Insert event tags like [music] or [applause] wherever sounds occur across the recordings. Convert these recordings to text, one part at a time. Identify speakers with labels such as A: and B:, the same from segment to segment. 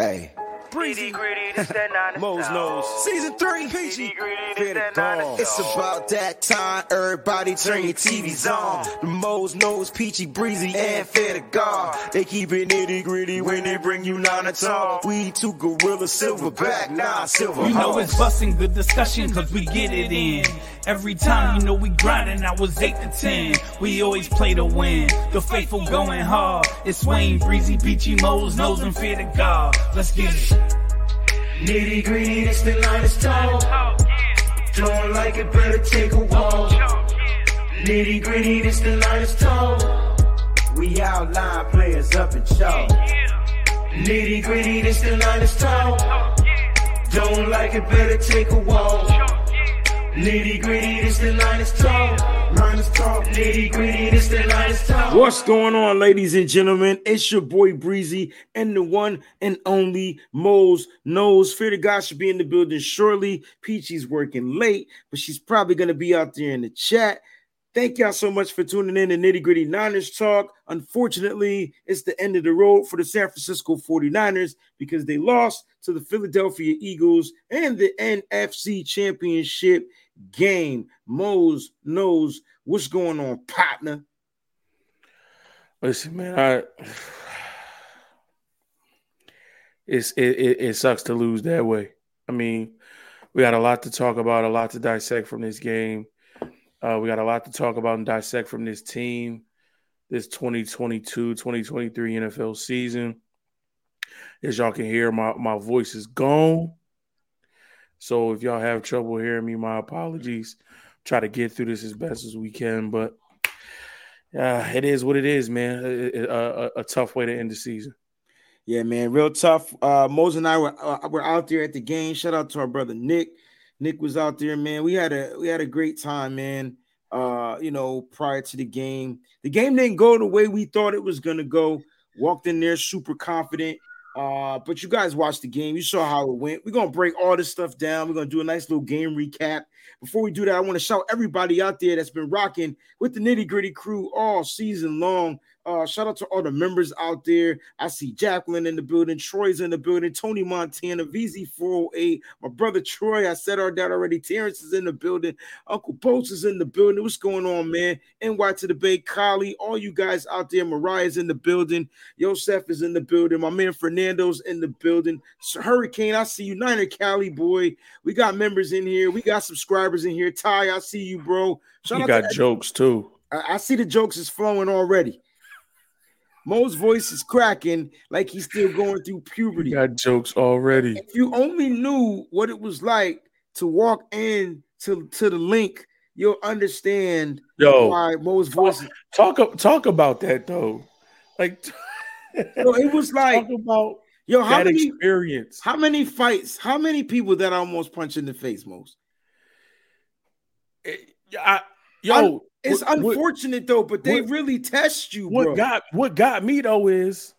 A: Hey.
B: Breezy,
A: Mo's nose. Season three, Peachy. Fair. It's about that time. Everybody turn your TVs on. The Mo's nose, Peachy, Breezy, and fair to God. They keep it nitty gritty when they bring you nine at all. We two gorilla silverback, nah, silver.
C: You know it's busting the discussion cause we get it in. Every time you know we grinding, I was 8 to 10. We always play to win. The faithful going hard. It's Wayne, Breezy, Peachy, Mo's, Nose, and Fear to God. Let's get it.
D: Nitty gritty, this the line is tall. Don't like it, better take a walk. Nitty gritty, this the line is tall.
E: We outline players up in chalk.
D: Nitty gritty, this the line is tall. Don't like it, better take a walk. Gritty, this the is is gritty, this the is.
E: What's going on, ladies and gentlemen? It's your boy Breezy and the one and only Mo's Nose. Fear to God should be in the building shortly. Peachy's working late, but she's probably to be out there in the chat. Thank y'all so much for tuning in to Nitty Gritty Niners Talk. Unfortunately, it's the end of the road for the San Francisco 49ers because they lost to the Philadelphia Eagles and the NFC Championship game. Mo's knows what's going on, partner.
F: Listen, man, I it's it, it it sucks to lose that way. I mean, we got a lot to talk about, a lot to dissect from this game. Uh, we got a lot to talk about and dissect from this team, this 2022 2023 NFL season. As y'all can hear, my, my voice is gone. So if y'all have trouble hearing me, my apologies. Try to get through this as best as we can, but uh, it is what it is, man. A, a, a- tough way to end the season.
E: Yeah, man, real tough. Uh, Mose and I were uh, were out there at the game. Shout out to our brother Nick. Nick was out there, man. We had a we had a great time, man. Uh, you know, prior to the game, the game didn't go the way we thought it was gonna go. Walked in there super confident. Uh, but you guys watched the game. You saw how it went. We're gonna break all this stuff down. We're gonna do a nice little game recap. Before we do that, I want to shout everybody out there that's been rocking with the nitty gritty crew all season long. Uh, shout out to all the members out there. I see Jacqueline in the building, Troy's in the building, Tony Montana, VZ408, my brother Troy. I said our dad already. Terrence is in the building, Uncle Post is in the building. What's going on, man? NY to the Bay, Kali, all you guys out there. Mariah's in the building, Yosef is in the building, my man Fernando's in the building. Hurricane, I see you, Niner Cali boy. We got members in here, we got subscribers in here. Ty, I see you, bro. Shout
F: You got jokes too.
E: I, I see the jokes is flowing already. Mo's voice is cracking like he's still going through puberty.
F: You got jokes already.
E: If you only knew what it was like to walk in to, to the link, you'll understand
F: Yo,
E: why Mo's voice. Is,
F: talk talk about that though. Like [laughs]
E: yo, it was like,
F: talk about
E: yo, how
F: that
E: many,
F: experience.
E: how many fights, how many people that I almost punch in the face, Most?
F: Eh, I, yo,
E: It's
F: what- what-
E: unfortunate though, but they
F: what-
E: really test you,
F: what
E: bro.
F: got what got me though is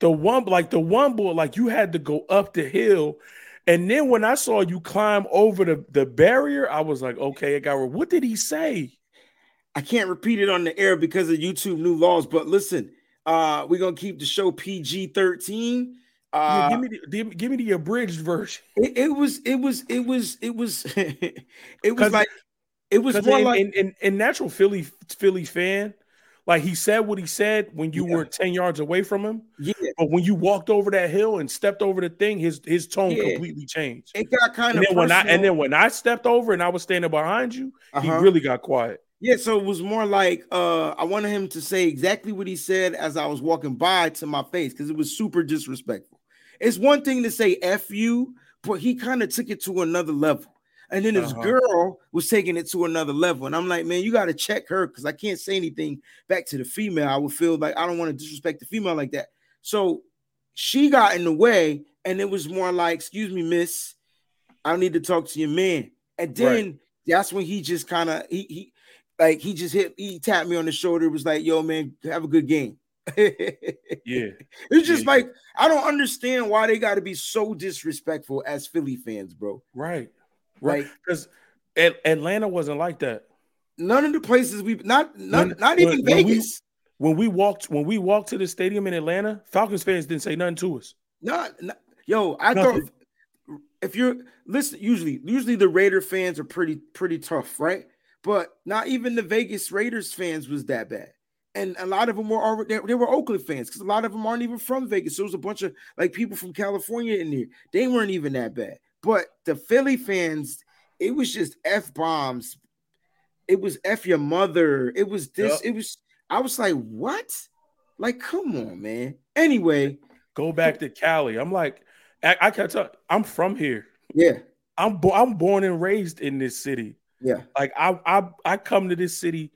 F: the one like the one boy like you had to go up the hill and then when i saw you climb over the, the barrier i was like okay i got what did he say
E: I can't repeat it on the air because of YouTube new laws, but listen, uh, we're gonna keep the show PG 13.
F: Yeah,
E: Uh,
F: give me the give, give me the abridged version
E: it, it was, it was, it was, it was, [laughs] it was like, it was more like,
F: in, in, in natural philly philly fan like he said what he said when you
E: Yeah.
F: were 10 yards away from him
E: yeah,
F: but when you walked over that hill and stepped over the thing his his tone
E: Yeah.
F: completely changed
E: it got kind
F: and
E: of
F: then when i and then when i stepped over and i was standing behind you he
E: Uh-huh.
F: really got quiet
E: Yeah, so it was more like uh I wanted him to say exactly what he said as I was walking by to my face because it was super disrespectful. It's one thing to say F you, but he kind of took it to another level. And then his
F: Uh-huh.
E: girl was taking it to another level. And I'm like, man, you got to check her because I can't say anything back to the female. I would feel like I don't want to disrespect the female like that. So she got in the way, and it was more like, excuse me, miss, I need to talk to your man. And then that's when he just kind of he he like he just hit he tapped me on the shoulder. It was like, yo, man, have a good game.
F: Yeah. [laughs]
E: It's just
F: Yeah.
E: like I don't understand why they got to be so disrespectful as Philly fans, bro.
F: Right. Right. Because Atlanta wasn't like that.
E: none of the places we not not,
F: When-
E: not
F: when-
E: even
F: when we-
E: Vegas.
F: When we walked, when we walked to the stadium in Atlanta, Falcons fans didn't say nothing to us.
E: Not, not Yo, I Nothing. thought if you're listen, usually usually the Raider fans are pretty pretty tough, right? But not even the Vegas Raiders fans was that bad. And a lot of them were already they, they were Oakland fans because a lot of them aren't even from Vegas. So there was a bunch of like people from California in there. They weren't even that bad. But the Philly fans, it was just F bombs. It was F your mother. It was this. Yep. It was, I was like, what? Like, come on, man. Anyway,
F: go back to Cali. I'm like, I, I can't tell. I'm from here.
E: Yeah.
F: I'm bo- I'm born and raised in this city.
E: Yeah.
F: Like I I I come to this city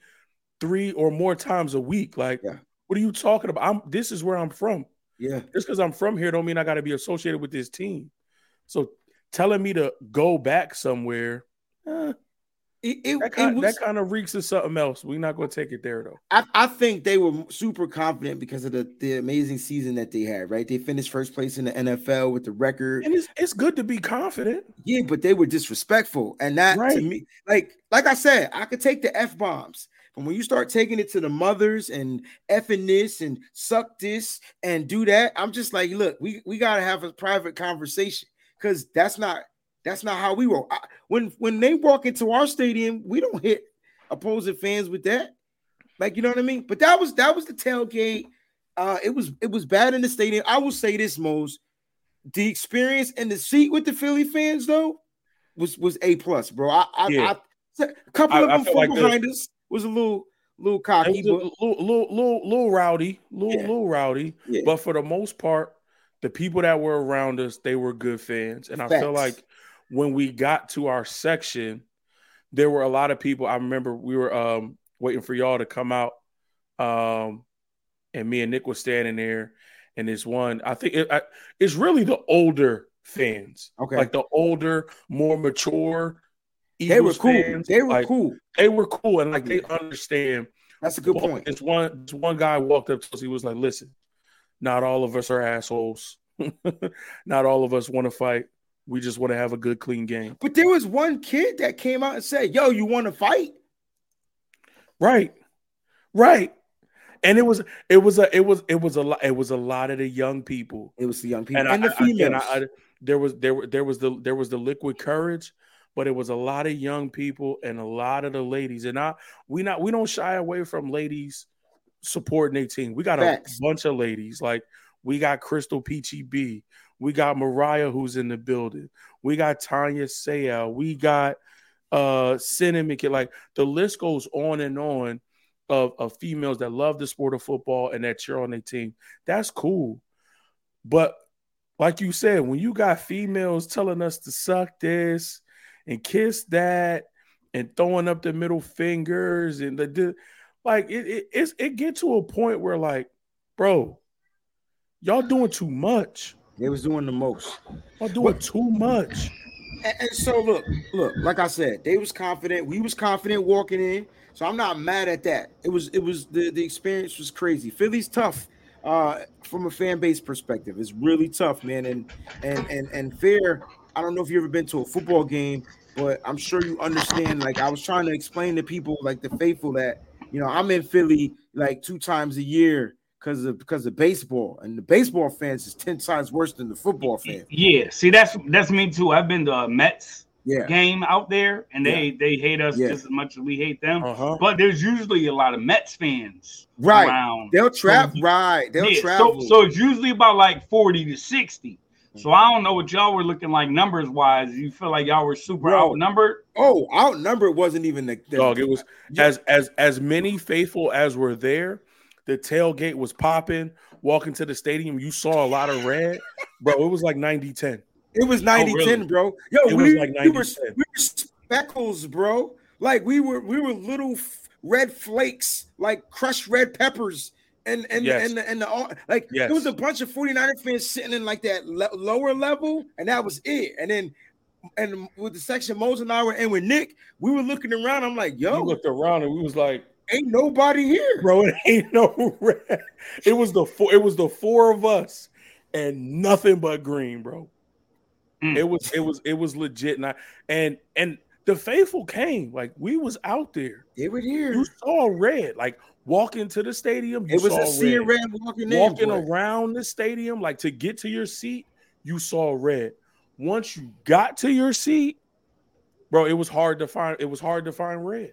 F: three or more times a week. Like,
E: yeah.
F: what are you talking about? I'm this is where I'm from.
E: Yeah.
F: Just because I'm from here don't mean I got to be associated with this team. So telling me to go back somewhere, eh, it, it, that, kind, was, that kind of reeks of something else. We're not going to take it there though.
E: I, I think they were super confident because of the, the amazing season that they had. Right, they finished first place in the NFL with the record,
F: and it's, it's good to be confident.
E: Yeah, but they were disrespectful, and that right. to me, like like I said, I could take the f bombs. But when you start taking it to the mothers and effing this and suck this and do that, I'm just like, look, we, we gotta have a private conversation because that's not that's not how we roll. I, when when they walk into our stadium, we don't hit opposing fans with that. Like you know what I mean? But that was that was the tailgate. Uh, it was it was bad in the stadium. I will say this, Mose. The experience in the seat with the Philly fans though was was a plus, bro. I, I, yeah. I a couple of them from like behind the, us was a little little cocky,
F: but, little, little, little, little rowdy, little, yeah. little rowdy. Yeah. But for the most part, the people that were around us, they were good fans, and Facts. I feel like when we got to our section, there were a lot of people. I remember we were um, waiting for y'all to come out, um, and me and Nick was standing there. And this one, I think it, I, it's really the older fans,
E: okay,
F: like the older, more mature.
E: Eagles they were cool. Fans. They were
F: like,
E: cool.
F: They were cool, and like they understand.
E: That's a good point.
F: This one, this one guy walked up to us. He was like, "Listen, not all of us are assholes. [laughs] not all of us want to fight. We just want to have a good, clean game.
E: But there was one kid that came out and said, "Yo, you want to fight?"
F: Right, right. And it was, it was a, it was, it was a lot. It was a lot of the young people.
E: It was the young people
F: and,
E: and
F: I,
E: the females.
F: I, I, there was, there, there was the, there was the liquid courage, but it was a lot of young people and a lot of the ladies. And I, we not, we don't shy away from ladies supporting their team. We got Facts. a bunch of ladies. Like we got Crystal Peachy B. We got Mariah who's in the building. We got Tanya Sayal. We got uh Cinnamon Kid. Like the list goes on and on of, of females that love the sport of football and that cheer on their team. That's cool. But like you said, when you got females telling us to suck this and kiss that and throwing up the middle fingers and the, the like it, it it's it get to a point where like, bro, y'all doing too much.
E: They was doing the most.
F: I'm doing too much.
E: And, and, so look, look, like I said, they was confident. We was confident walking in. So I'm not mad at that. It was it was the, the experience was crazy. Philly's tough uh from a fan base perspective. It's really tough, man. And and and and fair. I don't know if you've ever been to a football game, but I'm sure you understand. Like I was trying to explain to people, like the faithful, that you know I'm in Philly like two times a year because of because of baseball, and the baseball fans is ten times worse than the football fans.
B: Yeah, see, that's that's me too. I've been to a Mets
E: yeah.
B: game out there, and they yeah. they hate us yeah. just as much as we hate them. Uh-huh. But there's usually a lot of Mets fans
E: right.
B: around.
E: They'll travel, so, right? They'll
B: yeah,
E: travel.
B: So, so it's usually about like forty to sixty. So I don't know what y'all were looking like numbers wise. You feel like y'all were super Bro, outnumbered?
E: Oh, outnumbered wasn't even the, the
F: dog. It was as as as many faithful as were there the tailgate was popping. Walking to the stadium, you saw a lot of red, [laughs] bro. It was like 90 10.
E: It was 90 oh, really? 10, bro. Yo, it we, like we, were, we were speckles, bro. Like we were we were little red flakes, like crushed red peppers. And and yes. and the, and the like yes. there was a bunch of 49er fans sitting in like that le- lower level, and that was it. And then and with the section Mose and I were in with Nick, we were looking around. I'm like, yo,
F: we looked around and we was like,
E: ain't nobody here,
F: bro. It [laughs] ain't no red. It was the four. It was the four of us, and nothing but green, bro. Mm. It was. It was. It was legit. And I, and and the faithful came. Like we was out there.
E: They were here.
F: You saw red. Like walking to the stadium.
E: it was a sea red. red walking
F: walking in, around the stadium. Like to get to your seat, you saw red. Once you got to your seat, bro, it was hard to find. It was hard to find red.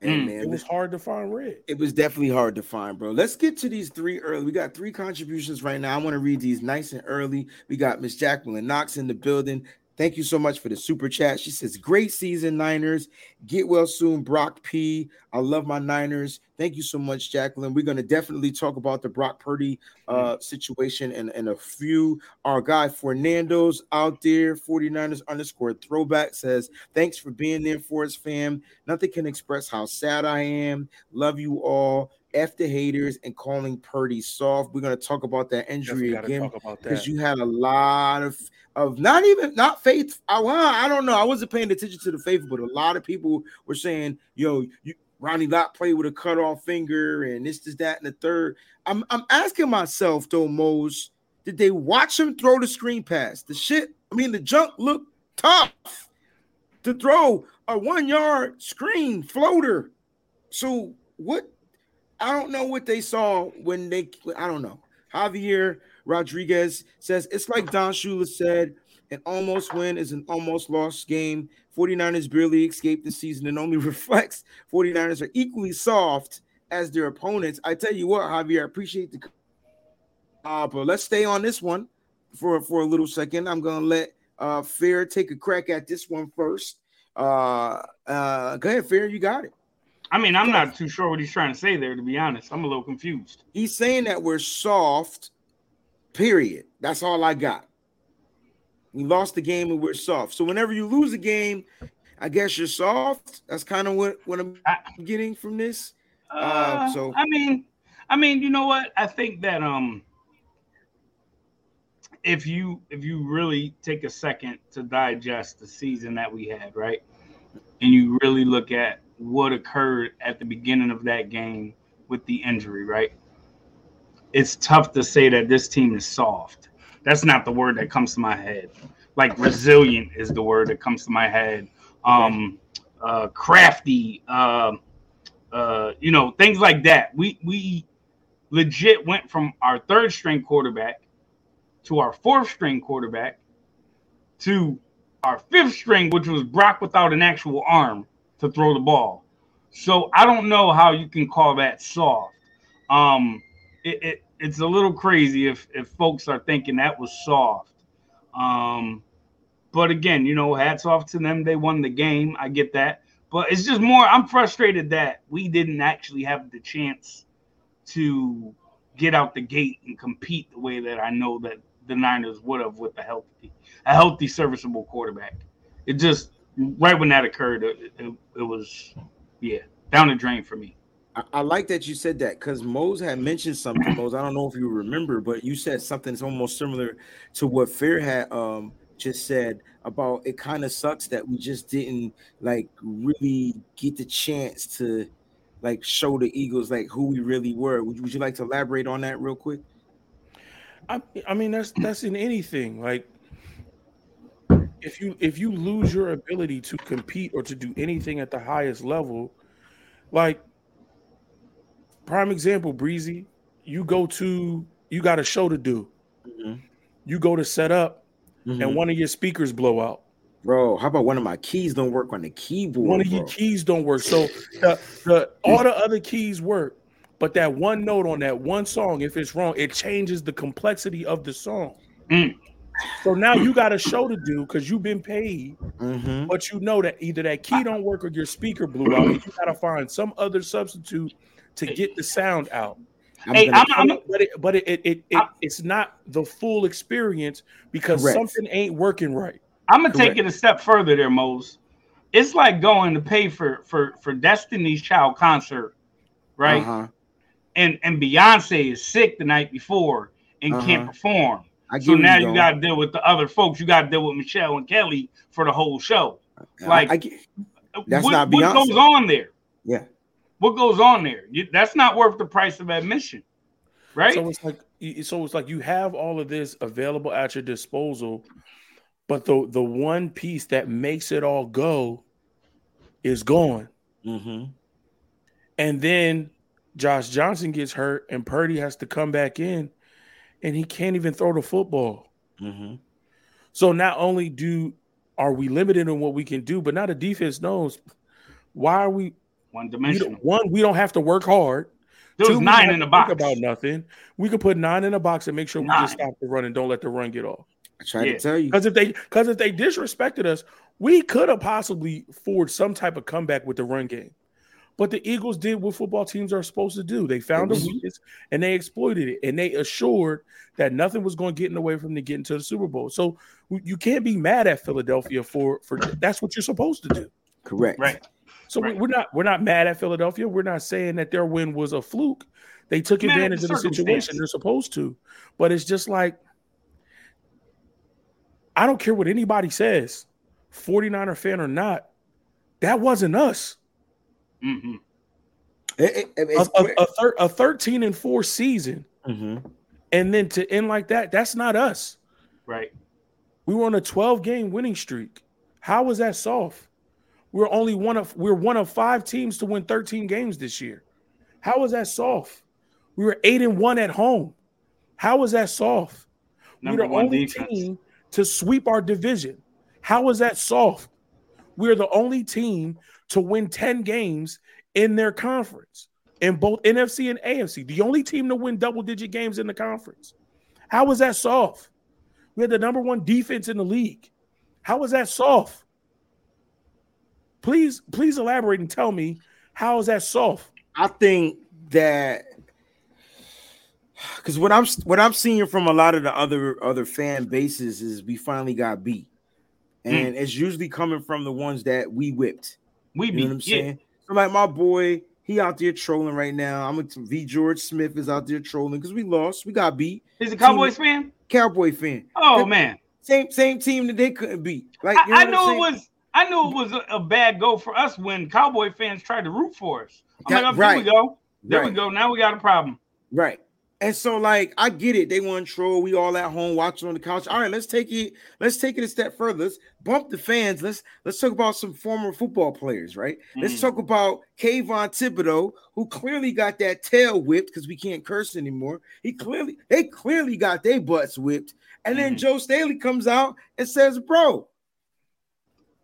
E: Hey,
B: Mm.
E: man,
F: It was hard to find red.
E: It was definitely hard to find, bro. Let's get to these three early. We got three contributions right now. I want to read these nice and early. We got Miss Jacqueline Knox in the building. Thank you so much for the super chat. She says, Great season, Niners. Get well soon, Brock P. I love my Niners. Thank you so much, Jacqueline. We're going to definitely talk about the Brock Purdy uh, situation and, in a few. Our guy Fernando's out there, 49ers underscore throwback says, Thanks for being there for us, fam. Nothing can express how sad I am. Love you all. F the haters and calling Purdy soft. We're gonna talk about that injury again because you had a lot of of not even not faith. I, well, I don't know. I wasn't paying attention to the faithful, but a lot of people were saying, "Yo, you, Ronnie Lott played with a cut off finger, and this, this, that, and the third. I'm I'm asking myself though, Mose, did they watch him throw the screen pass? The shit. I mean, the junk looked tough to throw a one yard screen floater. So what? I don't know what they saw when they. I don't know. Javier Rodriguez says it's like Don Shula said. An almost win is an almost lost game. 49ers barely escaped the season and only [laughs] reflects 49ers are equally soft as their opponents. I tell you what, Javier, I appreciate the uh, but let's stay on this one for, for a little second. I'm gonna let uh Fair take a crack at this one first. Uh uh go ahead, Fair, you got it.
B: I mean, I'm not too sure what he's trying to say there, to be honest. I'm a little confused.
E: He's saying that we're soft, period. That's all I got. We lost the game and we're soft. So whenever you lose a game, I guess you're soft. That's kind of what, what I'm getting from this. Uh,
B: Uh,
E: so-
B: I mean, I mean, you know what? I think that um, if you if you really take a second to digest the season that we had, right, and you really look at what occurred at the beginning of that game with the injury, right, it's tough to say that this team is soft. That's not the word that comes to my head. Like resilient is the word that comes to my head. Um, uh, crafty. Um, uh, you know, things like that. We we legit went from our third string quarterback to our fourth string quarterback to our fifth string, which was Brock without an actual arm to throw the ball. So I don't know how you can call that soft. Um, it, it it's a little crazy if if folks are thinking that was soft. Um, but again, you know, hats off to them. They won the game. I get that. But it's just more, I'm frustrated that we didn't actually have the chance to get out the gate and compete the way that I know that the Niners would have with a healthy, a healthy, serviceable quarterback. It just right when that occurred, it, it, it was yeah down the drain for me.
E: I, I like that you said that because Mose had mentioned something. Mose, I don't know if you remember, but you said something that's almost similar to what Fair had um just said about it kind of sucks that we just didn't like really get the chance to like show the Eagles like who we really were. Would, would you like to elaborate on that real quick?
F: I, I mean that's that's in anything like if you if you lose your ability to compete or to do anything at the highest level like prime example breezy you go to you got a show to do
E: Mhm.
F: you go to set up
E: Mhm.
F: and one of your speakers blow out
E: Bro, how about one of my keys don't work on the keyboard?
F: one of
E: bro?
F: your keys don't work so the, the all the other keys work but that one note on that one song if it's wrong it changes the complexity of the song
B: Mm.
F: So now you got a show to do because you've been paid
E: Mhm.
F: but you know that either that key don't work or your speaker blew out you got to find some other substitute to get the sound out
E: I'm
B: Hey,
E: gonna-
B: I'm, I'm,
F: but it but it, it, it, it it's not the full experience because
E: Correct.
F: something ain't working right
B: I'm gonna take
E: Correct.
B: it a step further there, Mose. It's like going to pay for for for Destiny's Child concert, right?
E: Uh-huh.
B: And and Beyonce is sick the night before and can't
E: Uh-huh.
B: perform.
E: I
B: So now
E: you're
B: you got to deal with the other folks. You got to deal with Michelle and Kelly for the whole show. Like-
E: I get- That's
B: what,
E: not
B: what goes on there?
E: yeah.
B: What goes on there? You, that's not worth the price of admission, right?
F: so it's like so it's like you have all of this available at your disposal but the the one piece that makes it all go is gone
E: Mm-hmm.
F: and then Josh Johnson gets hurt and Purdy has to come back in and he can't even throw the football
E: Mm-hmm.
F: So not only do are we limited in what we can do, but now the defense knows why are we
B: One
F: we
B: dimensional.
F: don't- one, we don't have to work hard.
B: There
F: Two,
B: nine
F: don't
B: in the
F: have to think
B: box.
F: about nothing. We could put nine in the box and make sure we just stop the run and don't let the run get off.
E: I tried
B: Yeah.
E: to tell you.
F: Because if they because if they disrespected us, we could have possibly forged some type of comeback with the run game. But the Eagles did what football teams are supposed to do. They found a weakness and they exploited it, and they assured that nothing was going to get in the way from them getting to the Super Bowl. So you can't be mad at Philadelphia for for that's what you're supposed to do.
E: Correct.
B: Right.
F: So we-
B: Right.
F: we're not we're not mad at Philadelphia. We're not saying that their win was a fluke. They took
B: Mad
F: advantage
B: the
F: of the situation. They're supposed to, but it's just like I don't care what anybody says, 49er fan or not. That wasn't us.
B: Hmm
E: It- it-
F: A, a, a, thir- a 13 and 4 season,
E: Mhm.
F: and then to end like that, that's not us.
B: Right.
F: We were on a 12 game winning streak. How was that soft? We're only one of we're one of five teams to win 13 games this year. How was that soft? We were eight and one at home. How was that soft?
B: Number
F: we're the
B: one
F: only
B: defense.
F: team to sweep our division. How was that soft? We're the only team to win 10 games in their conference in both NFC and AFC. The only team to win double digit games in the conference. How was that soft? We had the number one defense in the league. How was that soft? Please, please elaborate and tell me how is that soft?
E: I think that because what I'm what I'm seeing from a lot of the other other fan bases is we finally got beat, hmm. and it's usually coming from the ones that we whipped.
B: We
E: You
B: beat.
E: know what I'm saying? So like my boy, he out there trolling right now. I'm a V George Smith is out there trolling because we lost, we got beat.
B: Is a Cowboys fan?
E: Cowboy fan,
B: Oh
E: That-
B: man.
E: same same team that they couldn't beat. Like you know
B: I, I knew it was I knew it was a, a bad go for us when Cowboy fans tried to root for us. I'm
E: That-
B: like, oh,
E: right.
B: there we go. There we go. Now we got a problem.
E: Right. And so, like, I get it. They want to troll. We all at home watching on the couch. All right, let's take it. Let's take it a step further. Let's bump the fans. Let's let's talk about some former football players, right? Let's
B: Mhm.
E: talk about Kayvon Thibodeaux, who clearly got that tail whipped because we can't curse anymore. He clearly, they clearly got their butts whipped. And then
B: Mhm.
E: Joe Staley comes out and says, "Bro,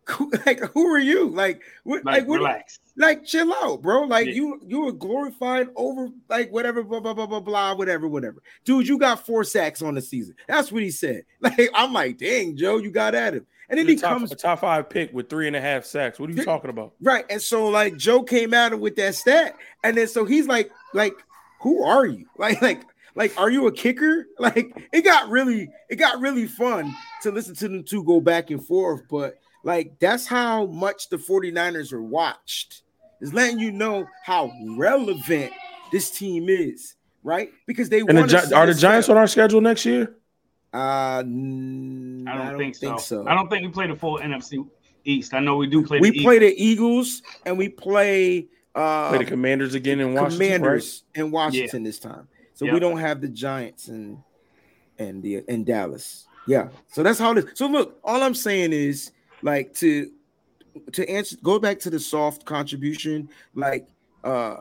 E: who- [laughs] like, who are you? Like, what?
B: Like,
E: Like, what?
B: relax.
E: like chill out, bro. Like
B: Yeah.
E: you you were glorified over like whatever, blah blah blah blah blah, whatever, whatever. Dude, you got four sacks on the season. That's what he said. [laughs] Like I'm like, dang, Joe, you got at him. And then
F: The
E: he
F: top,
E: comes
F: a top five pick with three and a half sacks. What are you
E: Yeah.
F: talking about?
E: right, and so like Joe came at him with that stat, and then so he's like, like, who are you? [laughs] Like, like, like, are you a kicker? Like, it got really, it got really fun to listen to them two go back and forth, but like that's how much the 49ers are watched. Is letting you know how relevant this team is, right? Because they
F: And the,
E: wanna
F: Gi- are the Giants
E: step.
F: on our schedule next year?
E: Uh, mm,
B: I don't, think, so. I don't think we play the full NFC East. I know we do play.
E: We
B: the
E: play the Eagles and we play uh
F: Play the Commanders again in Washington, right?
E: Commanders in Washington this time. So we don't have the Giants and and the in Dallas. Yeah. So that's how it is. So look, all I'm saying is like to to answer go back to the soft contribution, like uh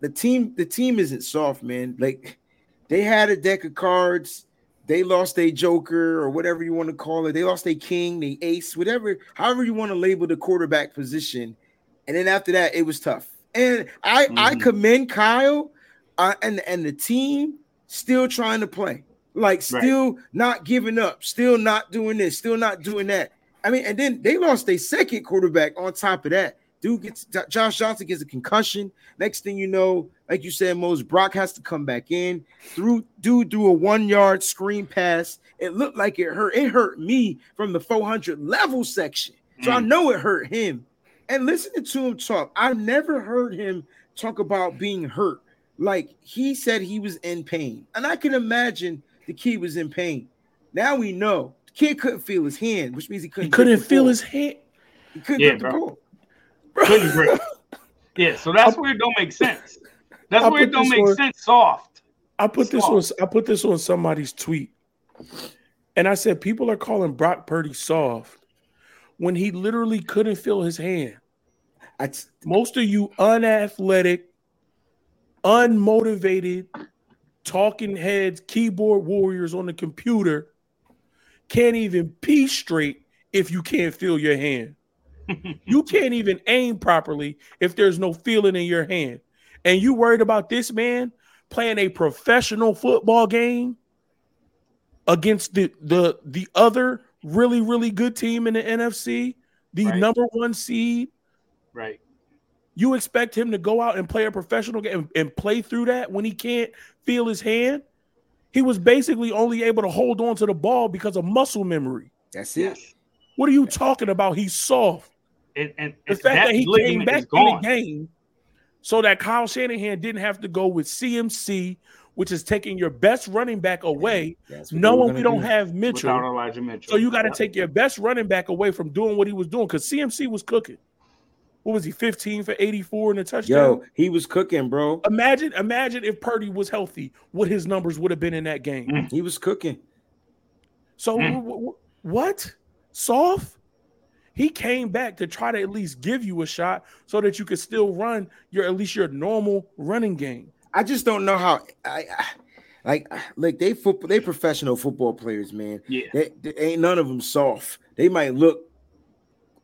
E: the team the team isn't soft, man. Like they had a deck of cards. They lost a joker or whatever you want to call it. They lost a king, the ace, whatever, however you want to label the quarterback position. And then after that, it was tough. And I I
B: Mhm.
E: commend Kyle uh, and and the team still trying to play, like
B: Right.
E: still not giving up, still not doing this, still not doing that. I mean, and then they lost a second quarterback on top of that. Dude gets Josh Johnson gets a concussion. Next thing you know, like you said, Mose Brock has to come back in. Through dude threw a one yard screen pass. It looked like it hurt. It hurt me from the 400 level section. So I
B: Mm.
E: know it hurt him. And listening to him talk, I've never heard him talk about being hurt. Like he said he was in pain. And I can imagine the kid was in pain. Now we know kid couldn't feel his hand, which means he couldn't
F: He couldn't feel his hand.
E: he couldn't
B: Yeah,
E: grip the
B: bro. Couldn't grip. Yeah, so that's where it don't make sense. That's
F: I'll
B: where it don't make
F: on-
B: sense. Soft.
F: I put this on. I put this on somebody's tweet, and I said people are calling Brock Purdy soft when he literally couldn't feel his hand.
E: I,
F: Most of you unathletic, unmotivated, talking heads, keyboard warriors on the computer can't even pee straight if you can't feel your hand. [laughs] you can't even aim properly if there's no feeling in your hand. And you worried about this man playing a professional football game against the the the other really really good team in the NFC, the
B: Right.
F: number 1 seed.
B: Right.
F: You expect him to go out and play a professional game and, and play through that when he can't feel his hand? He was basically only able to hold on to the ball because of muscle memory.
E: That's it.
B: Yes.
F: What are you talking about? He's soft.
B: And, and
F: The fact that, he came back in the game so that Kyle Shanahan didn't have to go with CMC, which is taking your best running back away,
E: That's what they were
F: knowing we don't
E: do.
F: have Mitchell.
B: Elijah Mitchell.
F: So you got to
B: Yep.
F: take your best running back away from doing what he was doing because CMC was cooking. What was he, 15 for 84 in a touchdown?
E: Yo, he was cooking, bro.
F: Imagine, imagine if Purdy was healthy, what his numbers would have been in that game.
B: Mm.
E: He was cooking.
F: So
B: Mm.
F: wh- wh- what? Soft? He came back to try to at least give you a shot so that you could still run your at least your normal running game.
E: I just don't know how. I, I like like they football. They professional football players, man.
B: Yeah.
E: They, they ain't none of them soft. They might look a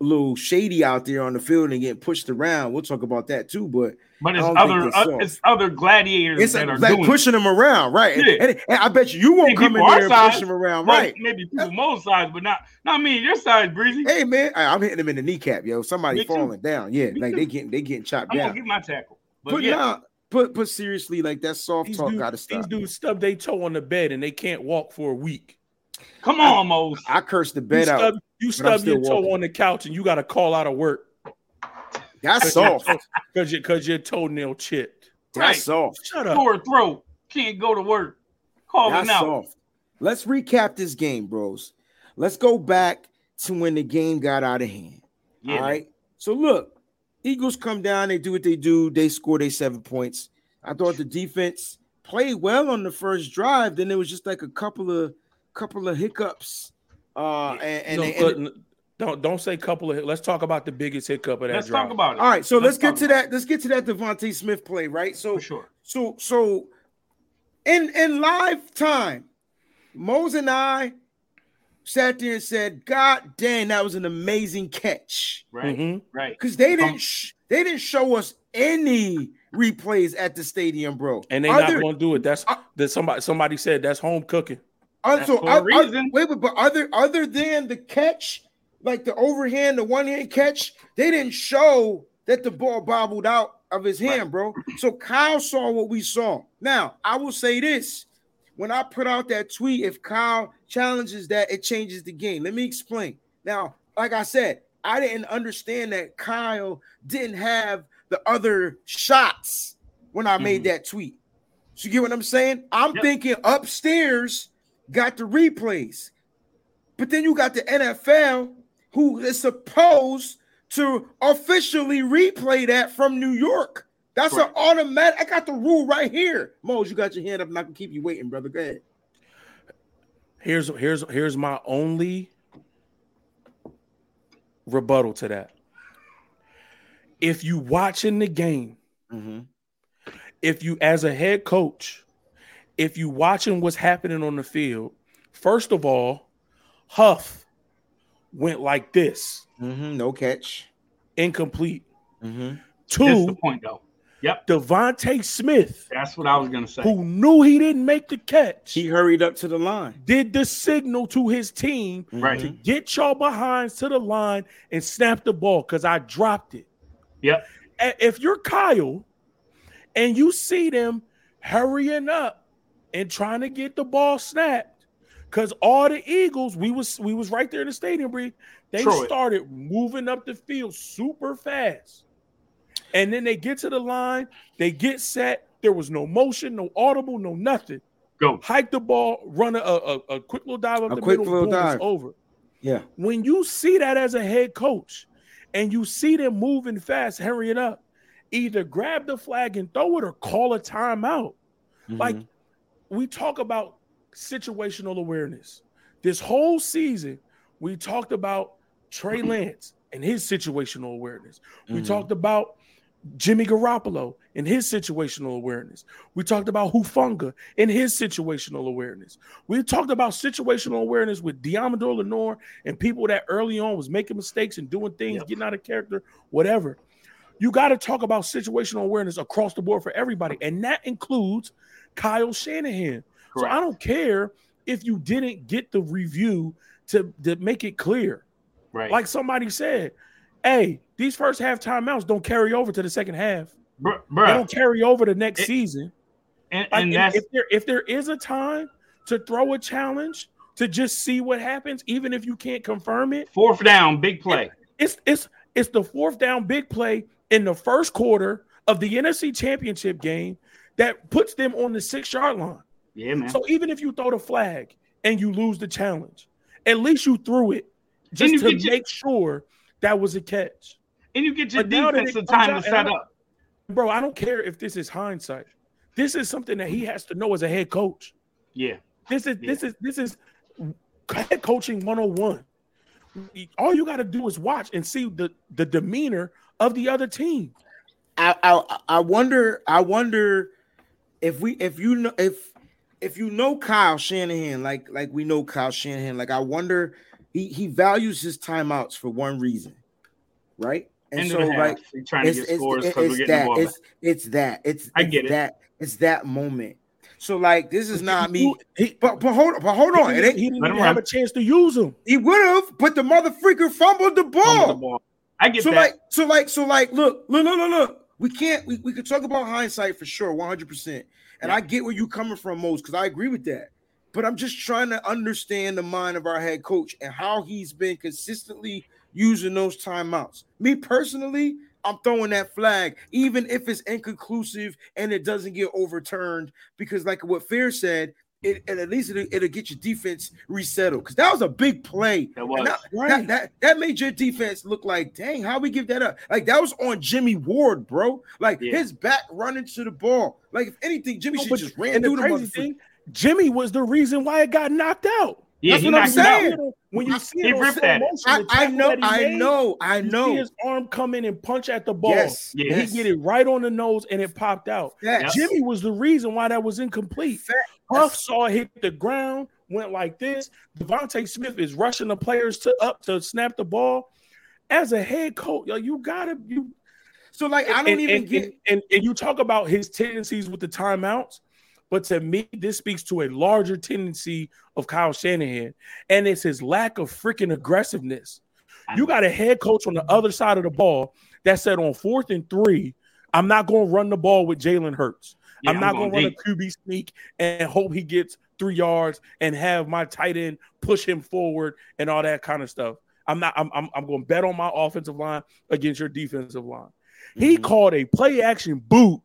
E: little shady out there on the field and getting pushed around. We'll talk about that too. But
B: But it's
E: I don't think
B: other uh, it's other gladiators
E: it's
B: that
E: like,
B: are
E: like
B: doing
E: pushing them around, right? And-
B: Yeah.
E: And, and I bet you you won't come in
B: people our
E: there and
B: size,
E: push them around,
B: Right.
E: right?
B: Maybe people most size, but not not me. Your size, Breezy.
E: Hey man, I- I'm hitting them in the kneecap, yo. Somebody
B: Me too.
E: falling down. Yeah,
B: Me
E: like
B: too.
E: they getting they getting chopped
B: I'm
E: down.
B: gonna get my tackle. But
E: But
B: yeah,
E: nah, but but seriously, like that soft
F: These
E: talk
F: dudes,
E: gotta
F: these
E: stop.
F: dudes stub their toe on the bed and they can't walk for a week.
B: come on, Mose.
E: I cursed the
F: You
E: bed out.
F: Stub, you stub your toe
E: walking.
F: on the couch and you got to call out of work
E: That's soft.
F: because your, cause your toenail chipped.
E: That's
B: Right.
E: soft.
F: Shut up.
B: Sore throat. Can't go to work. Calling
E: That's
B: out.
E: soft. Let's recap this game, bros. Let's go back to when the game got out of hand.
B: Yeah.
E: All right. So look, Eagles come down, they do what they do, they score their seven points. I thought the defense played well on the first drive. Then there was just like a couple of couple of hiccups. Uh and, and,
F: No,
E: they- and-
F: don't don't say couple of. Let's talk about the biggest hiccup of that
B: Let's
F: drive.
B: talk about it.
E: all right, so let's, get to that. Let's get to that DeVonta Smith play, right? So
B: for sure.
E: So so in in live time, Mose and I sat there and said, God damn, that was an amazing catch.
B: Right.
F: Mhm.
B: Right.
E: Because they didn't
B: Um,
E: sh- they didn't show us any replays at the stadium, bro.
F: And they
E: Other-
F: not going to do it. That's
E: Uh,
F: that somebody somebody said that's home cooking.
B: That's
E: so
B: reason.
E: wait, wait, but other other than the catch, like the overhand, the one hand catch, they didn't show that the ball bobbled out of his hand, bro. So Kyle saw what we saw. Now I will say this: when I put out that tweet, if Kyle challenges that, it changes the game. Let me explain. Now, like I said, I didn't understand that Kyle didn't have the other shots when I made mm-hmm. that tweet. So you get what I'm saying? I'm
B: Yep.
E: thinking upstairs got the replays. But then you got the NFL who is supposed to officially replay that from New York. That's
B: Correct.
E: an automatic. I got the rule right here. Mose, you got your hand up. I'm not gonna keep you waiting, brother. Go ahead.
F: Here's here's here's my only rebuttal to that. If you watching the game, mm-hmm. if you as a head coach, if you watching what's happening on the field, first of all, Huff went like this,
E: Mm-hmm. No catch.
F: incomplete.
E: Mm-hmm.
B: That's the
F: Two,
B: point, though. Yep.
F: DeVonta Smith,
B: That's what I was gonna say.
F: who knew he didn't make the catch,
E: He hurried up to the line.
F: did the signal to his team
B: Right.
F: to get y'all behinds to the line and snap the ball because I dropped it.
B: Yep.
F: If you're Kyle and you see them hurrying up and trying to get the ball snapped, because all the Eagles, we was we was right there in the stadium, Bree. They
B: Troy.
F: started moving up the field super fast. And then they get to the line, they get set. There was no motion, no audible, no nothing.
B: Go.
F: Hike the ball, run a, a, a quick little dive up
E: A
F: the
E: quick
F: middle,
E: little
F: boom, it's
E: dive.
F: over
E: Yeah.
F: when you see that as a head coach and you see them moving fast, hurrying up, either grab the flag and throw it or call a timeout. Like mm-hmm. We talk about situational awareness. This whole season, we talked about Trey Lance and his situational awareness. We
E: Mhm.
F: talked about Jimmy Garoppolo and his situational awareness. We talked about Hufanga and his situational awareness. We talked about situational awareness with Deommodore Lenoir and people that early on was making mistakes and doing things, yep. getting out of character, whatever. You got to talk about situational awareness across the board for everybody, and that includes Kyle Shanahan. Correct. So I don't care if you didn't get the review to, to make it clear.
B: Right.
F: Like somebody said, hey, these first half timeouts don't carry over to the second half.
B: Bruh,
F: They don't carry over to next
B: it,
F: season.
B: And,
F: like,
B: and that's
F: if there if there is a time to throw a challenge to just see what happens, even if you can't confirm it.
B: Fourth down, big play.
F: It's it's it's the fourth down big play in the first quarter of the NFC Championship game that puts them on the six yard line.
B: Yeah, man.
F: So even if you throw the flag and you lose the challenge, at least you threw it just to make your, sure that was a catch.
B: And you get your but defense the time to set up.
F: Bro, I don't care if this is hindsight. This is something that he has to know as a head coach.
B: Yeah.
F: This is
B: yeah.
F: this is this is head coaching 101. All you got to do is watch and see the the demeanor of the other team.
E: I, I I wonder I wonder if we if you know if if you know Kyle Shanahan like like we know Kyle Shanahan like I wonder he he values his timeouts for one reason, right?
B: And so like trying to get scores because we're getting
E: that,
B: the
E: it's, it's that it's
B: I get
E: it's
B: it.
E: that it's that moment. So like this is not me. He, but, but hold on but hold on.
F: He,
E: ain't,
F: he didn't have a chance to use him.
E: He would have, but the mother freaker fumbled the ball.
B: Fumbled the ball. I get
E: so
B: that.
E: like so like so like look look look look look. We can't we, we could talk about hindsight for sure, 100 percent and yeah. I get where you're coming from, most because I agree with that. But I'm just trying to understand the mind of our head coach and how he's been consistently using those timeouts. Me personally, I'm throwing that flag, even if it's inconclusive and it doesn't get overturned, because like what Fair said, it, and at least it'll, it'll, get your defense resettled because that was a big play.
B: That was
E: that,
F: right.
E: that, that, that made your defense look like, dang, how we give that up? Like that was on Jimmy Ward, bro. Like
B: yeah.
E: his back running to the ball. Like if anything, Jimmy no, should just ran
F: through the crazy thing. Jimmy was the reason why it got knocked out.
B: Yeah,
E: That's what I'm saying.
F: When you see
B: he
F: it
B: ripped that.
F: Motion,
E: I, I know, I
F: made,
E: know, I know.
F: his arm come in and punch at the ball.
E: Yes,
F: and
E: yes.
F: he get it right on the nose and it popped out.
E: Yes.
F: Jimmy was the reason why that was incomplete. Huff saw it hit the ground, went like this. DeVonta Smith is rushing the players to up to snap the ball. As a head coach, yo, you gotta you.
E: So like, I don't
F: and,
E: even
F: and,
E: get.
F: And, and, and you talk about his tendencies with the timeouts. But to me, this speaks to a larger tendency of Kyle Shanahan, and it's his lack of freaking aggressiveness. You got a head coach on the other side of the ball that said on fourth and three, I'm not going to run the ball with Jalen Hurts.
B: Yeah,
F: I'm not going to run a QB sneak and hope he gets three yards and have my tight end push him forward and all that kind of stuff. I'm not. I'm. I'm, I'm going to bet on my offensive line against your defensive line. He
E: Mhm.
F: called a play action boot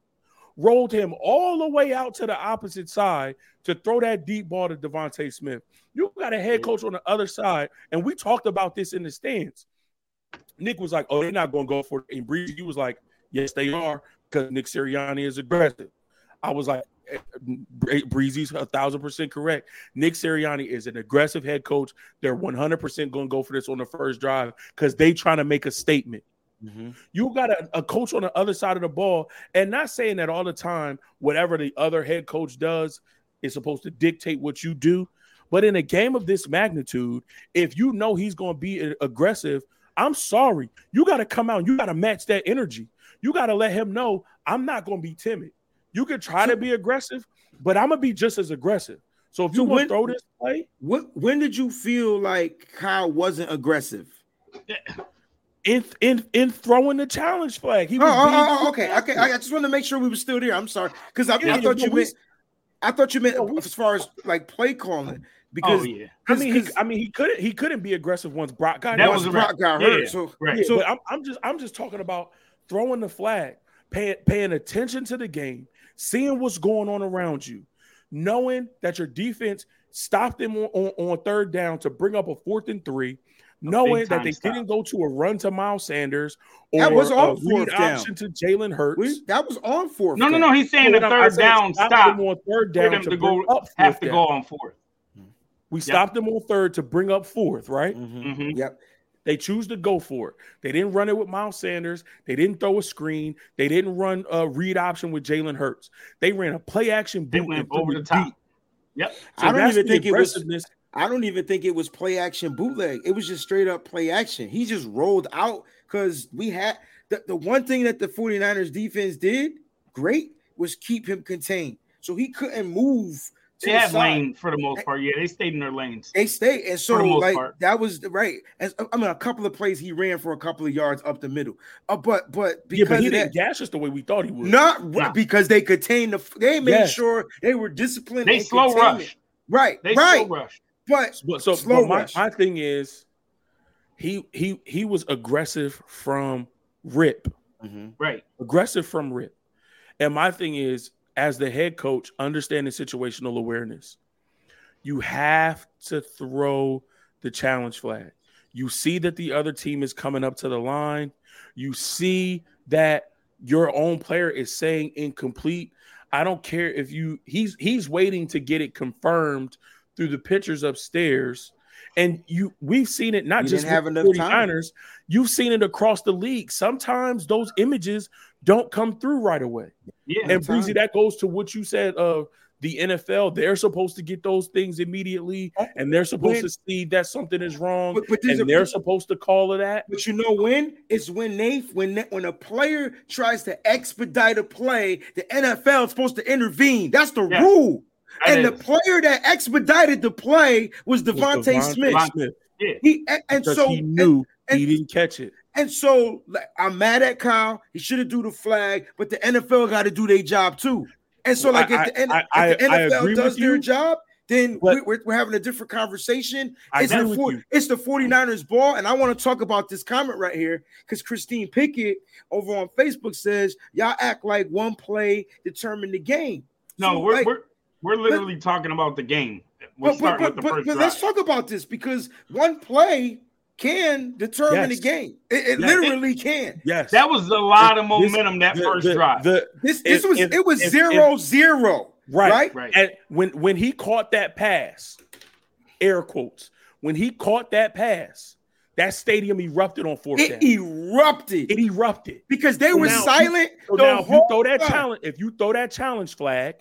F: rolled him all the way out to the opposite side to throw that deep ball to DeVonta Smith. You got a head coach on the other side, and we talked about this in the stands. Nick was like, "Oh, they're not going to go for it." And Breezy you was like, "Yes, they are," because Nick Sirianni is aggressive. I was like, eh, "Breezy's a thousand percent correct." Nick Sirianni is an aggressive head coach. They're one hundred percent going to go for this on the first drive because they trying to make a statement.
E: Mhm.
F: You got a, a coach on the other side of the ball, and not saying that all the time, whatever the other head coach does is supposed to dictate what you do. But in a game of this magnitude, if you know he's going to be aggressive, I'm sorry. You got to come out. and You got to match that energy. You got to let him know I'm not going to be timid. You can try
E: So-
F: to be aggressive, but I'm going to be just as aggressive. So if
E: So
F: you want to throw this play,
E: What when did you feel like Kyle wasn't aggressive? [clears throat]
F: in in in throwing the challenge flag, he
E: Oh,
F: was
E: oh,
F: oh,
E: oh, oh okay, okay. I I just want to make sure we were still there. I'm sorry because I,
F: Yeah,
E: I thought
F: yeah,
E: you
F: we-
E: meant I thought you meant
F: Yeah, we-
E: as far as like play calling because
B: Oh yeah,
F: I mean, he,
E: 'cause-
F: I mean, he couldn't he couldn't be aggressive once Brock got
B: That
F: hurt.
B: was
E: Brock
B: wrap.
E: got
B: Yeah,
E: hurt. So
B: right.
E: So
F: I'm, I'm just I'm just talking about throwing the flag, paying paying attention to the game, seeing what's going on around you, knowing that your defense stopped them on, on, on third down to bring up a fourth and three, knowing that they
B: stop.
F: didn't go to a run to Miles Sanders or
E: That was
F: a
E: on
F: read
E: fourth down.
F: option to Jalen Hurts.
E: we, that was on fourth.
B: no, no,
E: down.
B: no. He's saying the
F: But I'm- I
B: third down
F: stop
B: stop
F: them on third down
B: them
F: to
B: to go
F: up
B: have to
F: down.
B: go on fourth.
F: We stopped them on third to bring up fourth, right?
E: Mhm.
B: Mhm.
E: Yep.
F: They choose to go for it. They didn't run it with Miles Sanders. They didn't throw a screen. They didn't run a read option with Jalen Hurts. They ran a play action boot
B: They went over the top.
F: deep.
B: Yep.
F: So
E: I don't even think it was-
F: aggressiveness.
E: I don't even think it was play action bootleg. It was just straight up play action. He just rolled out because we had the, the one thing that the 49ers defense did great was keep him contained. So he couldn't move to
B: They
E: the
B: had
E: side.
B: lane for the most part. Yeah, they stayed in their lanes.
E: They stayed, and so
B: For the most
E: like
B: part.
E: that was the- right. As I mean, a couple of plays he ran for a couple of yards up the middle. Uh, but but
F: Yeah,
E: because
F: but he didn't
E: that,
F: gash us the way we thought he would.
E: not
B: Nah.
E: because they contained the. They made
F: Yes.
E: sure they were disciplined.
B: They
E: and
B: slow
E: contained
B: rush.
E: Right,
B: They
E: right.
B: slow rush.
E: But
F: But so
E: Slow
F: but my,
E: rush.
F: my thing is he he he was aggressive from rip. Mm-hmm.
B: Right.
F: Aggressive from rip. And my thing is, as the head coach, understanding situational awareness, you have to throw the challenge flag. You see that the other team is coming up to the line. You see that your own player is saying incomplete. I don't care if you he's he's waiting to get it confirmed through the pictures upstairs. And you we've seen it not
E: We
F: just
E: have
F: with
E: enough
F: the 49ers, you've seen it across the league. Sometimes those images don't come through right away.
B: Yeah.
F: And
E: time.
F: Breezy, that goes to what you said of the NFL. They're supposed to get those things immediately, and they're supposed
E: When-
F: to see that something is wrong,
E: but, but
F: and
E: a,
F: they're supposed to call it that.
E: But you know when? It's when they when they, when a player tries to expedite a play, the NFL is supposed to intervene. That's the
B: Yeah,
E: rule.
B: That
E: and the player that expedited the play was DeVonta
F: DeVonta
E: Smith.
B: Yeah.
E: He and, and so
F: he knew
E: and-
F: he didn't catch it.
E: and so like, I'm mad at Kyle. He should have do the flag, but the NFL got to do their job too. And so, like,
F: I-
E: if the, N-
F: I-
E: if the NFL does their
F: you,
E: job, then
F: but-
E: we- we're, we're having a different conversation. It's, the
F: with
E: four- it's the 49ers ball. And I want to talk about this comment right here because Christine Pickett over on Facebook says, Y'all act like one play determined the game.
B: No,
E: So,
B: we're,
E: like,
B: we're we're literally talking about the game. We're
E: but, but,
B: starting
E: but,
B: with the
E: but,
B: first
E: but let's talk about this because one play can determine
F: Yes.
E: the game. It, it
F: Yeah.
E: literally can.
F: Yes,
B: that was a lot of
F: This-
B: momentum that
F: the-
B: first
F: the-
B: drive.
F: the-
E: This this
F: If-
E: was
F: if-
E: it was
F: if-
E: zero zero.
F: right,
E: right?
B: Right.
F: And when when he caught that pass, air quotes, when he caught that pass, that stadium erupted on fourth
E: It
F: down.
E: erupted
F: It erupted.
E: because they
F: So
E: were
F: now-
E: silent.
F: So
E: the
F: now, if you throw that
E: time.
F: challenge, if you throw that challenge flag,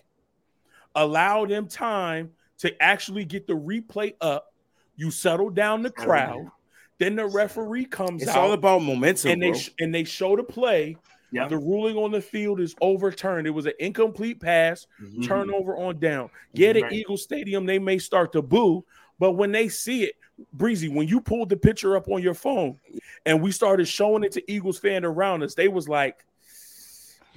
F: allow them time to actually get the replay up. You settle down the crowd. Then the referee comes
E: It's
F: out
E: all about momentum,
F: and they
E: bro.
F: sh- and they show the play.
B: Yeah.
F: The ruling on the field is overturned. It was an incomplete pass,
E: Mhm.
F: turnover on down. Yeah, the
B: Right.
F: Eagle Stadium they may start to boo, but when they see it, Breezy, when you pulled the picture up on your phone and we started showing it to Eagles fan around us, they was like,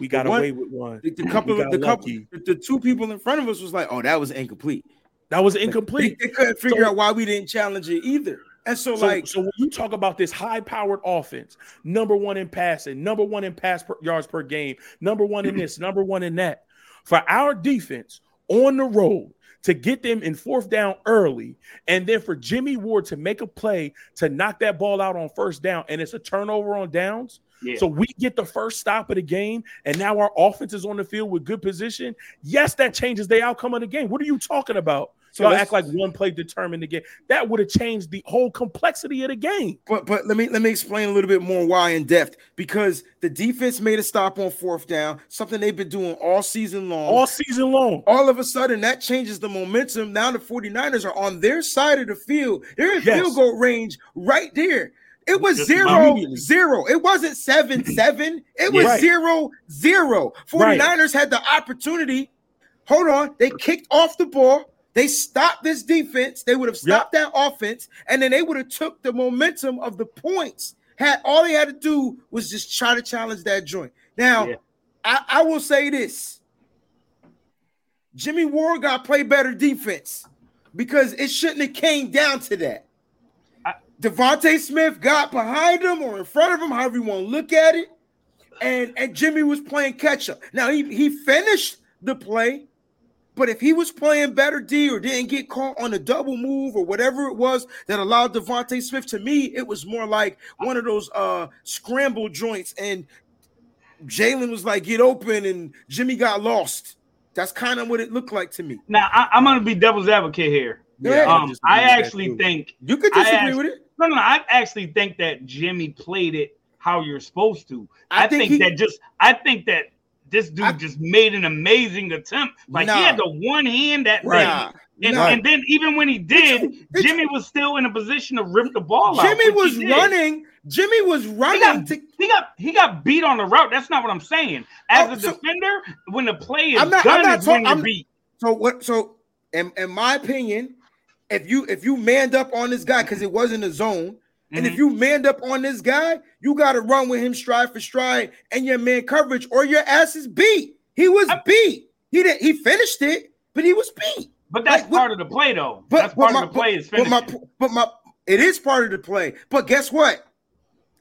F: "We got
E: one-
F: away with one."
E: The, the couple,
F: We
E: of
F: got
E: the couple, the, the two people in front of us was like, "Oh, that was incomplete."
F: That was
E: They,
F: incomplete.
E: they [laughs] couldn't figure
F: So-
E: out why we didn't challenge it either. And so,
F: So,
E: like,
F: so when you talk about this high-powered offense, number one in passing, number one in pass per, yards per game, number one in this, number one in that, for our defense on the road to get them in fourth down early, and then for Jimmy Ward to make a play to knock that ball out on first down, and it's a turnover on downs.
B: Yeah.
F: So we get the first stop of the game, and now our offense is on the field with good position. Yes, that changes the outcome of the game. What are you talking about?
E: So
F: Y'all act like one play determined the game. That would have changed the whole complexity of the game.
E: but but let me let me explain a little bit more why in depth because the defense made a stop on fourth down, something they've been doing all season long.
F: All season long.
E: all of a sudden that changes the momentum. Now the 49ers are on their side of the field. They're in
F: Yes.
E: field goal range right there. It was
B: Just
E: zero, zero. It wasn't seven, [clears throat] seven. It was
F: Right.
E: zero, zero. 49ers had the opportunity. Hold on. They kicked off the ball. They stopped this defense. They would have stopped that offense, and then they would have took the momentum of the points. Had all they had to do was just try to challenge that joint. Now,
B: Yeah.
E: I, I will say this. Jimmy Ward got play better defense because it shouldn't have came down to that.
B: I-
E: DeVonta Smith got behind him or in front of him, however you want to look at it, and and Jimmy was playing catch up. Now he he finished the play, but if he was playing better D or didn't get caught on a double move or whatever it was that allowed DeVonta Smith to me, it was more like one of those uh scramble joints, and Jalen was like get open, and Jimmy got lost. That's kind of what it looked like to me.
B: Now I, I'm going to be devil's advocate here
E: Yeah,
B: Um, I actually think
E: You could disagree
B: asked-
E: with it.
B: No, no. I actually think that Jimmy played it how you're supposed to.
E: I
B: I,
E: think
B: think,
E: he-
B: that just I think that this dude
E: I-
B: just made an amazing attempt. Like
E: Nah.
B: he had the one hand that
E: Right.
B: And,
E: Nah.
B: and then even when he did,
E: It's-
B: Jimmy was still in a position to rip the ball out.
E: Jimmy was running. Jimmy was
B: He
E: running
B: got,
E: to.
B: he got he got beat on the route. That's not what I'm saying. Oh, As
E: Oh,
B: a
E: so-
B: defender, when the play is
E: I'm not-
B: done,
E: I'm not
B: is when you're
E: I'm-
B: beat.
E: So what? So in, in my opinion, if you if you manned up on this guy because it wasn't a zone, and if
B: Mhm.
E: you manned up on this guy, you got to run with him stride for stride and your man coverage, or your ass is beat. He was
B: I'm-
E: beat. He didn't. He finished it, but he was beat.
B: But that's
E: like, what-
B: part of the play, though.
E: But
B: that's
E: but
B: part
E: my,
B: of the play
E: but,
B: is
E: but my but my it is part of the play. But guess what?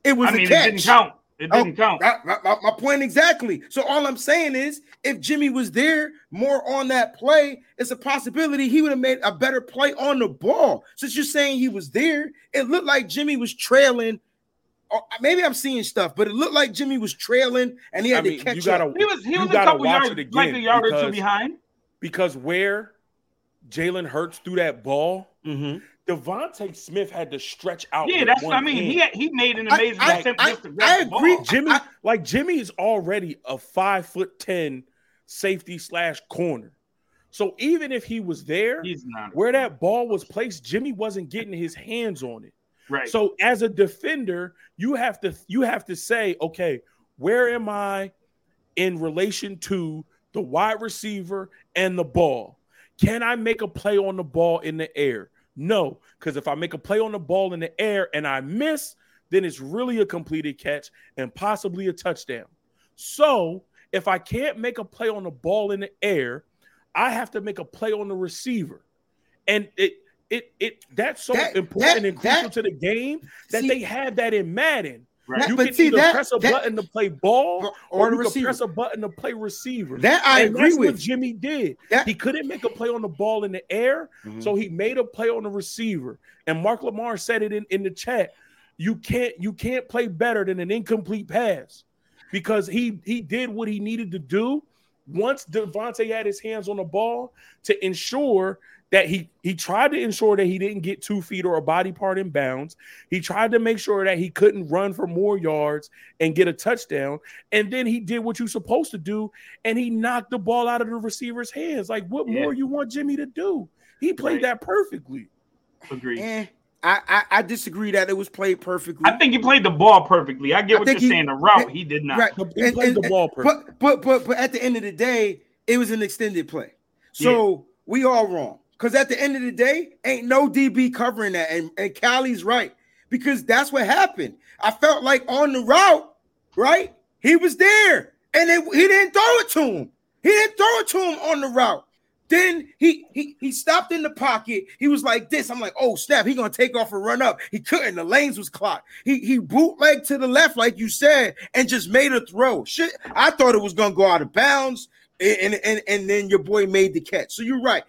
E: It was
B: I mean,
E: a
B: it didn't count. It
E: Oh,
B: didn't count.
E: My, my- my- my point exactly. So all I'm saying is, if Jimmy was there more on that play, it's a possibility he would have made a better play on the ball. Since you're saying he was there, it looked like Jimmy was trailing. Maybe I'm seeing stuff, but it looked like Jimmy was trailing and he had
F: I mean,
E: to catch
F: you gotta
E: up.
B: He was he
F: You
B: was a couple yards, like a
F: again
B: yard or two behind.
F: because where Jalen Hurts threw that ball,
E: Mhm.
F: DeVonta Smith had to stretch out.
B: Yeah, that's what I mean. He had, he made an amazing
E: I-
B: attempt
E: I-
B: just to grab
E: I agree.
B: ball.
F: Jimmy,
E: I-
F: like Jimmy, is already a five foot ten safety slash corner. So even if he was there,
B: He's not
F: where that ball was placed, Jimmy wasn't getting his hands on it.
B: right.
F: So as a defender, you have to you have to say, okay, where am I in relation to the wide receiver and the ball? Can I make a play on the ball in the air? No, because if I make a play on the ball in the air and I miss, then it's really a completed catch and possibly a touchdown. So if I can't make a play on the ball in the air, I have to make a play on the receiver. And it it it that's so
E: That-
F: important
E: that-
F: and crucial
E: that-
F: to the game that
E: See-
F: they have that in Madden.
B: Right.
F: You
E: But
F: can
E: see,
F: either
E: that-
F: press a
E: that-
F: button to play ball
E: or
F: or, you
E: receiver.
F: can press a button to play receiver.
E: That I
F: and
E: agree
F: that's
E: with.
F: what Jimmy did.
E: That-
F: he couldn't make a play on the ball in the air,
E: Mhm.
F: so he made a play on the receiver. And Mark Lamar said it in, in the chat. You can't you can't play better than an incomplete pass because he he did what he needed to do once DeVonta had his hands on the ball to ensure that he he tried to ensure that he didn't get two feet or a body part in bounds. He tried to make sure that he couldn't run for more yards and get a touchdown. And then he did what you're supposed to do, and he knocked the ball out of the receiver's hands. Like, what
B: Yeah.
F: more you want Jimmy to do? He played
B: Right.
F: that perfectly.
B: Agreed.
E: Eh, I, I I disagree that it was played perfectly.
B: I think he played the ball perfectly. I get
E: I
B: what you're
E: he-
B: saying. The route he did not.
E: Right.
F: He
E: And-
F: played
E: and-
F: the ball perfectly.
E: But but but but at the end of the day, it was an extended play. So we all wrong. Because at the end of the day, ain't no DB covering that. And, and Callie's right. Because that's what happened. I felt like on the route, right? He was there. And then he didn't throw it to him. He didn't throw it to him on the route. Then he he he stopped in the pocket. He was like this. I'm like, oh snap, he gonna take off and run up. He couldn't. The lanes was clocked. He he bootleg to the left, like you said, and just made a throw. Shit, I thought it was gonna go out of bounds, and and and then your boy made the catch. So you're right.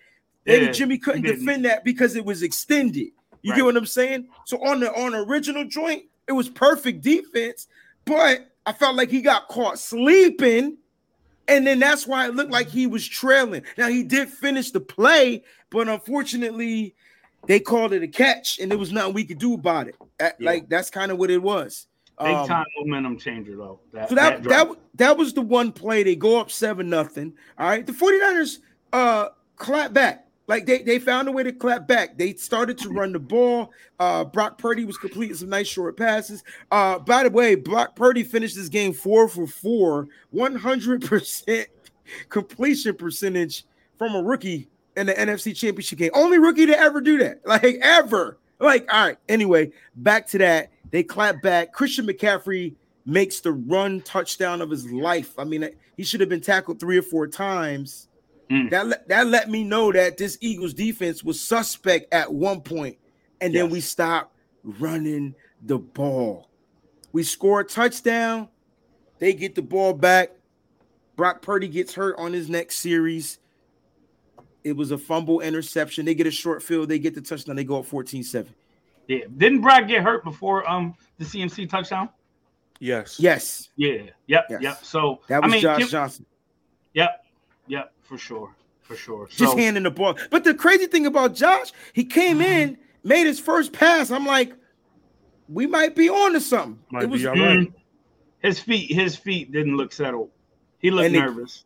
E: Maybe
B: Yeah,
E: Jimmy couldn't defend that because it was extended. You
B: Right.
E: get what I'm saying? So on the on the original joint, it was perfect defense, but I felt like he got caught sleeping. And then that's why it looked like he was trailing. Now he did finish the play, but unfortunately, they called it a catch, and there was nothing we could do about it. That-
B: Yeah.
E: Like that's kind of what it was.
B: Big
E: Um,
B: time momentum changer though. That,
E: so that
B: drive.
E: that that was the one play. They go up seven nothing. All right. The 49ers uh clap back. Like they, they found a way to clap back. They started to run the ball. Uh Brock Purdy was completing some nice short passes. Uh by the way, Brock Purdy finished this game four for four, 100% [laughs] completion percentage from a rookie in the NFC championship game. Only rookie to ever do that. [laughs] Like ever. Like, all right. Anyway, back to that. They clap back. Christian McCaffrey makes the run touchdown of his life. I mean, he should have been tackled three or four times.
B: Mm.
E: That let, that let me know that this Eagles defense was suspect at one point, and then we stopped running the ball. We score a touchdown. They get the ball back. Brock Purdy gets hurt on his next series. It was a fumble interception. They get a short field. They get the touchdown. They go up 14 7.
B: yeah. Didn't Brock get hurt before um the CMC touchdown?
F: Yes.
E: Yes,
B: Yeah. Yep.
E: Yes.
B: Yep. So
E: that was
B: I mean,
E: Josh
B: Kim-
E: Johnson.
B: Yep. Yep. For sure. for sure.
E: Just
B: So,
E: handing the ball. But the crazy thing about Josh, he came [sighs] in, made his first pass. I'm like, we might be on to something.
F: Might
E: it was
F: be all right.
B: mm, his feet, his feet didn't look settled. He looked
E: And it-
B: nervous.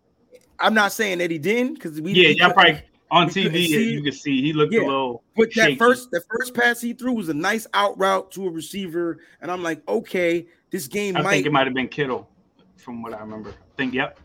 E: I'm not saying that he didn't because we
B: yeah,
E: we
B: y'all probably on
E: we
B: TV
E: see
B: you
E: it.
B: could see he looked
E: Yeah.
B: a little.
E: But that
B: shaky.
E: first, the first pass he threw was a nice out route to a receiver, and I'm like, okay, this game
B: I
E: might.
B: think it might have been Kittle, from what I remember. I think yep.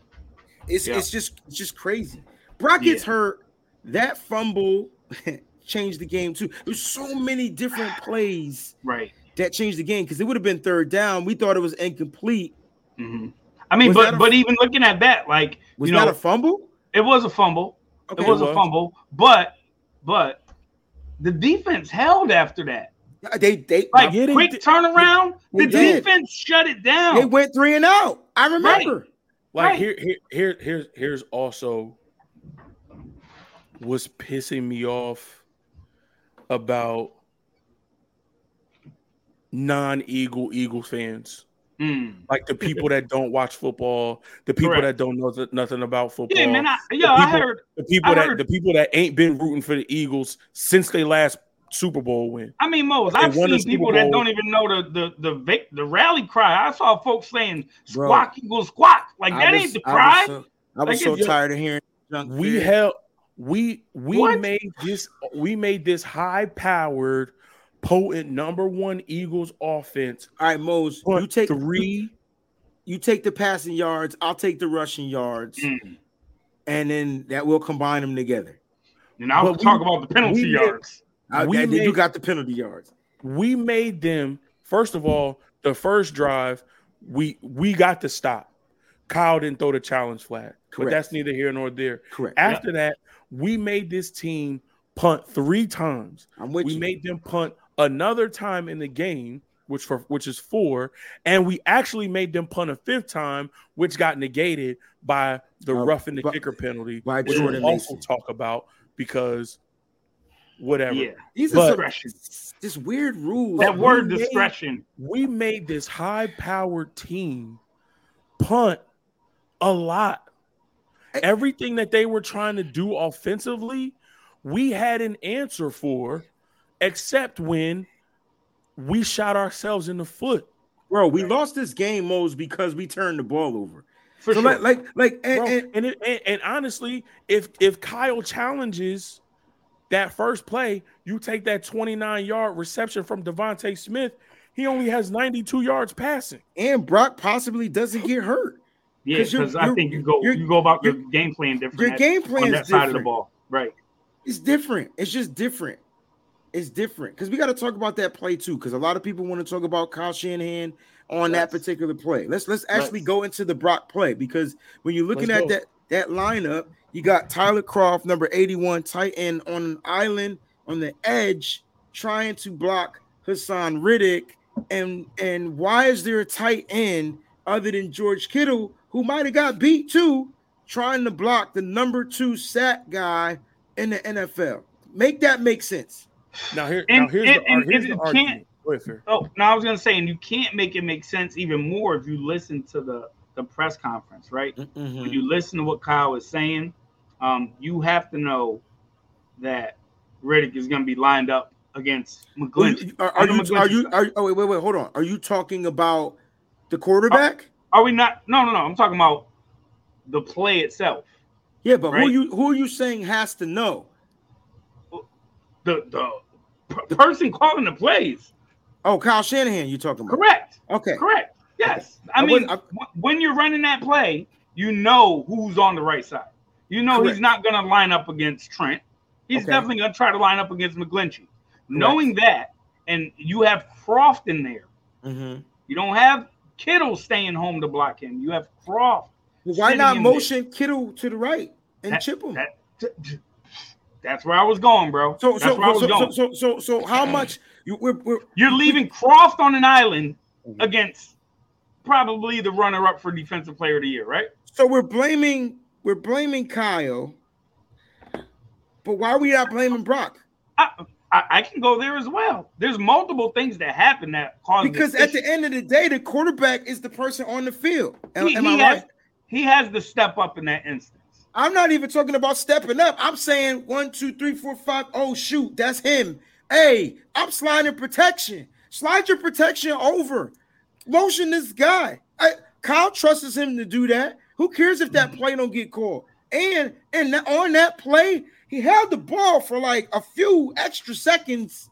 E: It's
B: yeah.
E: it's just it's just crazy. Brock gets
B: Yeah.
E: hurt. That fumble [laughs] changed the game too. There's so many different plays
B: Right.
E: that changed the game because it would have been third down. We thought it was incomplete.
B: hmm I mean,
E: Was
B: but
E: a-
B: but even looking at that, like
E: Was
B: you
E: that
B: know,
E: a fumble?
B: it was a fumble.
E: Okay.
B: it was a fumble, but but the defense held after that.
E: They they
B: Like quick
F: did.
B: turnaround,
E: They
B: the
E: did.
B: defense shut it down.
E: they went three and out. I remember.
F: Like
B: Right.
F: here, here, here, here's here's also what's pissing me off about non-Eagle Eagle fans.
B: Mm.
F: Like the people that don't watch football, the people
B: Correct.
F: that don't know th- nothing about football.
B: Yeah, man. I,
F: the
B: yeah, I
F: people-
B: heard.
F: the people
B: I
F: that
B: heard-
F: the people that ain't been rooting for the Eagles since they last Super Bowl win.
B: I mean, Mose, I've seen
F: Super
B: people that don't even know the the the vic- the rally cry. I saw folks saying
E: Bro.
B: "squawk equals squawk." Like
E: I
B: that
E: was-
B: ain't the
E: I was so- I was
B: Like,
E: so
B: it's-
E: tired of hearing junk.
F: We
E: fear.
F: held we we
B: What?
F: made this we made this high powered potent number one Eagles offense
E: All right, Mose, you take
F: three
E: you take the passing yards, I'll take the rushing yards,
B: Mm.
E: and then that will combine them together.
B: And I was
F: But we-
B: about the penalty
F: we made-
B: yards.
E: I,
F: We
E: that- you got the penalty yards.
F: we made them first of all the first drive we we got the stop kyle didn't throw the challenge flag but that's neither here nor there
E: Correct.
F: after that we made this team punt three times
E: I'm with
F: we
E: you.
F: made them punt another time in the game which for which is four and we actually made them punt a fifth time which got negated by the
E: Uh,
F: roughing the
E: by-
F: kicker penalty
E: by
F: which
E: Jordan
F: we'll also talk about because whatever
B: Yeah,
E: These
F: but-
E: are some just weird rules.
B: that
F: we
B: word
F: made-
B: discretion.
F: we made this high powered team punt a lot. Everything that they were trying to do offensively, we had an answer for, except when we shot ourselves in the foot.
E: bro. We lost this game, Mose, because we turned the ball over.
B: For
E: so
B: sure.
E: like, like, like, and,
F: Bro,
E: and-
F: and, and, and honestly, if if Kyle challenges that first play, you take that 29 yard reception from DeVonta Smith, he only has 92 yards passing.
E: and Brock possibly doesn't get hurt.
B: yeah,
E: 'cause you're-
B: because I think you go
E: you're-
B: go about your game plan different.
E: Your
B: at-
E: game
B: on
E: plan
B: that
E: is
B: side of the ball, right?
E: It's different. It's just different. It's different because we got to talk about that play too. Because a lot of people want to talk about Kyle Shanahan on that particular play. Let's let's actually
B: Let's.
E: go into the Brock play because when you're looking
F: Let's
E: at
F: go.
E: that that lineup, you got Tyler Kroft, number 81, tight end on an island on the edge, trying to block Haason Reddick. And and why is there a tight end other than George Kittle who might have got beat too, trying to block the number two sack guy in the NFL? Make that make sense.
F: Now here,
B: And-
F: now here's
B: and-
F: the,
B: and
F: here's
B: it
F: the
B: can't-
F: argument. Go sir.
B: Oh, no, I was gonna say, and you can't make it make sense even more if you listen to the the press conference, right?
E: Mm-hmm.
B: When you listen to what Kyle is saying, um, you have to know that Reddick is gonna be lined up against
E: Are
B: McGlinchey.
E: are, are
B: the
E: you, are you, are you, oh, wait, wait, wait, hold on. Are you talking about the quarterback?
B: Are we not? No, no, no. I'm talking about the play itself.
E: yeah, but who
B: right.
E: you who are you saying has to know?
B: The the p- person calling the plays.
E: Oh, Kyle Shanahan, you talking about?
B: Correct.
E: Okay.
B: Correct. Yes.
E: I
B: I mean,
E: wasn't-
B: when you're running that play, you know who's on the right side. You know
E: Correct.
B: he's not going to line up against Trent. He's
E: Okay.
B: definitely going to try to line up against McGlinchey. Knowing that, and you have Kroft in there.
E: Mm-hmm.
B: You don't have Kittle staying home to block him. You have Kroft.
E: Well, why not
B: in there.
E: motion Kittle to the right and
B: That-
E: chip him?
B: That, that's where I was going, bro.
E: so,
B: that's
E: so,
B: where I was
E: so,
B: going.
E: so, so, so, how much you we're, we're
B: You're leaving Kroft on an island
E: Mhm.
B: against probably the runner-up for defensive player of the year, right?
E: so we're blaming we're blaming Kyle, but why are we not blaming Brock?
B: I, I, I can go there as well. There's multiple things that happen that cause
E: Because at the end of the day, the quarterback is the person on the field. Am,
B: he,
E: am
B: he
E: I
B: has
E: right?
B: he has to step up in that instance.
E: I'm not even talking about stepping up. I'm saying one, two, three, four, five. Oh shoot, that's him. Hey, I'm sliding protection. Slide your protection over. Motion this guy. I, Kyle trusts him to do that. Who cares if that play don't get called? And and on that play, he held the ball for like a few extra seconds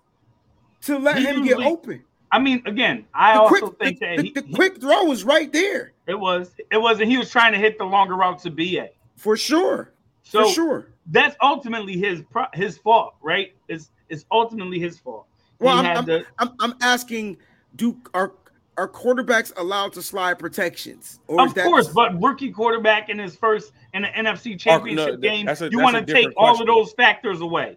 E: to let
B: He
E: him get open.
B: I mean, again, I
E: The
B: also
E: quick,
B: think
E: the,
B: that
E: the-
B: he,
E: the quick throw was right there
B: it was it wasn't. He was trying to hit the longer route to BA.
E: for sure.
B: So
E: for sure.
B: that's ultimately his his fault, right? It's it's ultimately his fault.
E: Well, I'm, I'm,
B: the-
E: I'm, I'm asking, do are are quarterbacks allowed to slide protections? Or is
B: of
E: that
B: course, but rookie quarterback in his first in the NFC oh, Championship
F: that-
B: game,
F: that's a-
B: you want to take
F: different
B: all
F: question.
B: of those factors away.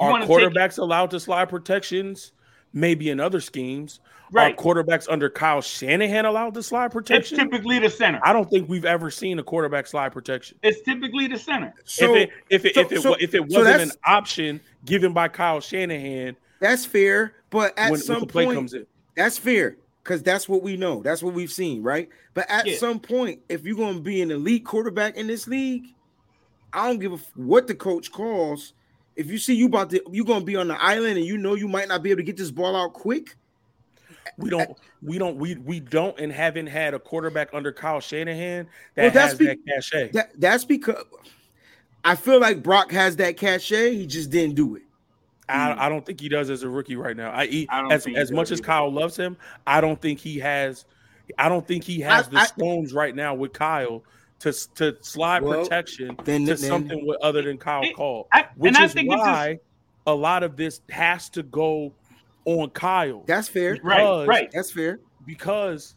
B: You
F: Are
B: wanna take-
F: quarterbacks allowed to slide protections? Maybe in other schemes.
B: Right.
F: Are quarterbacks under Kyle Shanahan allowed to slide
B: protections?
F: It's
B: typically the center.
F: I don't think we've ever seen a quarterback slide protection.
B: It's typically the center.
E: so,
F: if it if it
E: so-
F: if it,
E: so-
F: if it wasn't
E: that's-
F: an option given by Kyle Shanahan
E: that's fair, but at
F: when, when
E: some
F: the play
E: point,
F: comes in,
E: that's fair because that's what we know. That's what we've seen, right? But at
B: Yeah.
E: some point, if you're going to be an elite quarterback in this league, I don't give a f- what the coach calls. If you see you about to, you're going to be on the island and you know you might not be able to get this ball out quick.
F: we eh, don't we don't we we don't and haven't had a quarterback under Kyle Shanahan that
E: Well, that's
F: has
E: be-
F: that cachet.
E: That that's because I feel like Brock has that cachet. He just didn't do it.
F: I, I don't think he does as a rookie right now. I, he,
B: I don't
F: as as much as. Kyle loves him, I don't think he has. I don't think he has
E: I-
F: the
E: I-
F: stones right now with Kyle to to slide
E: Well,
F: protection
E: then-
F: to
E: then-
F: something with, other than Kyle
B: It-
F: called,
B: I-
F: which
B: and I
F: is
B: think it's just-
F: why a lot of this has to go on Kyle.
E: That's fair.
B: Right,
F: Because-
B: right.
E: That's fair.
F: because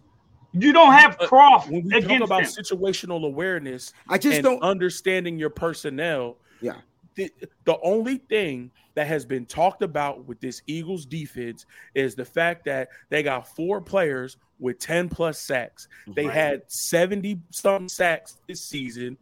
B: You don't have
F: Uh,
B: Kroft
F: when we talk about
B: him.
F: situational awareness
E: I just
F: and
E: don't.
F: understanding your personnel,
E: Yeah.
F: The, the only thing that has been talked about with this Eagles defense is the fact that they got four players with 10 plus sacks. They
B: Right.
F: had 70 some sacks this season.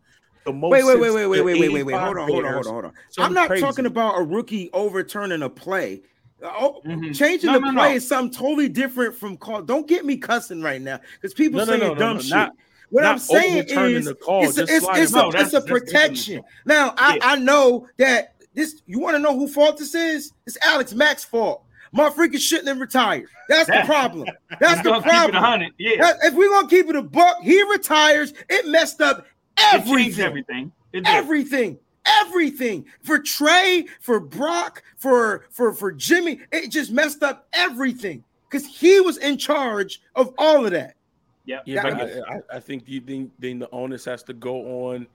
F: The most
E: Wait, wait, wait, wait, wait, wait, wait, wait, wait. Hold on, hold on, hold on, hold on.
F: Something
E: I'm not
F: crazy.
E: talking about a rookie overturning a play. Oh,
B: Mhm.
E: changing
B: No,
E: the
B: no,
E: play
B: no.
E: is something totally different from call. Don't get me cussing right now because people saying dumb shit.
F: not-
E: what
F: not
E: I'm saying is,
F: the call,
E: it's a, it's, it's, a, it's a protection. Now, I,
B: Yeah.
E: I know that this. You want to know who fault this is? It's Alex Mack's fault. Motherfucker shouldn't have retired. That's the problem. That's the
B: gonna keep it
E: problem.
B: Yeah,
E: That- if we're gonna keep it a buck, he retires. It messed up everything
B: everything.
E: Everything everything for trey for brock for for for jimmy it just messed up everything because he was in charge of all of that
B: Yep.
F: Yeah,
E: That-
F: but I, I, I think you think then the onus has to go on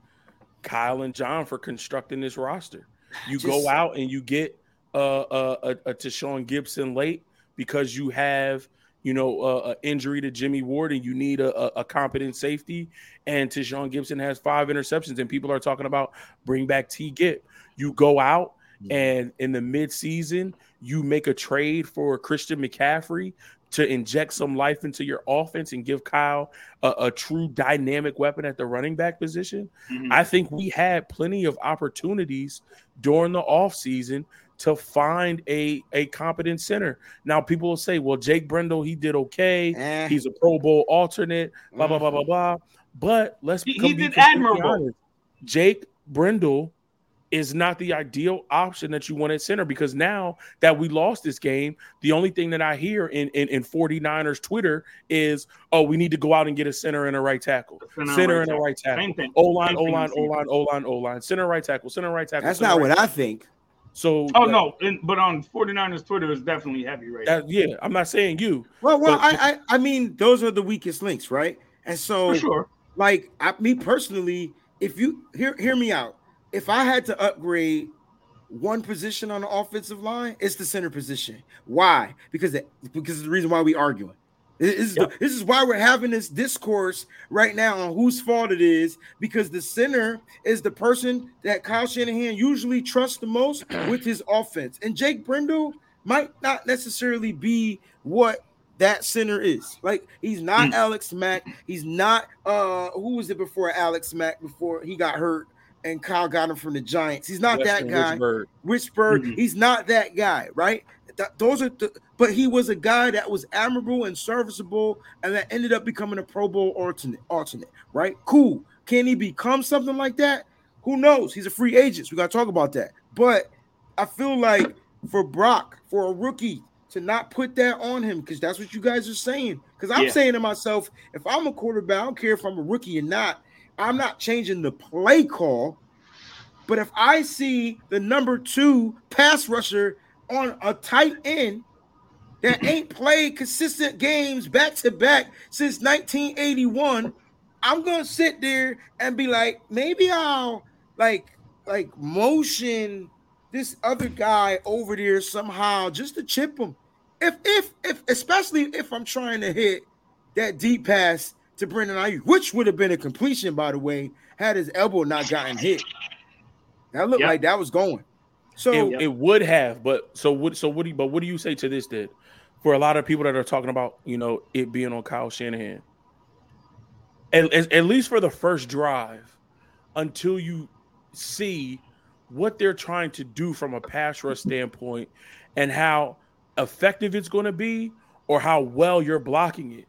F: Kyle and John for constructing this roster. You
E: Just-
F: go out and you get uh, uh, a, a Tashaun Gipson late because you have you know uh, an injury to Jimmy Ward and you need a, a, a competent safety. And Tashaun Gipson has five interceptions, and people are talking about bring back T. Gip. You go out and in the midseason you make a trade for Christian McCaffrey to inject some life into your offense and give Kyle a, a true dynamic weapon at the running back position.
B: Mhm.
F: I think we had plenty of opportunities during the offseason to find a, a competent center. Now people will say, well, Jake Brendel, he did okay.
E: Eh,
F: He's a Pro Bowl alternate, blah, blah, blah, blah, blah. But let's
B: He- he
F: be
B: did admirable.
F: honest. Jake Brendel is not the ideal option that you want at center because now that we lost this game, the only thing that I hear in, in, in 49ers Twitter is, oh, we need to go out and get a center and a right tackle.
B: Center and
F: Center
B: right
F: and a right tackle. O line, O line, O line, O line, O line. Center right tackle, center right tackle.
E: that's
F: center
E: not
F: right
E: what i think
F: So
B: Oh
F: that-
B: no, and, but on 49ers Twitter is definitely heavy right now.
F: that yeah, I'm not saying you.
E: well well
F: But-
E: I, I i mean those are the weakest links right and so
B: For sure.
E: like I, me personally if you hear hear me out if i had to upgrade one position on the offensive line it's the center position why because it, because the reason why we arguing this is, the- this is why we're having this discourse right now on whose fault it is because the center is the person that Kyle Shanahan usually trusts the most [clears throat] with his offense. And Jake Brendel might not necessarily be what that center is. Like he's not
B: Mm.
E: Alex Mack. He's not uh who was it before Alex Mack before he got hurt and Kyle got him from the Giants. He's not
F: Weston
E: that guy.
F: Richburg.
E: Richburg,
B: Mhm.
E: he's not that guy, right? Th- those are the, but he was a guy that was admirable and serviceable, and that ended up becoming a Pro Bowl alternate. Alternate, right? Cool. Can he become something like that? Who knows? He's a free agent. So we got to talk about that. But I feel like for Brock, for a rookie, to not put that on him because that's what you guys are saying. Because I'm
B: Yeah.
E: saying to myself, if I'm a quarterback, I don't care if I'm a rookie or not. I'm not changing the play call. But if I see the number two pass rusher on a tight end that ain't played consistent games back to back since 1981, I'm gonna sit there and be like, maybe I'll like like motion this other guy over there somehow just to chip him. If if if especially if I'm trying to hit that deep pass to Brandon Aiyuk, which would have been a completion, by the way, had his elbow not gotten hit. That looked
B: Yep.
E: like that was going. So
F: It, it would have, but so what? So what do you? But what do you say to this? Then, for a lot of people that are talking about, you know, it being on Kyle Shanahan, at, at, at least for the first drive, until you see what they're trying to do from a pass rush standpoint and how effective it's going to be, or how well you're blocking it.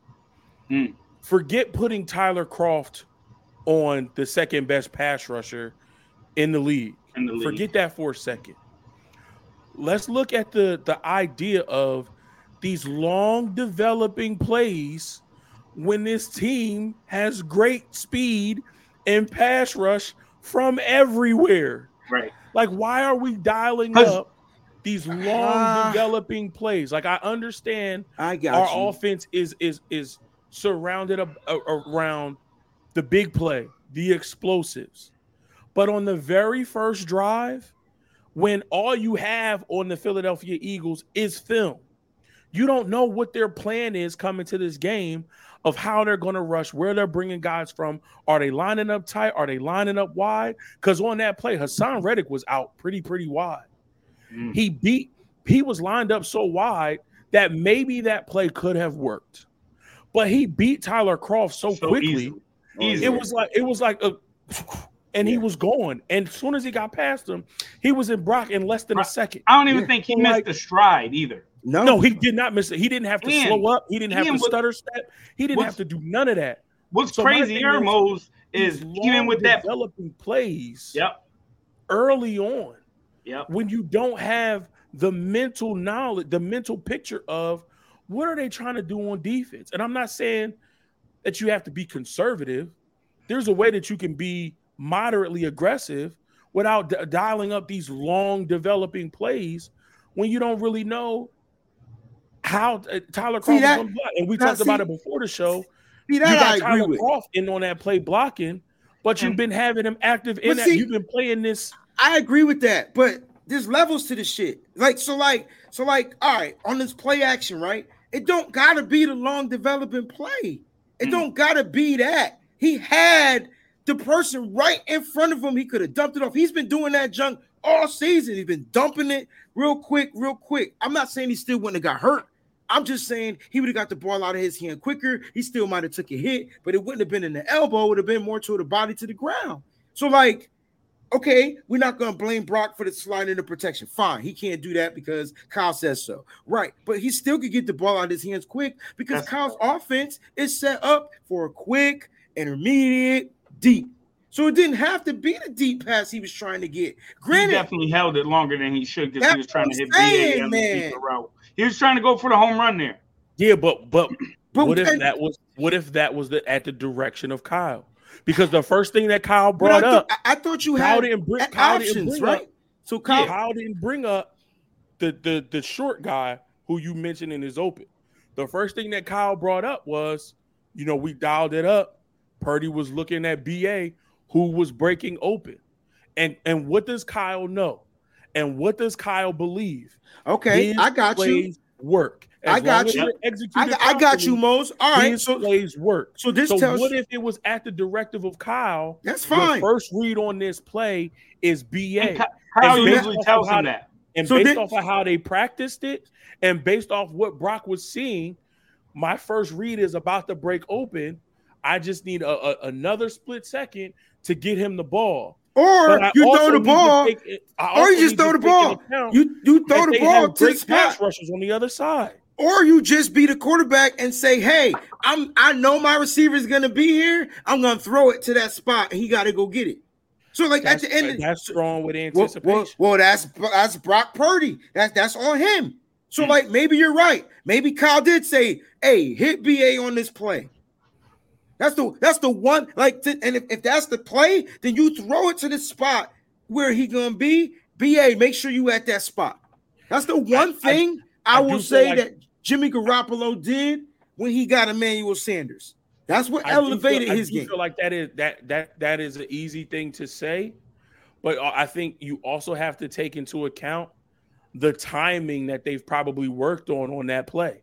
B: Hmm.
F: Forget putting Tyler Kroft on the second best pass rusher in the league.
B: in the league.
F: Forget that for a second. Let's look at the the idea of these long developing plays when this team has great speed and pass rush from everywhere.
B: right.
F: Like, why are we dialing up these long
E: Ah.
F: developing plays? Like, I understand
E: I got
F: our
E: you.
F: offense is is is surrounded ab- a- around the big play, the explosives. But on the very first drive, when all you have on the Philadelphia Eagles is film, you don't know what their plan is coming to this game of how they're going to rush, where they're bringing guys from. Are they lining up tight? Are they lining up wide? Because on that play, Haason Reddick was out pretty, pretty wide.
B: Mm.
F: He beat, he was lined up so wide that maybe that play could have worked. But he beat Tyler Kroft so,
B: So
F: quickly.
B: easily. Easily.
F: It was like it was like a and he was going. And as soon as he got past him, he was in Brock in less than a second.
B: I don't even
E: Yeah.
B: think he
F: So,
B: missed
F: like-
B: the stride either.
E: no,
F: No, he did not miss it. He didn't have to
B: Ian-
F: slow up. He didn't have to
B: was-
F: stutter step. He didn't have to do none of that.
B: What's
F: So
B: crazy,
F: thing
B: here,
F: is,
B: Mose, is even
F: long
B: with that.
F: developing plays
B: Yep.
F: early on,
B: Yep.
F: when you don't have the mental knowledge, the mental picture of what are they trying to do on defense. And I'm not saying that you have to be conservative. There's a way that you can be moderately aggressive without d- dialing up these long developing plays when you don't really know how uh, Tyler
E: See
F: Kroft
E: that-
F: block. And we
E: now,
F: talked about it before the show.
E: see
F: You
E: that
F: got
E: I agree
F: Tyler
E: with.
F: Kroft in on that play blocking, but you've been having him active in
E: But
F: that.
E: see-
F: You've been playing this.
E: I agree with that, but there's levels to this shit. Like so, like so, like all right, on this play action, right? It don't gotta be the long developing play. It
B: Mm.
E: don't gotta be that. He had the person right in front of him. He could have dumped it off. He's been doing that junk all season. He's been dumping it real quick, real quick. I'm not saying he still wouldn't have got hurt. I'm just saying he would have got the ball out of his hand quicker. He still might have took a hit, but it wouldn't have been in the elbow. It would have been more to the body to the ground. So like okay, we're not going to blame Brock for the slide into protection. Fine, he can't do that because Kyle says so. Right, but he still could get the ball out of his hands quick because
B: That's-
E: Kyle's offense is set up for a quick, intermediate, deep. So it didn't have to be the deep pass he was trying to get.
B: He definitely held it longer than he should because he was trying to hit
E: what
B: BA on the
E: man.
B: route. He was trying to go for the home run there.
F: Yeah, but but
E: but
F: what if that was what if that was the at the direction of Kyle? Because the first thing that Kyle brought
E: I,
F: up,
E: I, I thought you
F: Kyle
E: had
F: didn't bring Kyle didn't
E: options,
F: bring
E: right?
F: up
E: So Kyle,
F: Kyle didn't bring up the the the short guy who you mentioned in his open. The first thing that Kyle brought up was, you know, we dialed it up. Purdy was looking at BA who was breaking open. And and what does Kyle know? And what does Kyle believe?
E: okay,
F: His
E: I got you.
F: work. As
E: I got you.
F: they're
E: I, I got you,
F: properly,
E: Mose. All right, so
F: plays work.
E: so this
F: So
E: tells
F: what if it was at the directive of Kyle?
E: that's
F: The
E: fine.
F: first read on this play is BA.
B: And Kyle
F: And based
B: usually
F: off
B: tells
F: of how
B: him
F: they-
B: that.
F: And
E: So
F: based
E: then-
F: off of how they practiced it, and based off what Brock was seeing, my first read is about to break open. I just need a, a- another split second to get him the ball.
E: Or you throw the ball,
F: take
E: or you just throw the ball. You you throw the ball
F: have
E: to the
F: great pass rushers on the other side.
E: Or you just be the quarterback and say, "Hey, I'm I know my receiver is gonna be here. I'm gonna throw it to that spot, and he got to go get it." So like
F: That's,
E: at the end, of,
F: that's strong with
E: well,
F: anticipation.
E: well, well, that's that's Brock Purdy. That's that's on him. So
B: Hmm.
E: like maybe you're right. Maybe Kyle did say, "Hey, hit BA on this play." That's the that's the one. Like, to, and if, if that's the play, then you throw it to the spot where he gonna be. BA, make sure you at that spot. That's the one
F: I-
E: thing I,
F: I
E: will say
F: like-
E: that Jimmy Garoppolo did when he got Emmanuel Sanders. That's what
F: I do feel-
E: elevated
F: I
E: his
F: do
E: game.
F: feel like that is that that that is an easy thing to say, but uh, I think you also have to take into account the timing that they've probably worked on on that play.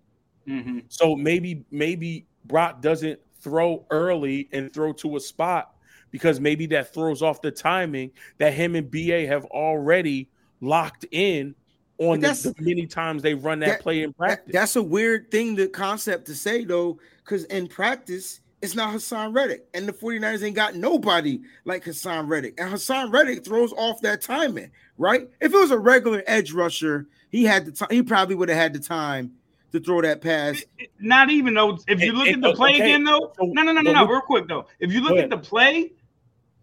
B: hmm
F: So maybe maybe Brock doesn't throw early and throw to a spot because maybe that throws off the timing that him and BA have already locked in on the, the many times they run that,
E: that-
F: play in
E: That-
F: practice.
E: that's a weird thing, the concept to say though, because in practice, it's not Haason Reddick, and the 49ers ain't got nobody like Haason Reddick. And Haason Reddick throws off that timing, right? If it was a regular edge rusher, he had the time, he probably would have had the time to throw that pass.
B: Not even though, if you
F: And-
B: look
F: and-
B: at the play
F: okay,
B: again, though, no, no, no, no, no, real quick though. If you look at the play,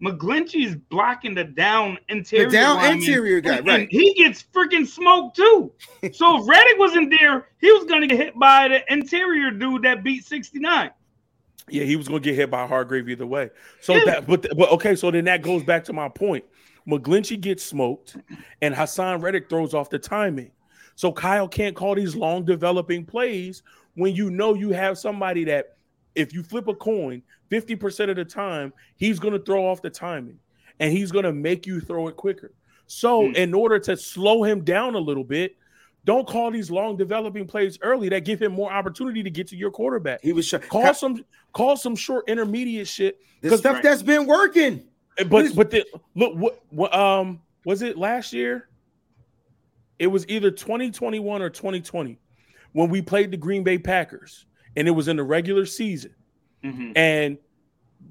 B: McGlinchey's blocking the down interior.
E: The down
B: lineman,
E: interior guy,
B: and-
E: right.
B: And he gets freaking smoked too. [laughs] so if Reddick wasn't there, he was gonna get hit by the interior dude that beat 69.
F: Yeah, he was going to get hit by Hargrave either way. So
B: Yeah.
F: that, but but okay, so then that goes back to my point. McGlinchey gets smoked, and Haason Reddick throws off the timing. So Kyle can't call these long developing plays when you know you have somebody that, if you flip a coin, fifty percent of the time he's going to throw off the timing, and he's going to make you throw it quicker. So
B: Hmm.
F: in order to slow him down a little bit. Don't call these long developing plays early that give him more opportunity to get to your quarterback.
E: He was sh-
F: Call some call some short intermediate shit.
E: the
F: 'cause-
E: stuff that's been working.
F: But but the, look what, what um was it last year? It was either 2021 or 2020 when we played the Green Bay Packers and it was in the regular season
B: Mhm.
F: and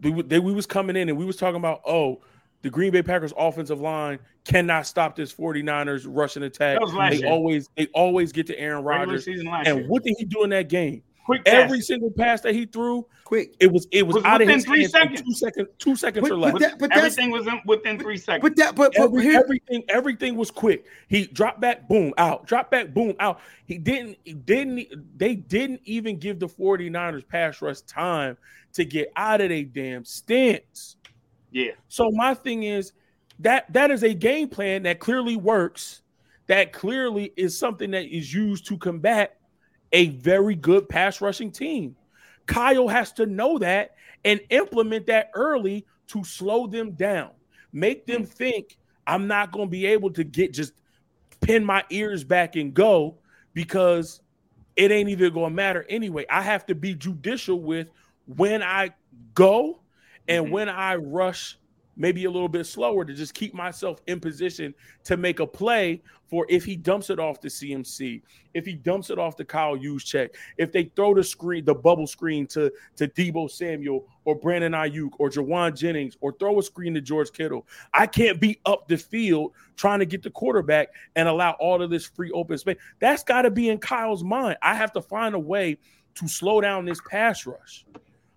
F: we, they, we was coming in and we was talking about oh the Green Bay Packers offensive line cannot stop this 49ers rushing attack.
B: That was last
F: They
B: year.
F: always they always get to Aaron Rodgers. And
B: year.
F: what did he do in that game?
B: Quick
F: Every
B: pass.
F: single pass that he threw,
E: Quick.
F: it was it was,
B: Was
F: out of
B: within
F: his
B: three seconds.
F: two seconds, two seconds
E: But-
F: or
E: but
F: less.
E: that- but that's
B: Everything was in, within three seconds.
E: but that but, but
F: Every-
E: here,
F: everything everything was quick. He dropped back, boom, out. Drop back, boom, out. He didn't he didn't they didn't even give the 49ers pass rush time to get out of their damn stance.
B: yeah.
F: So my thing is that that is a game plan that clearly works. That clearly is something that is used to combat a very good pass rushing team. Kyle has to know that and implement that early to slow them down. Make them think I'm not going to be able to get just pin my ears back and go because it ain't even going to matter anyway. I have to be judicial with when I go and
B: Mhm.
F: when I rush maybe a little bit slower to just keep myself in position to make a play for if he dumps it off to CMC, if he dumps it off to Kyle check, if they throw the screen, the bubble screen to, to Deebo Samuel or Brandon Aiyuk or Jauan Jennings or throw a screen to George Kittle. I can't be up the field trying to get the quarterback and allow all of this free open space. That's got to be in Kyle's mind. I have to find a way to slow down this pass rush.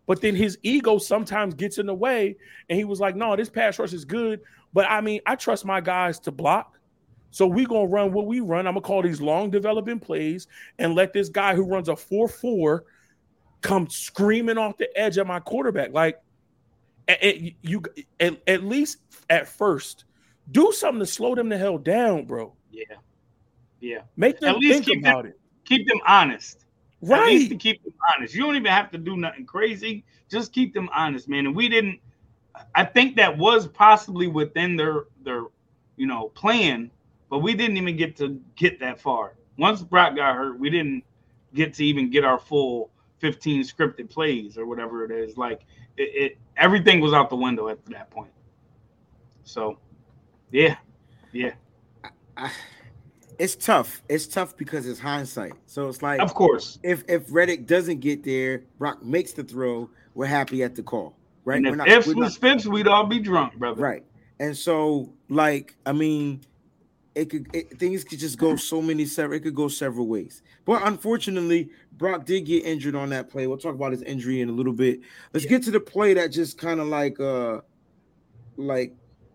F: But then his ego sometimes gets in the way, and he was like, "No, this pass rush is good, but I mean, I trust my guys to block, so we're gonna run what we run. I'm gonna call these long developing plays and let this guy who runs a four four come screaming off the edge of my quarterback. Like, you at, at least at first, do something to slow them the hell down, bro.
B: Yeah. Yeah.
F: Make them
B: At least
F: think
B: keep them-
F: about it.
B: Keep them honest. At least to keep them honest. You don't even have to do nothing crazy. Just keep them honest, man. And we didn't. I think that was possibly within their their you know plan, but we didn't even get to get that far. Once Brock got hurt, we didn't get to even get our full 15 scripted plays or whatever it is. Like it, it everything was out the window at that point. So, yeah, yeah,
E: I, it's tough. It's tough because it's hindsight. So it's like
B: of course.
E: if if Reddick doesn't get there, Brock makes the throw. We're happy at the call, right?
B: And
E: We're
B: if
E: not-
B: ifs
E: we're
B: was
E: not-
B: fifths, we'd all be drunk, brother.
E: right. And so, like, I mean, it could it, things could just go so many several. It could go several ways. But unfortunately, Brock did get injured on that play. We'll talk about his injury in a little bit. Let's get to the play that just kind of like uh like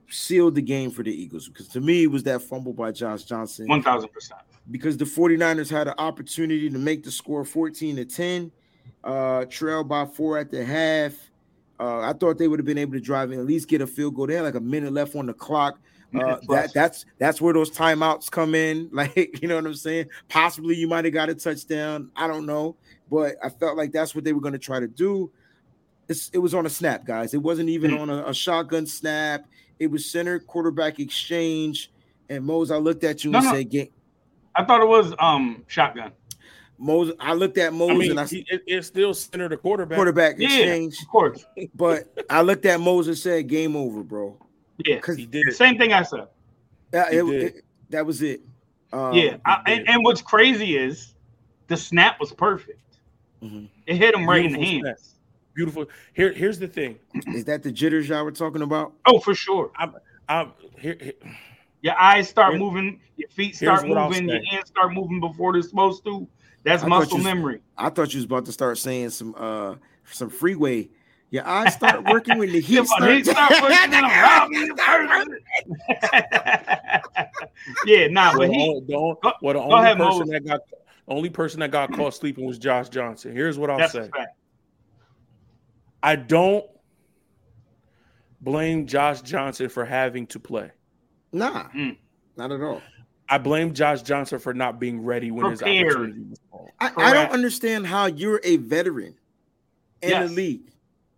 E: sealed the game for the Eagles because to me it was that fumble by Josh Johnson.
B: 1000%.
E: Because the 49ers had an opportunity to make the score 14 to 10, uh, trail by four at the half. Uh, I thought they would have been able to drive and at least get a field goal. They had like a minute left on the clock. Uh, [laughs] that that's that's where those timeouts come in. [laughs] Like, you know what I'm saying? Possibly you might have got a touchdown. I don't know, but I felt like that's what they were going to try to do. It's, it was on a snap, guys. It wasn't even
B: Mm.
E: on a, a shotgun snap. It was center quarterback exchange. And Mose, I looked at you
B: No,
E: and
B: no.
E: said, "Get
B: I thought it was um shotgun.
E: Mose." I looked at Mose
F: I mean,
E: and I
F: he, it, it's still center the quarterback.
E: quarterback
B: Yeah,
E: exchange,
B: of course.
E: but I looked at Mose and said, "Game over, bro."
B: Yeah.
E: Because
F: He did.
B: Same thing I said.
E: that,
F: He
E: it-
F: did.
E: it- that was it. Um,
B: yeah. I, and, and what's crazy is the snap was perfect.
E: Mhm.
B: It hit him right in the
F: Beautiful
B: hands.
F: snap. Beautiful. Here, here's the thing. [clears throat]
E: Is that the jitters y'all were talking about?
B: Oh, for sure.
F: I'm here. here-
B: Your eyes start
F: Here-
B: moving, your feet start moving, your hands start moving before they're supposed to. That's
E: I
B: muscle
E: you-
B: memory.
E: I thought you was about to start saying some uh some freeway. Your eyes [laughs] start working when the
B: Yeah,
E: heat starts.
B: start working on him. Rob me first. yeah, nah,
F: well,
B: but
F: the
B: he
F: only, the only,
B: Go-
F: well, the
B: go
F: only
B: ahead,
F: person
B: Moses.
F: that got only person that got caught sleeping was Josh Johnson. Here's what I'll
B: that's
F: say. I don't blame Josh Johnson for having to play.
E: Nah,
B: Mm.
E: not at all.
F: I blame Josh Johnson for not being ready when his opportunity was called.
E: I, I don't understand how you're a veteran in
B: Yes.
E: the league,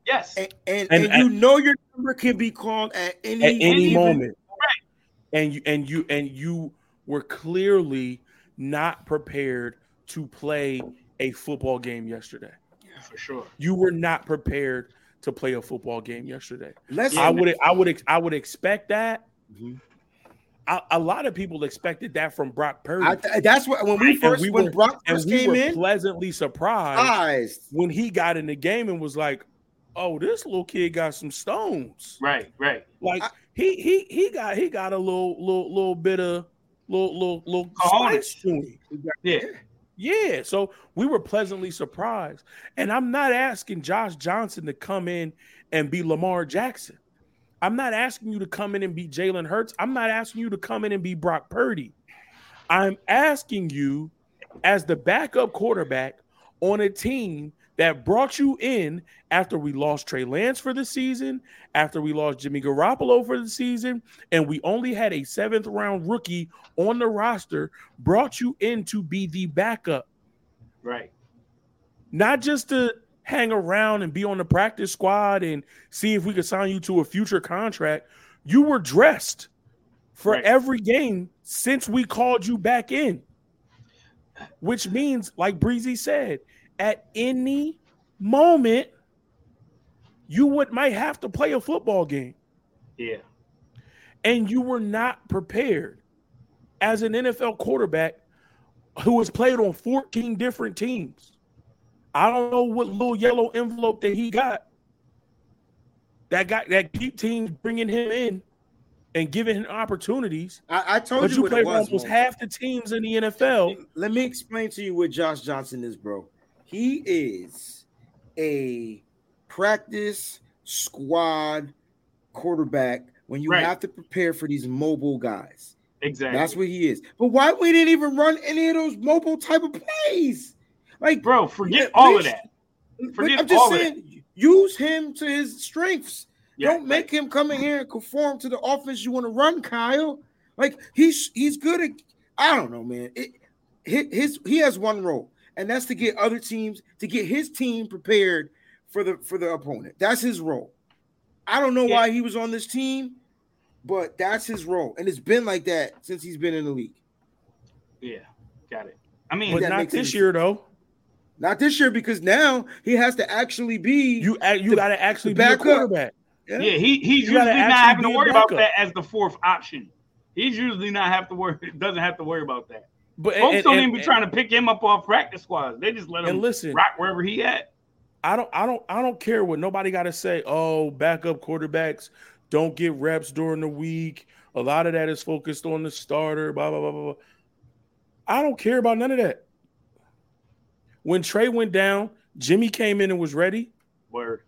B: Yes.
E: and and,
F: And-
E: and you know your number can be called at any
F: At any
E: given-
F: moment. And you and you and you were clearly not prepared to play a football game yesterday.
B: Yeah, for sure.
F: You were not prepared to play a football game yesterday.
E: Let's
F: I would I would I would expect that.
E: Mhm.
F: A, a lot of people expected that from Brock Purdy.
E: I, that's what when we
F: And
E: first
F: we
E: when
F: were-
E: Brock
F: and we
E: came
F: were
E: in,
F: pleasantly surprised
E: eyes.
F: when he got in the game and was like, "Oh, this little kid got some stones."
B: Right, right.
F: Like
E: I-
F: he he he got he got a little little little bit of little little little spice to him.
B: Yeah.
F: Yeah, so we were pleasantly surprised. And I'm not asking Josh Johnson to come in and be Lamar Jackson. I'm not asking you to come in and be Jalen Hurts. I'm not asking you to come in and be Brock Purdy. I'm asking you, as the backup quarterback on a team that brought you in after we lost Trey Lance for the season, after we lost Jimmy Garoppolo for the season, and we only had a seventh round rookie on the roster, brought you in to be the backup,
B: Right.
F: not just to hang around and be on the practice squad and see if we could sign you to a future contract. You were dressed for
B: Right.
F: every game since we called you back in, which means, like Breezy said, at any moment, you would might have to play a football game
B: Yeah.
F: and you were not prepared as an NFL quarterback who has played on 14 different teams. I don't know what little yellow envelope that he got. That got that keep teams bringing him in and giving him opportunities.
E: I, I told
F: But
E: you
F: you
E: what
F: play
E: it was.
F: almost
E: Mo.
F: half the teams in the NFL.
E: Let me explain to you what Josh Johnson is, bro. He is a practice squad quarterback when you
B: Right.
E: have to prepare for these mobile guys.
B: Exactly.
E: That's what he is. But why we didn't even run any of those mobile type of plays? Like,
B: Bro, forget all of that. forget
E: I'm just saying, use him to his strengths.
B: Yeah,
E: Don't make him come in here and conform to the offense you want to run, Kyle. Like he's he's good at. I don't know, man. It, his he has one role, and that's to get other teams to get his team prepared for the for the opponent. That's his role. I don't know
B: Yeah.
E: why he was on this team, but that's his role, and it's been like that since he's been in the league.
B: Yeah, got it. I mean,
F: But not this
E: any
F: year though.
E: Not this year because now he has to actually be
F: You you got to actually
E: the
F: be a
E: backup.
F: quarterback.
B: yeah, he he's
F: You
B: usually not having to
F: be a
B: worry about that as the fourth option. He's usually not have to worry. [laughs] Doesn't have to worry about that.
F: But
B: Folks
F: and-
B: don't
F: and-
B: even be trying to pick him up off practice squads. They just let him
F: and listen,
B: rock wherever he at.
F: I don't I don't I don't care what nobody got to say. Oh, backup quarterbacks don't get reps during the week. A lot of that is focused on the starter. Blah blah blah blah. blah. I don't care about none of that. When Trey went down, Jimmy came in and was ready.
B: Word.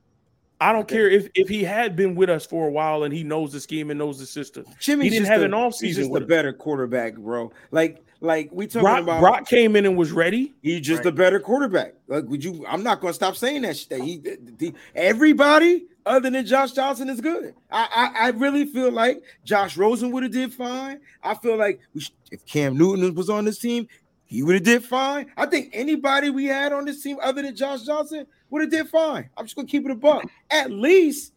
F: I don't care if if he had been with us for a while and he knows the scheme and knows the system.
E: Jimmy's
F: he didn't
E: just
F: have
E: a,
F: an offseason
E: He's just
F: with
E: a
F: us.
E: better quarterback, bro. Like, like we talking
F: Brock,
E: about.
F: Brock came in and was ready.
E: He's just
B: Right.
E: a better quarterback. Like, would you? I'm not gonna stop saying that. Shit. He, the, everybody other than Josh Johnson is good. I, I, I really feel like Josh Rosen would have did fine. I feel like we sh- if Cam Newton was on this team, he would have did fine. I think anybody we had on this team other than Josh Johnson would have did fine. I'm just gonna keep it a buck. At least.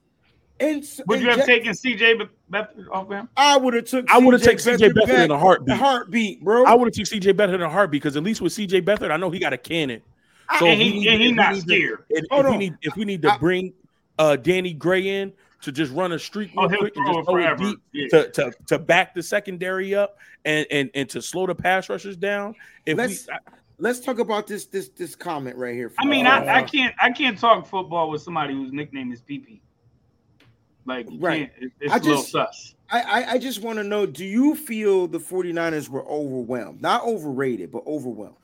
E: And
B: Would you have taken CJ Be- Beathard off him?
E: I would have took.
F: I would have taken CJ Beathard in a
E: back-
F: heartbeat.
E: A heartbeat, bro.
F: I would have took CJ Beathard in a heartbeat because at least with CJ Beathard, I know he got a cannon. So
B: and
F: if
B: he,
F: we need-
B: and he
F: if we
B: not
F: need to-
B: scared.
F: and
E: Hold
F: if we need if we need to
E: I-
F: bring uh Danny Gray in to just run a streak
B: Oh,
F: real
B: he'll
F: quick and
B: throw
F: just throw it
B: forever.
F: deep
B: Yeah.
F: to, to to back the secondary up and and and to slow the pass rushers down. If
E: Let's-
F: we
E: Let's talk about this this this comment right here.
B: I mean,
E: Uh,
B: I, I can't I can't talk football with somebody whose nickname is PP. Like, you
E: Right.
B: can't- it- it's
E: I
B: a little
E: just-
B: sus.
E: I, I, I just want to know do you feel the 49ers were overwhelmed? Not overrated, but overwhelmed.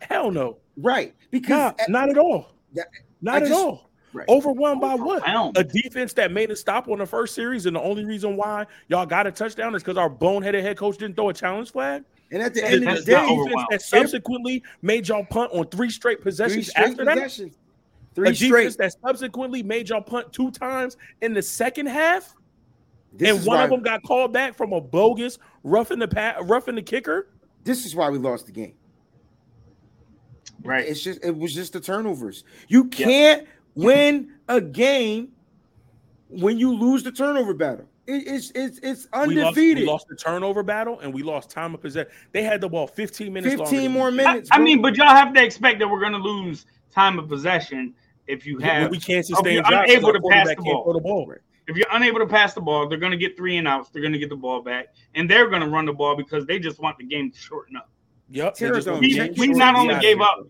F: hell no,
E: Right. Because
F: nah, not at all,
E: That-
F: not
E: I
F: at
E: just-
F: all.
E: Right.
F: Overwhelmed by what? A defense that made a stop on the first series, and the only reason why y'all got a touchdown is because our boneheaded head coach didn't throw a challenge flag.
E: and at the
B: That's-
E: end of the day,
F: defense that subsequently made y'all punt on three straight
E: three
F: possessions
E: straight
F: after that.
E: Possessions.
F: A
E: Three straight.
F: defense that subsequently made y'all punt two times in the second half,
E: This
F: and one
E: why,
F: of them got called back from a bogus roughing the pat, roughing the kicker.
E: this is why we lost the game.
B: Right.
E: It's just it was just the turnovers. You can't win a game when you lose the turnover battle. It- it's it's it's
F: We lost,
E: undefeated.
F: we lost the turnover battle, and we lost time of possession. They had the ball 15 minutes. longer
E: 15 more
F: we
B: I,
E: minutes.
B: I mean, but y'all have to expect that we're going to lose time of possession if you have,
F: we can't sustain
B: if
F: you're
B: unable to pass the ball.
F: the ball.
B: If you're unable to pass the ball, they're going to get three and outs. They're going to get the ball back, and they're going to run the ball because they just want the game to shorten up.
F: Yep. they
E: Terror's
F: just
E: on
F: want
B: We,
F: to
E: game
F: change
B: we not only gave up,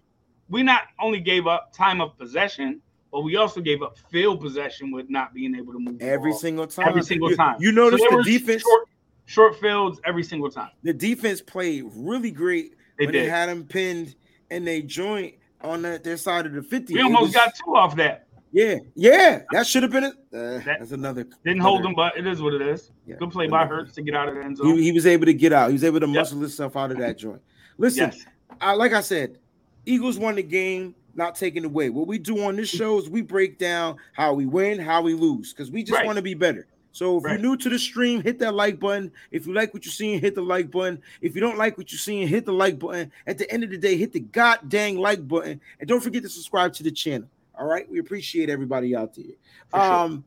B: we not only gave up time of possession, but we also gave up field possession with not being able to move the
E: every
B: ball.
E: single time.
B: every single
E: You-
B: time.
E: You notice
B: So
E: the defense.
B: short, short fields every single time.
E: the defense played really great
B: They
E: when they had them pinned and they joint on the, their side of the 50.
B: We almost
E: was-
B: got two off that.
E: yeah, yeah. That should have been it. Uh, that's another
B: Didn't hold
E: another-
B: them, but it is what it is.
E: Yeah.
B: Good play by Hurts to get out of the end zone.
E: He, he was able to get out. He was able to
B: Yep.
E: muscle himself out of that joint. Listen,
B: yes.
E: I, like I said, Eagles won the game, not taken away. What we do on this show is we break down how we win, how we lose, because we just
B: Right.
E: want to be better. So if
B: Right.
E: you're new to the stream, hit that like button. If you like what you're seeing, hit the like button. If you don't like what you're seeing, hit the like button. At the end of the day, hit the god dang like button. And don't forget to subscribe to the channel. All right. We appreciate everybody out there.
B: For sure.
E: um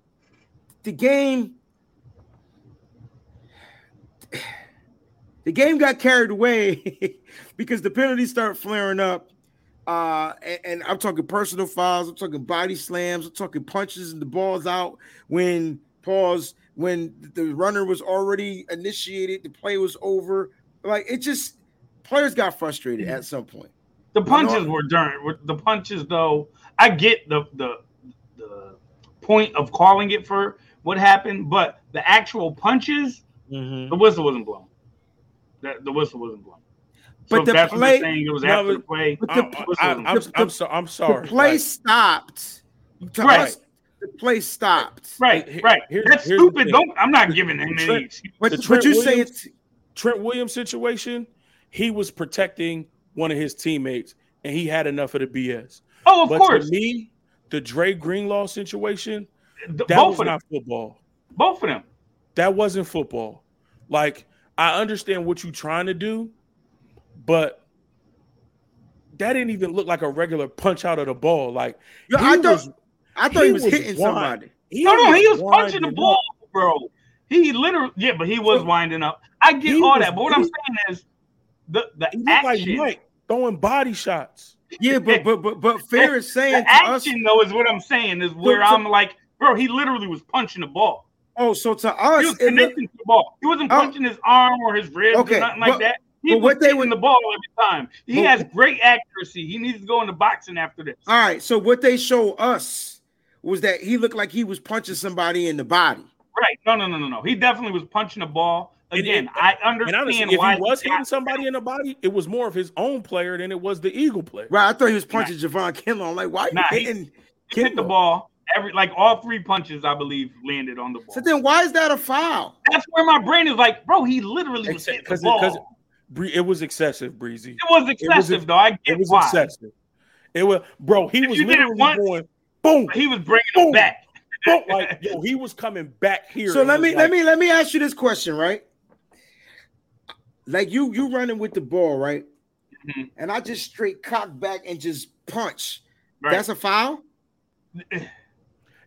E: the game the game got carried away [laughs] because the penalties start flaring up. Uh, and, and I'm talking personal fouls, I'm talking body slams, I'm talking punches and the balls out when pause when the runner was already initiated, the play was over. Like it just players got frustrated at some point.
B: The punches
E: I know-
B: were during the punches though. I get the the the point of calling it for what happened, but the actual punches, mm-hmm. the whistle wasn't blown. The, the whistle wasn't blown.
E: But
B: so
E: the
B: that's
E: play-
B: you're saying, it was
F: No,
B: after the play.
E: but
F: uh,
E: the,
F: I,
B: I,
F: I'm,
B: blown.
F: I'm, so, I'm sorry.
E: The play
F: Like,
E: stopped. To
F: Right.
E: us, the play stopped.
B: right,
F: here-
B: right.
F: here's-
B: That's
F: here's
B: stupid. Don't I'm not giving him any.
E: But,
F: The
E: but
F: Trent
E: you say it's
F: Trent Williams situation, he was protecting one of his teammates, and he had enough of the BS.
B: Oh, of
F: but
B: course.
F: to me, the Dre Greenlaw situation,
B: The-
F: that
B: both
F: was
B: of them.
F: not football.
B: Both of them.
F: That wasn't football. Like I understand what you're trying to do, but that didn't even look like a regular punch out of the ball. Like
E: Yo,
F: he
E: I thought
F: was-
E: I thought he,
F: he
E: was,
F: was
E: hitting
F: wild.
E: somebody.
F: he
B: No, no, he was punching the
F: up.
B: ball, bro. He literally, yeah, but he was
F: So-
B: winding up. I get
F: He
B: all
F: was-
B: that, but what I'm saying is the the
F: He looked like
B: action,
F: Mike throwing body shots.
E: Yeah, but but but but fair is saying
B: the
E: to us.
B: action though is what I'm saying is where
E: so-
B: I'm like, bro, he literally was punching the ball.
E: Oh, so to us,
B: He
E: us,
B: was
E: it looked-
B: connecting to the ball. He wasn't
E: Oh.
B: punching his arm or his ribs
E: Okay,
B: or nothing like
E: but-
B: that. He
E: but
B: was
E: what they
B: hitting
E: would-
B: the ball every time. He
E: But-
B: has great accuracy. He needs to go into boxing after this.
E: all right. So what they show us was that he looked like he was punching somebody in the body.
B: Right? No, no, no, no, no. He definitely was punching a ball. Again,
F: and-
B: I
F: And
B: understand
F: honestly, if
B: why
F: he was hitting somebody in the body, it was more of his own player than it was the Eagle player.
E: Right? I thought he was punching Javon Kinlaw. I'm like, why are you
B: Nah, he-
E: hitting
B: He hit the ball, Every like all three punches, I believe, landed on the ball.
E: So then why is that a foul?
B: That's where my brain is like, bro, he literally was hitting the
F: Because
B: ball.
F: because it was excessive, breezy.
B: it was excessive, though. I get It
F: was
B: why.
F: excessive. It was, bro. He
B: If
F: was
B: you did it
F: literally
B: once-
F: going boom,
B: He was bringing
F: Boom.
B: him back.
F: boom, like yo. He was coming back here.
E: So let me
F: like,
E: let me let me ask you this question, right? Like you you running with the ball, right?
B: Mhm.
E: And I just straight cock back and just punch.
B: Right.
E: That's a foul?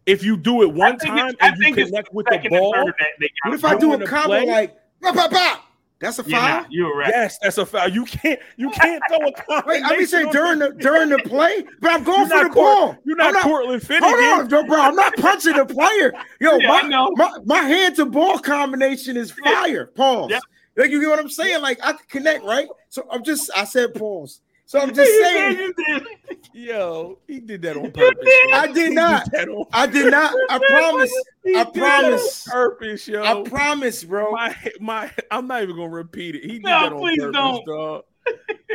F: If you do it one time
B: it's- I
F: and you
B: think
F: connect with the ball,
B: third that they got
E: What if I do a
F: the
E: combo
F: play?
E: like pop, pop, pop? That's a
B: You're,
E: foul?
B: not, you're right.
F: yes, that's a foul. You can't you [laughs] can't throw a
E: Wait, I mean say during the during the play, but I'm going for the
F: Cor-
E: ball.
F: You're
E: I'm
F: not, Cortland Finnegan.
E: Hold on, bro, bro. I'm not punching the player. [laughs] Yo,
B: Yeah,
E: my,
B: know.
E: my my hand to ball combination is fire. Pause.
B: Yeah.
E: Like you get what I'm saying? Like I can connect, right? So I'm just I said pause. So I'm just saying
B: did, did.
F: Yo, he did that on purpose.
B: did.
E: I did not.
F: on-
E: I did not. I promise. I promise.
F: purpose, yo.
E: I promise, bro.
F: my my, I'm not even gonna repeat it. He did
B: No,
F: that on
B: please
F: purpose,
B: don't.
F: dog.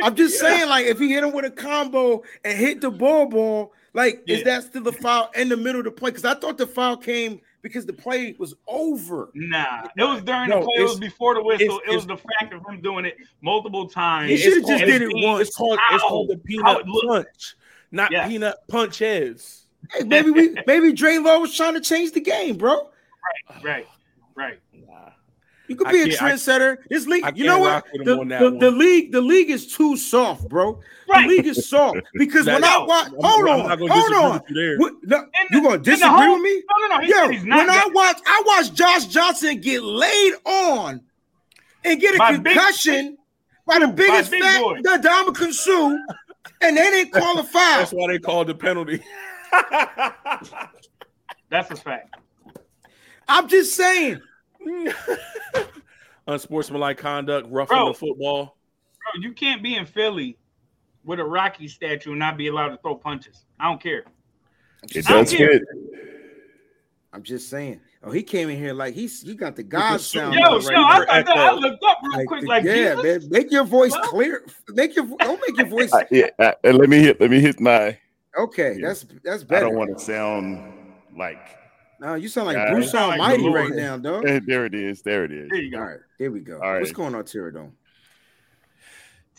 E: I'm just saying, like, if he hit him with a combo and hit the ball ball, like, is that still a foul in the middle of the play? Because I thought the foul came because the play was over.
B: Nah, it was during
F: No,
B: the play. It was before the whistle. it was the fact of him doing it multiple times.
E: He should've
F: called-
E: just did it once.
F: It's called it's called the peanut punch, not
B: Yes.
F: peanut punches. [laughs]
E: Hey, maybe we maybe Lowe was trying to change the game, bro.
B: Right, right.
F: Nah.
E: You could be a
F: can't- I-
E: trendsetter. This league, you know what?
F: rock with him
E: The, the, the league, the league is too soft, bro.
B: Right.
E: The league is soft [laughs] because when I watch, hold
F: I'm
E: on,
F: not gonna
E: hold on.
F: you there.
E: What- no, you gonna disagree
B: whole-
E: with me?
B: No, no, no. He
E: Yo,
B: said he's
E: when I
B: that-
E: watch, I watch Josh Johnson get laid on and get a
B: By big-
E: concussion by the
B: by
E: biggest
B: big
E: fat
B: boy.
E: the Dominican Sue, and they didn't [laughs] qualify.
F: That's why they called the penalty. [laughs]
B: That's a fact.
E: I'm just saying. [laughs]
F: Unsportsmanlike conduct, roughing
B: Bro.
F: the football.
B: Bro, you can't be in Philly with a Rocky statue and not be allowed to throw punches. I don't care.
G: It
B: I don't
G: does
B: care.
G: fit.
E: I'm just saying. Oh, he came in here like he's he got the God
F: suit.
E: sound.
B: Yo,
E: out
B: yo,
E: right
B: I,
E: now.
B: thought that, I looked up real
E: Like,
B: quick, like
E: yeah,
B: Jesus.
E: man, make your voice
B: What?
E: clear. Make your don't make your voice.
G: Uh, yeah, uh, let me hit. Let me hit my.
E: Okay,
G: Yeah.
E: that's that's better.
G: I don't want to sound like.
E: No, you sound like
G: Yeah,
E: Bruce
B: you sound like
E: Almighty right now, dog.
G: There it is. There it is.
B: There you go.
E: right, there we go.
G: All
E: What's going on, Pterodome?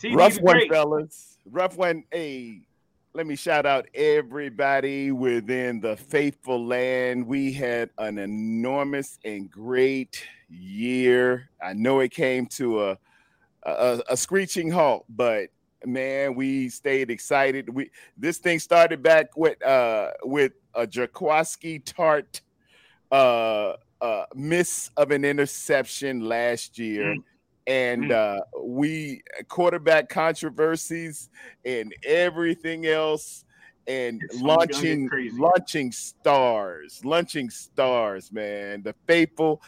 B: TV
G: Rough one,
B: great.
G: fellas. Rough one. Hey, let me shout out everybody within the faithful land. We had an enormous and great year. I know it came to a a, a screeching halt, but man, we stayed excited. We this thing started back with uh with a Jaquiski Tartt uh uh miss of an interception last year.
B: Mm.
G: And uh, we quarterback controversies and everything else, and
B: It's only gonna get
G: launching launching stars, launching stars, man. The faithful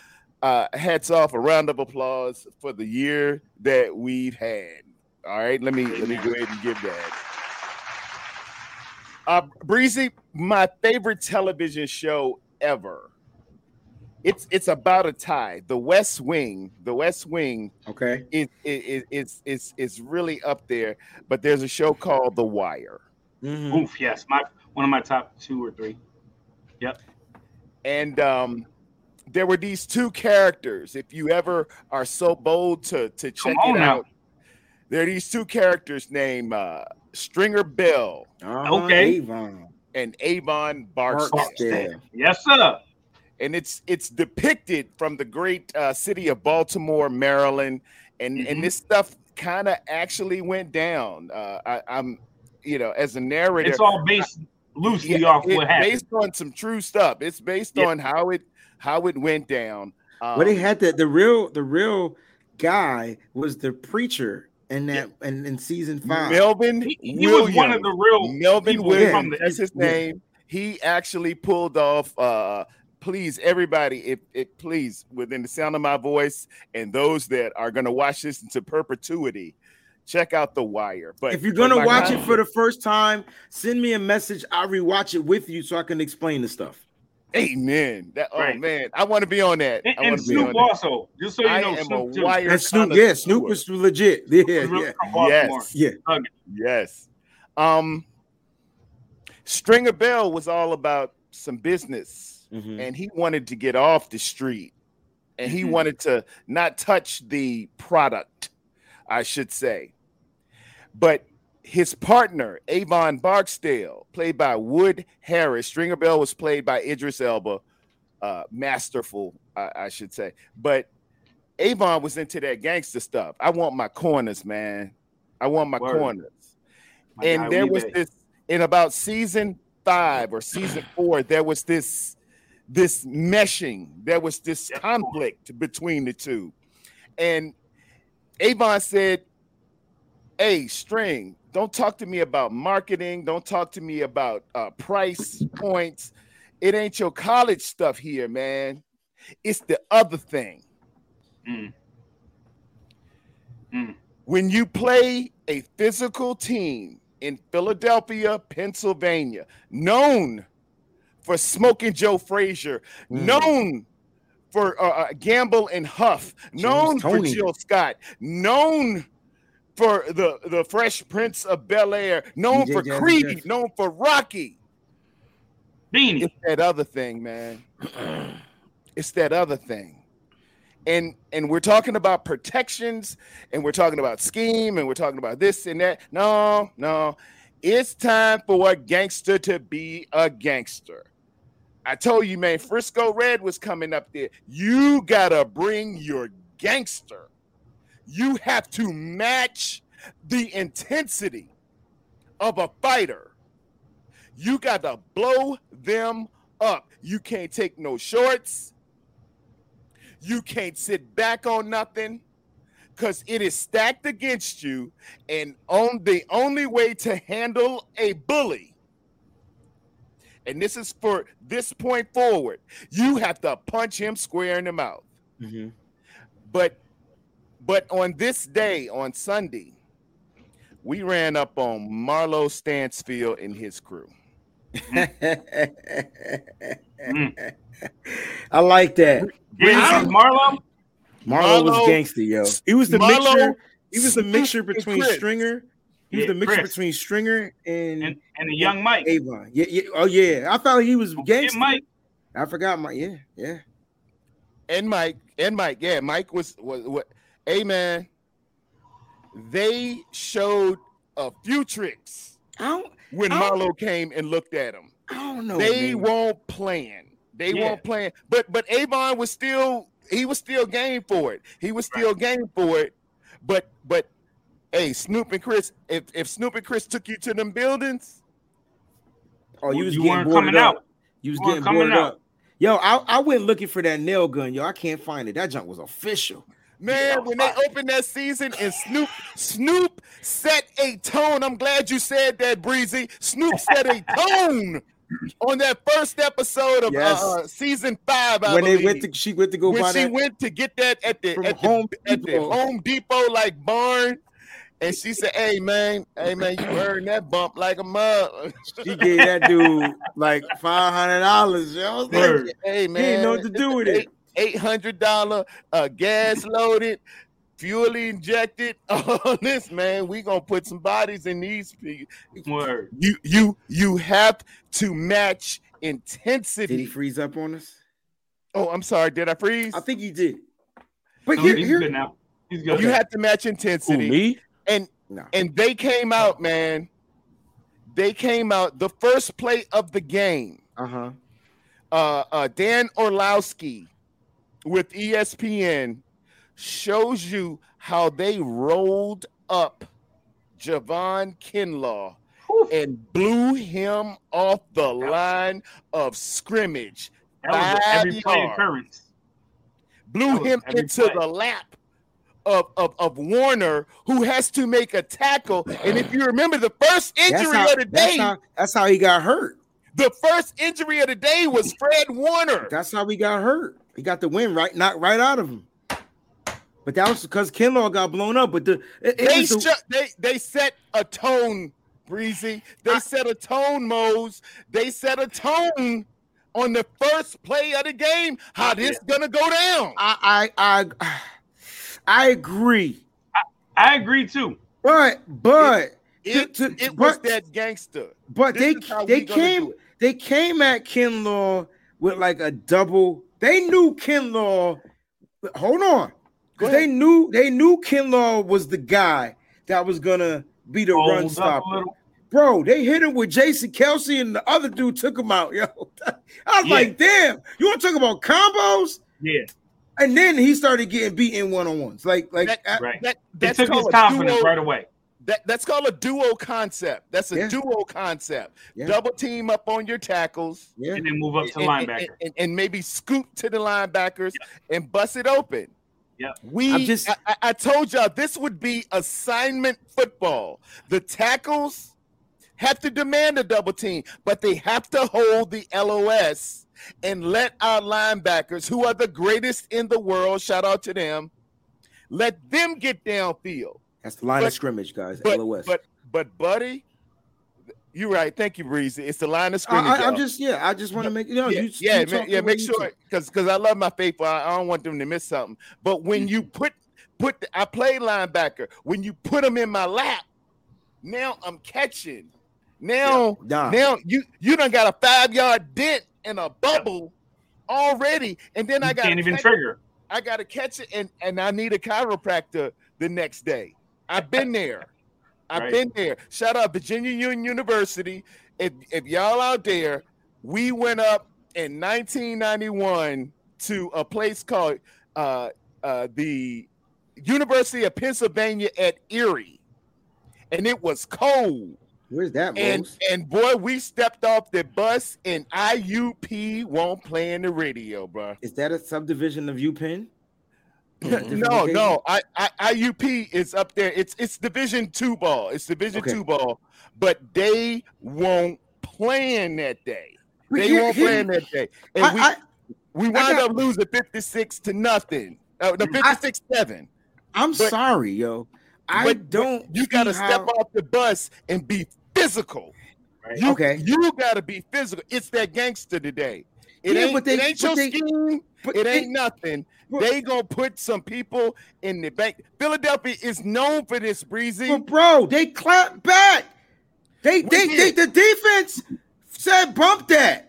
G: uh, hats off, a round of applause for the year that we've had. All right, let me let me go ahead and give that. Uh, Breezy, my favorite television show ever. It's it's about a tie. The West Wing, the West Wing
E: Okay,
G: is is is is is really up there. But there's a show called The Wire,
E: Mhm.
B: Oof, yes, my one of my top two or three. Yep.
G: and um, there were these two characters. If you ever are so bold to to check it
B: now.
G: out, there are these two characters named uh, Stringer Bell
E: Uh-huh,
B: Okay.
E: Avon.
G: and Avon Barksdale.
E: Barksdale.
B: Yes, sir.
G: And it's it's depicted from the great uh, city of Baltimore, Maryland, and
B: Mhm.
G: and this stuff kind of actually went down. Uh, I, I'm, you know, as a narrator,
B: It's all based loosely
G: yeah,
B: off
G: it-
B: what happened.
G: based on some true stuff. It's based
B: Yeah.
G: on how it how it went down. Um,
E: Well, they had the the real the real guy was the preacher in that in, in season five.
G: Melvin.
B: he, he was one of the real
G: Melvin
B: people
G: Williams.
B: from the
G: that's his
E: yeah.
G: name. He actually pulled off. uh Please, everybody, if it please, within the sound of my voice, and those that are going to watch this into perpetuity, check out The Wire. But
E: if you're gonna
G: my
E: watch it for the first time, send me a message. I'll rewatch it with you so I can explain the stuff.
G: Amen. That, oh man, I want to be on that.
B: and,
G: I
B: and
G: want to be on
B: Snoop
G: that.
B: also. Just so you
G: I
B: know,
G: am a
B: Snoop too.
G: wire
E: And Snoop, yeah, Snoop
G: connoisseur.
E: was legit. [laughs] Yeah,
B: He's
E: yeah.
G: Yes.
E: yeah.
G: Yes. Um Stringer Bell was all about some business
E: Mhm.
G: and he wanted to get off the street and he
B: Mhm.
G: wanted to not touch the product, I should say. But his partner, Avon Barksdale, played by Wood Harris, Stringer Bell was played by Idris Elba, uh, masterful, I, I should say. But Avon was into that gangster stuff. I want my corners, man. I want my
B: Word.
G: corners
B: My
G: and there was this in about season five or season four there was this this meshing there was this conflict between the two. And avon said hey string don't talk to me about marketing. Don't talk to me about uh, price points. It ain't your college stuff here man. It's the other thing.
B: Mm. Mm.
G: when you play a physical team in Philadelphia, Pennsylvania, known for smoking Joe Frazier,
E: Mm.
G: known for uh, uh, Gamble and Huff, known for
E: Tony.
G: Jill Scott, known for the, the Fresh Prince of Bel Air, known
E: DJ
G: for
E: Jazzy
G: Creed,
E: Jeff.
G: known for Rocky.
B: Beanie.
G: It's that other thing, man. [clears throat] it's that other thing. And and we're talking about protections and we're talking about scheme and we're talking about this and that. No, no. It's time for a gangster to be a gangster. I told you, man, Frisco Red was coming up there. You gotta bring your gangster. You have to match the intensity of a fighter. You got to blow them up. You can't take no shorts. You can't sit back on nothing because it is stacked against you. And on the only way to handle a bully, and this is for this point forward, you have to punch him square in the mouth.
E: Mhm.
G: But but on this day, on Sunday, we ran up on Marlo Stanfield and his crew.
B: Mm. [laughs]
E: I like that.
B: Yeah, Marlo.
E: Marlo was
G: Marlo-
E: gangster, yo. He was the
G: Marlo-
E: mixture. He was the mixture between Stringer. He was
B: Yeah,
E: the mixture
B: Chris.
E: between Stringer and,
B: and, and the young Mike.
E: Avon. Yeah, yeah. Oh yeah. I thought he was
B: Yeah,
E: gangster.
B: Mike.
E: I forgot my yeah, yeah.
G: and Mike and Mike. Yeah, Mike was was what? Hey man, they showed a few tricks
E: I don't
G: when
E: I don't-
G: Marlo came and looked at him.
E: I don't know.
G: they
E: man.
G: won't plan. They
B: Yeah.
G: won't plan. But but Avon was still he was still game for it. He was still game for it. But but hey, Snoop and Chris, if if Snoop and Chris took you to them buildings,
E: Oh, you was
B: You
E: getting
B: weren't
E: boarded
B: coming
E: up.
B: out.
E: You was
B: You
E: getting
B: coming
E: boarded
B: out.
E: up. Yo, I, I went looking for that nail gun, yo. I can't find it. That junk was official.
G: Man,
B: Yeah,
G: when they opened that season and Snoop Snoop set a tone. I'm glad you said that, Breezy. Snoop set a tone on that first episode of
E: Yes.
G: uh, uh, season five. I
E: when they went to she went to go
G: when
E: buy
G: she
E: that.
G: went to get that at the at
E: Home
G: the, at the Home Depot like barn, and she said, "Hey man, hey man, you heard that bump like a mug."
E: she gave that dude like five hundred dollars. Yo, I was like,
B: Word.
G: hey man,
E: didn't know what to do with it.
G: Eight hundred dollar, uh, gas loaded, fuel injected. [laughs] On this man, we gonna put some bodies in these people.
B: Word.
G: You you you have to match intensity.
E: Did he
G: intensity.
E: freeze up on us?
G: Oh, I'm sorry, did I freeze?
E: I think he did. But
B: No,
E: here,
B: he's
E: here
B: good now. He's good.
G: You have to match
F: Who,
G: intensity.
F: me?
G: And
E: no.
G: and they came out, man. They came out the first play of the game.
E: Uh-huh.
G: Uh, uh, Dan Orlovsky with ESPN shows you how they rolled up Javon Kinlaw and blew him off the line of scrimmage.
B: that was every play occurrence.
G: blew
B: That
G: him into
B: play.
G: the lap of, of, of Warner, who has to make a tackle. And if you remember, the first injury
E: how,
G: of the
E: that's,
G: day,
E: how, that's how he got hurt.
G: the first injury of the day was Fred Warner.
E: That's how he got hurt. He got the win right, not right out of him. But that was because Kinlaw got blown up. But the it, it
G: They,
E: the-
G: sh- they they set a tone, Breezy. They set a tone, Mose. They set a tone on the first play of the game. How this gonna go down?
E: I I I I agree.
B: I agree too.
E: But but
G: It,
E: to-
G: it was
E: but-
G: that gangster.
E: But
G: This
E: they they came
G: do it.
E: they came at Kinlaw with like a double. They knew Kinlaw. Hold on, because they knew they knew Kinlaw was the guy that was gonna be the
B: Hold
E: run stopper. Bro, they hit him with Jason Kelce and the other dude took him out. Yo, [laughs] I was
B: Yeah.
E: like, damn, you want to talk about combos?
B: Yeah,
E: And then he started getting beaten one on ones. Like, like
G: That-
E: I-
B: right.
G: That,
B: It took his confidence
G: duo-
B: right away.
G: That, that's called a duo concept. That's a
E: Yeah.
G: duo concept.
E: Yeah.
G: Double team up on your tackles.
E: yeah.
B: And then move up to
G: and, and-
B: linebacker.
G: and, and maybe scoop to the linebackers and bust it open.
B: Yeah.
G: We
E: I'm just-
G: I, I- I told y'all this would be assignment football. The tackles have to demand a double team, but they have to hold the LOS and let our linebackers, who are the greatest in the world, shout out to them, let them get downfield.
E: That's the line
G: But-
E: of scrimmage, guys.
G: But
E: LOS.
G: but but buddy, you're right. Thank you, Breezy. It's the line of scrimmage.
E: I, am just yeah. I just want to make you know.
G: yeah,
E: you,
G: yeah,
E: you
G: ma-
E: talk
G: yeah. Make sure because because I love my faithful. I, I don't want them to miss something. But when you mm-hmm. put put, I play linebacker. When you put them in my lap, now I'm catching. Now,
E: Nah.
G: now you you done got a five yard dent and a bubble already, and then I got
B: can't even trigger.
G: I got to catch it, and and I need a chiropractor the next day. I've been [laughs] there. I've
B: Right.
G: been there. Shout out Virginia Union University. If if y'all out there, we went up in 1991 to a place called uh, uh, the University of Pennsylvania at Erie, and it was cold.
E: Where's that,
G: man?
E: And
G: and boy, we stepped off the bus, and IUP won't play in the radio, bro.
E: Is that a subdivision of UPenn? [laughs]
G: no, no. I, I IUP is up there. It's it's Division two ball. It's Division
E: Okay.
G: two ball, but they won't play in that day. They won't play in that day, and
E: I,
G: we
E: I,
G: we wound
E: got-
G: up losing fifty six to nothing. Uh, the fifty six seven.
E: I'm
G: but-
E: sorry, yo. I
G: But- but
E: don't.
G: You got to step off the bus and be physical.
B: Right.
G: You,
E: Okay.
G: you got to be physical. It's that gangster today. It
E: Yeah,
G: ain't,
E: but they-
G: it ain't
E: but
G: your
E: they-
G: scheme.
E: but
G: it
E: they-
G: ain't nothing.
E: but-
G: they gonna put some people in the bank. Philadelphia is known for this, Breezy.
E: But bro, they clapped back. They
G: We
E: they, they the defense said bump that.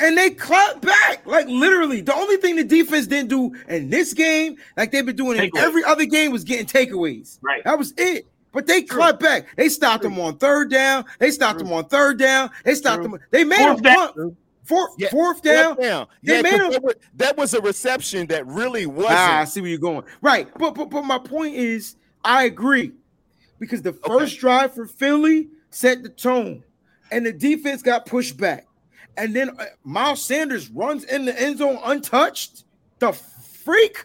E: And they clapped back. Like literally. The only thing the defense didn't do in this game, like they've been doing in
B: Takeaways.
E: every other game, was getting takeaways.
B: Right.
E: That was it. But they clapped back. They stopped them on third down. They stopped them on third down. They stopped
G: True.
E: them. They made
B: Fourth
E: a punt. Fourth,
G: Yeah,
E: fourth down.
G: Fourth down.
E: They
G: Yeah,
E: made
G: 'cause
E: him-
G: that, was, that was a reception that really wasn't.
E: Ah, I see where you're going. Right. But but but my point is, I agree. Because the first drive for Philly set the tone, and the defense got pushed back. And then uh, Miles Sanders runs in the end zone untouched. The freak,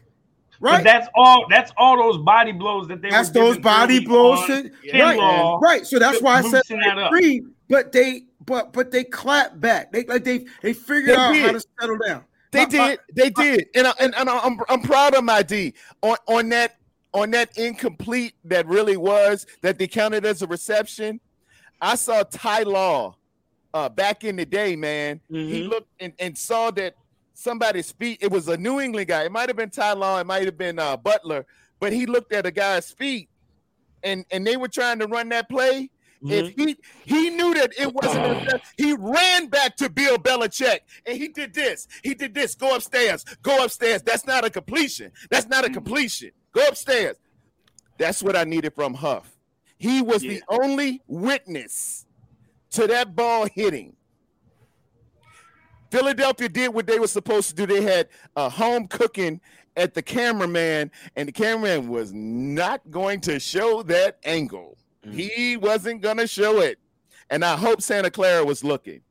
B: But
E: right?
B: that's all. That's all those body blows that they.
E: That's
B: were
E: those body blows.
B: on
E: to-
B: Kinlaw.
E: right, right. So that's why I said
B: loosen that
E: I But they, but but they clapped back. They like they they figured
G: They
E: out how to settle down.
G: They
E: My- my-
G: did. They did. And, I, and, and I'm I'm proud of my D on on that on that incomplete that really was that they counted as a reception. I saw Ty Law uh, back in the day, man. He
E: Mhm.
G: looked and, and saw that somebody's feet. It was a New England guy. It might have been Ty Law. It might have been uh, Butler. But he looked at a guy's feet, and and they were trying to run that play. If he he knew that it wasn't, he ran back to Bill Belichick and he did this. He did this. Go upstairs. Go upstairs. That's not a completion. That's not a completion. Go upstairs. That's what I needed from Huff. He was the only witness to that ball hitting. Philadelphia did what they were supposed to do. They had a home cooking at the cameraman, and the cameraman was not going to show that angle. He wasn't going to show it. And I hope Santa Clara was looking.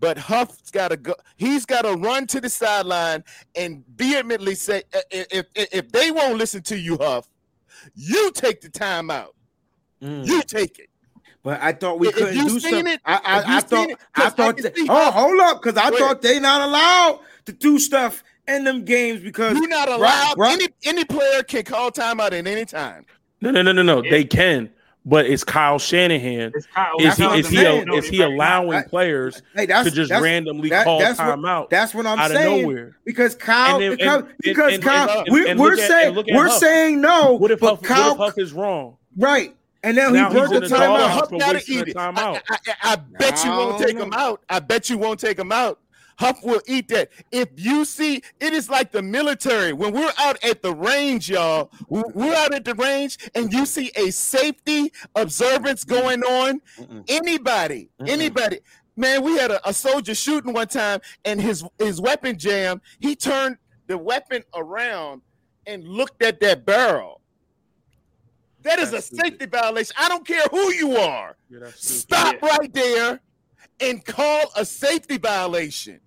G: But Huff's got to go. He's got to run to the sideline and vehemently say, "I- i- if, if, if they won't listen to you, Huff, you take the time out.
E: Mm.
G: You take it.
E: But I thought we
G: If
E: couldn't
G: you
E: do
G: seen
E: something.
G: it-
E: I,
G: if
E: I,
G: you
E: I
G: seen
E: thought
G: it,
E: I thought
G: can
E: that, oh hold up because I
G: Go
E: thought they not allowed to do stuff in them games because
G: You're not allowed.
E: right.
G: Any any player can call timeout at any time.
F: No, no, no, no, no. They can, but it's Kyle Shanahan.
B: It's Kyle.
F: Is he is he
E: saying.
F: is he allowing
E: I-
F: players
E: hey
F: to just
E: that's,
F: randomly
E: that-
F: call
E: that's what-
F: timeout
E: That's what I'm
F: out of
E: saying.
F: nowhere?
E: Because Kyle,
F: then-
E: because,
F: and-
E: because
F: and-
E: Kyle,
F: and-
E: we,
F: and
E: we're
F: at-
E: saying
F: and look at
E: we're
F: Huff.
E: saying no,
F: What if
E: but
F: Huff,
E: Kyle,
F: what if Huff is wrong?
E: right? And now,
F: Now
E: he
F: he's
E: broke the
F: the
E: timeout.
G: Huff gotta eat it. I, I, I bet you won't take
E: know.
G: him out. I bet you won't take him out. Huff will eat that. If you see, it is like the military. When we're out at the range, y'all, we- we're out at the range, and you see a safety observance going on.
E: Mm-mm.
G: Anybody,
E: Mm-mm.
G: anybody. Man, we had a, a soldier shooting one time, and his his weapon jammed. He turned the weapon around and looked at that barrel. That is
F: That's
G: a
F: stupid.
G: safety violation. I don't care who you are.
F: Yeah.
G: Stop right there and call a safety violation.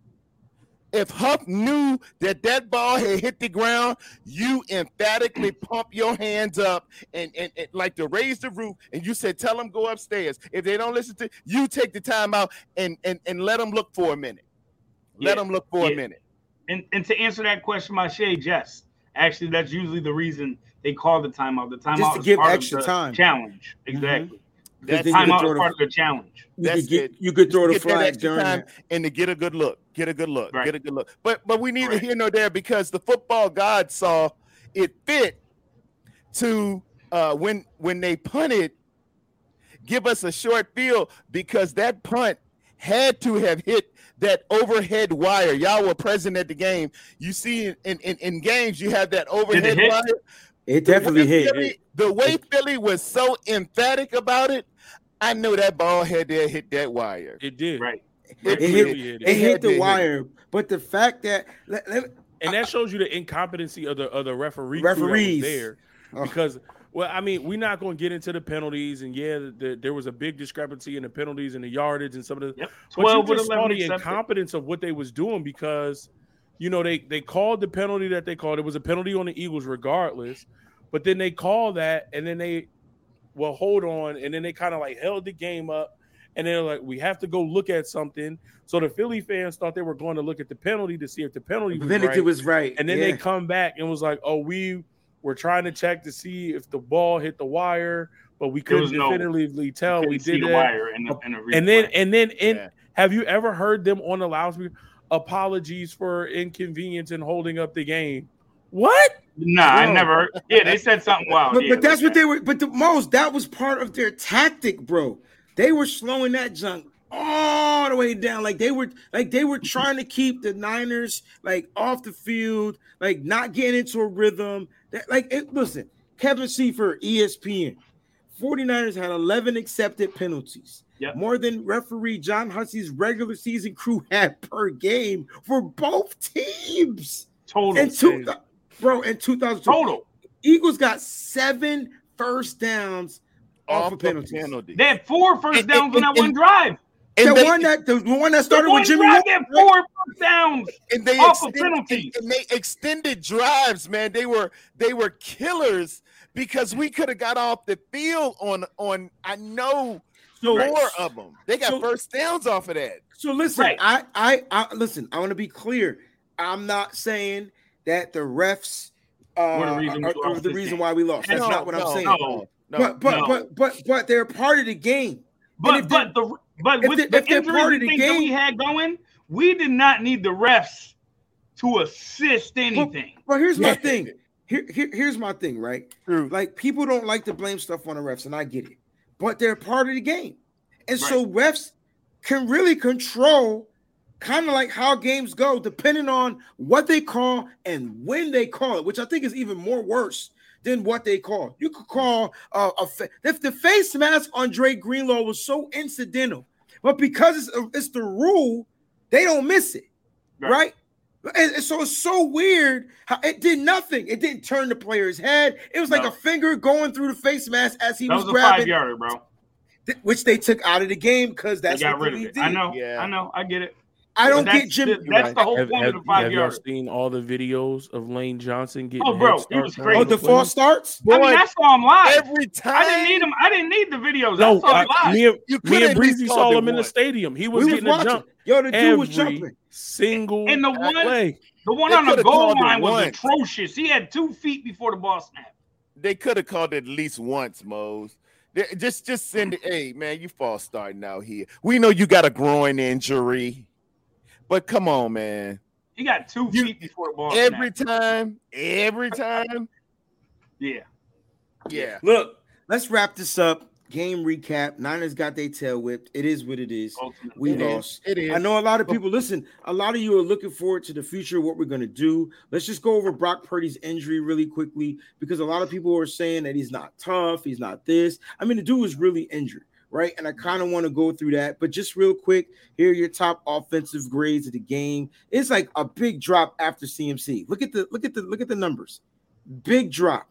G: If Huff knew that that ball had hit the ground, you emphatically [clears throat] pump your hands up and, and, and like to raise the roof, and you said, "Tell them go upstairs." If they don't listen to you, take the time out and and and let them look for a minute. Let
B: Yeah,
G: them look for a minute.
B: And and to answer that question, my shade, yes. Actually, that's usually the reason they call the timeout. The timeout
E: to
B: is
E: give
B: part of
E: extra
B: the
E: time.
B: Challenge. Exactly.
E: Because
G: That's
E: then
B: Timeout is part of the challenge.
E: You
G: That's
E: could get
G: it.
E: you could throw the flag during
G: time
E: that.
G: and to get a good look. Get a good look.
B: Right.
G: Get a good look. But but we neither
B: Correct.
G: here nor there because the football god saw it fit to uh when when they punted, give us a short field because that punt had to have hit that overhead wire. Y'all were present at the game. You see in, in, in games you have that overhead wire.
E: It definitely
G: the
E: hit.
G: Philly, the way Philly was so emphatic about it, I know that ball had to hit that wire.
F: It did.
B: Right.
G: It,
E: It
F: really
E: hit,
F: hit
E: it
G: It
E: hit the
G: to hit.
E: wire, but the fact that let- let-
F: and that shows you the incompetency of the of the referee crew that was
E: Referees.
F: there
E: Oh.
F: because well i mean we're not going to get into the penalties and yeah the, the- there was a big discrepancy in the penalties and the yardage and some of the
B: Yep.
F: but
B: Twelve
F: you
B: with
F: just saw
B: eleven
F: the
B: accepted.
F: incompetence of what they was doing because you know they they called the penalty that they called it was a penalty on the eagles regardless but then they called that and then they well hold on and then they kind of like held the game up and they're like we have to go look at something so the philly fans thought they were going to look at the penalty to see if the penalty was
E: Benedict
F: right.
E: was right.
F: And then
E: yeah.
F: they come back and was like, "Oh, we were trying to check to see if the ball hit the wire, but we couldn't
B: was no-
F: definitively tell.
B: Couldn't
F: We
B: see
F: did
B: the wire in the, in the
F: And then, and then, in
G: Yeah.
F: have you ever heard them on the loudspeaker? Apologies for inconvenience in holding up the game. What?
B: nah, I never. Yeah, they said something wild.
E: But,
B: yeah,
E: but that's
B: like
E: what they were. But the most that was part of their tactic, bro. They were slowing that junk all the way down. Like they were, like they were trying to keep the Niners like off the field, like not getting into a rhythm. That like it, listen, Kevin Seifert, E ESPN. 49ers had 11 accepted penalties.
B: Yep.
E: More than referee John Hussey's regular season crew had per game for both teams.
B: total.
E: And two, bro, in 2002,
B: total.
E: Eagles got seven first downs off, of
G: the
E: penalties.
G: penalty.
B: They had four first
G: And-
B: downs on
G: and-
B: that one drive.
E: The
G: And they,
E: one that the one that
B: The
E: started
B: one
E: with Jimmy.
B: drive,
E: Ward-
B: had four first downs.
G: and they
B: off of
G: extended,
B: penalties.
G: and, and they extended drives, man. They were they were killers because we could have got off the field on on I know
E: So,
G: more of them. They got
E: So-
G: first downs off of that.
E: so listen,
B: Right.
E: I, I, I listen. I want to be clear. I'm not saying that the refs uh,
B: Were the reason
E: are, are the reason
B: game.
E: why we lost. That's
B: No,
E: not what I'm saying.
B: no.
G: No,
E: but but
B: no.
E: but but but they're part of the game.
B: But
E: if
B: but the but with
E: they-
B: the
E: if they're
B: injuries
E: part of the
B: things that we had going, we did not need the refs to assist anything.
E: But here's my thing. Here, here, here's my thing, right?
G: True.
E: Like people don't like to blame stuff on the refs, and I get it, but they're part of the game, and so refs can really control kind of like how games go, depending on what they call and when they call it, which I think is even more worse than what they call. You could call uh, a fa- if the face mask on Dre Greenlaw was so incidental, but because it's, it's the rule, they don't miss it,
B: Right.
E: right? And, and so it's so weird how it did nothing. It didn't turn the player's head. It was like
B: No.
E: a finger going through the face mask as he
B: That
E: was,
B: was a five
E: grabbing,
B: yarder, bro.
E: th- which they took out of the game because
B: They
E: that's
B: got
E: what
B: rid of it.
E: did.
B: I know,
G: Yeah.
B: I know, I get it.
E: I don't
B: But
E: get
B: that's
E: Jim.
B: the- that's the whole
F: Have,
B: point
F: have-
B: of the five
F: have y'all seen all the videos of Lane Johnson getting?
B: Oh, bro,
F: head
B: it was crazy.
E: Oh, the
F: plays?
E: false starts.
B: I mean, I saw him live.
G: Every time
B: I didn't need him. I didn't need the videos.
F: No,
B: I saw him
F: I,
B: live.
F: me and,
G: You
F: me and
G: at
F: Breezy saw
G: it
F: him in the stadium. He was
E: We was
F: getting a jump
E: Yo, the dude was
F: every
E: jumping.
F: single
B: And the one-
F: play.
B: the one
G: They
B: on the goal line was
G: once.
B: atrocious. He had two feet before the ball snapped.
G: they could have called it at least once, Mose. Just just send it. Hey man, you false starting out here. We know you got a groin injury, but come on, man.
B: He got two
G: You-
B: feet before the ball
G: Every
B: snapped.
G: time, every time.
B: Yeah.
G: Yeah.
E: Look, let's wrap this up. Game recap. Niners got their tail whipped. It is what it is. We
G: It is.
E: lost.
G: It is.
E: I know a lot of people listen. A lot of you are looking forward to the future, what we're gonna do. Let's just go over Brock Purdy's injury really quickly because a lot of people are saying that he's not tough, he's not this. I mean, the dude was really injured, right? And I kind of want to go through that, but just real quick, here are your top offensive grades of the game. It's like a big drop after CMC. Look at the look at the look at the numbers. Big drop,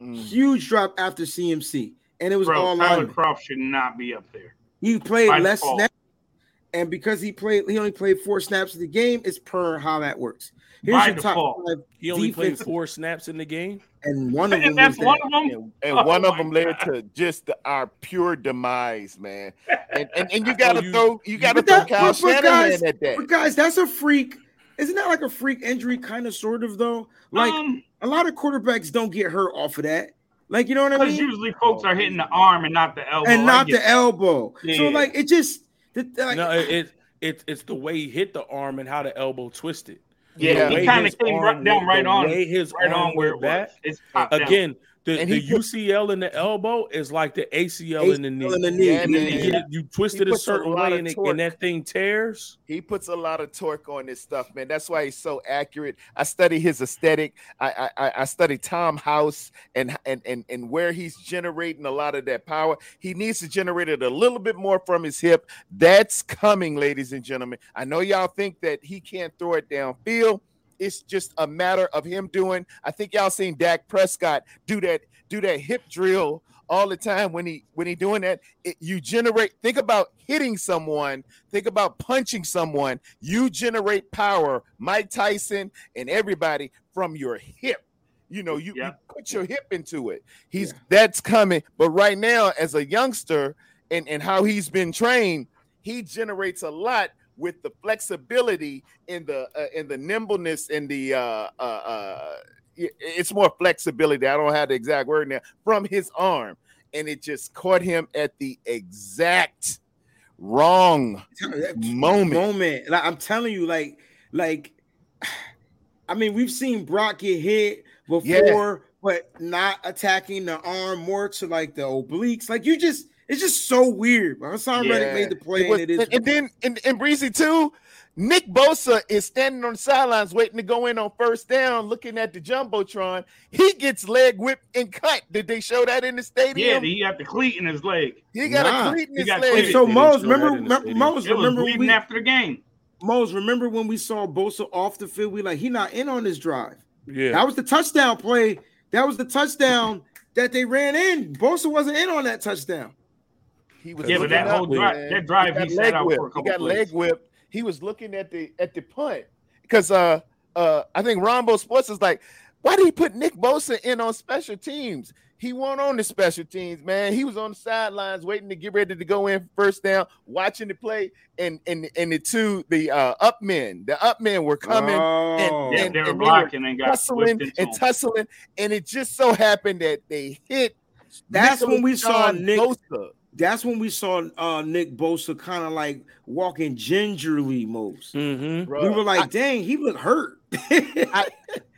G: Mm.
E: huge drop after CMC, and it was
B: Bro,
E: all
B: Tyler
E: linemen.
B: Kroft should not be up there.
E: He played
B: By
E: less
B: default.
E: snaps, and because he played, he only played four snaps of the game. It's per how that works. Here's
B: By
E: your top five
F: He only played
E: defense,
F: four snaps in the game.
E: And one of them
B: And that's one
E: that.
B: of them.
G: And, and
B: Oh
G: one of them led
B: God.
G: to just the, our pure demise, man. And and, and you [laughs] gotta
F: you-
G: throw you gotta throw
E: that-
G: Kyle
E: but- but
G: Shanahan
E: guys-
G: at that.
E: But guys, that's a freak. Isn't that like a freak injury, kind of, sort of, though? Like
B: um,
E: a lot of quarterbacks don't get hurt off of that. Like you know what I
B: because
E: mean?
B: usually folks are hitting the arm and not the elbow.
E: And not the elbow. So like it just. The, like,
F: No, it, it it it's the way he hit the arm and how the elbow twisted.
G: Yeah.
B: He kinda came
F: arm
B: right down right on-
F: his
B: right on where it
F: back.
B: was. It's top down.
F: The, the
G: put-
F: UCL in the elbow is like the ACL, in the knee.
E: ACL in the knee.
G: Yeah,
F: You,
G: man.
F: you twist it a
G: puts a
F: certain way and, it, and that thing tears.
G: He puts a lot of torque on this stuff, man. That's why he's so accurate. I study his aesthetic. I I, I- I study Tom House and, and and and where he's generating a lot of that power. He needs to generate it a little bit more from his hip. That's coming, ladies and gentlemen. I know y'all think that he can't throw it downfield. It's just a matter of him doing. I think y'all seen Dak Prescott do that do that hip drill all the time when he when he doing that. It, you generate. Think about hitting someone Think about punching someone. You generate power, Mike Tyson and everybody from your hip. You know, you, you put your hip into it. He's that's coming. But right now, as a youngster and, and how he's been trained, he generates a lot with the flexibility and the uh, and the nimbleness and the uh, uh, uh, it's more flexibility. I don't have the exact word now from his arm, and it just caught him at the exact wrong moment.
E: moment. Like I'm telling you, like, like, [sighs] I mean, we've seen Brock get hit before, but not attacking the arm, more to like the obliques. Like you just, it's just so weird. Haason Reddick
G: Yeah.
E: made the play,
G: It was-
E: and it is.
G: and, and then and, and Breezy too. Nick Bosa is standing on the sidelines waiting to go in on first down, looking at the jumbotron. He gets leg whipped and cut. Did they show that in the stadium?
B: Yeah,
G: stadium?
B: he got the cleat in his leg.
G: he got
E: Nah.
G: a cleat in his leg.
B: cleated.
E: so
F: They
E: Mose,
F: didn't show that
E: remember,
F: in
E: remember. Mose, remember when we
B: after the game.
E: Mose, remember when we saw Bosa off the field? We like he not in on this drive.
F: Yeah.
E: That was the touchdown play. That was the touchdown that they ran in. Bosa wasn't in on that touchdown.
G: He was
B: Yeah, but
G: looking
B: that whole drive-
G: man.
B: that drive
G: got
B: he sat
G: leg
B: out for a couple
G: He got
B: plays.
G: leg whipped. He was looking at the at the punt because uh uh I think Rombo Sports is like, why did he put Nick Bosa in on special teams? He won't on the special teams, man. He was on the sidelines waiting to get ready to go in first down, watching the play, and and and the two the uh up men, the up men were coming
E: Oh.
B: Yeah,
G: and-
B: they were
G: and they were
B: blocking and got
G: tussling and
B: him.
G: tussling, and it just so happened that they hit.
E: That's when we saw Nick-
G: Bosa.
E: That's when we saw uh, Nick Bosa kind of like walking gingerly, most.
F: Mm-hmm.
G: Bro,
E: we were like,
G: I-
E: dang, he looked hurt.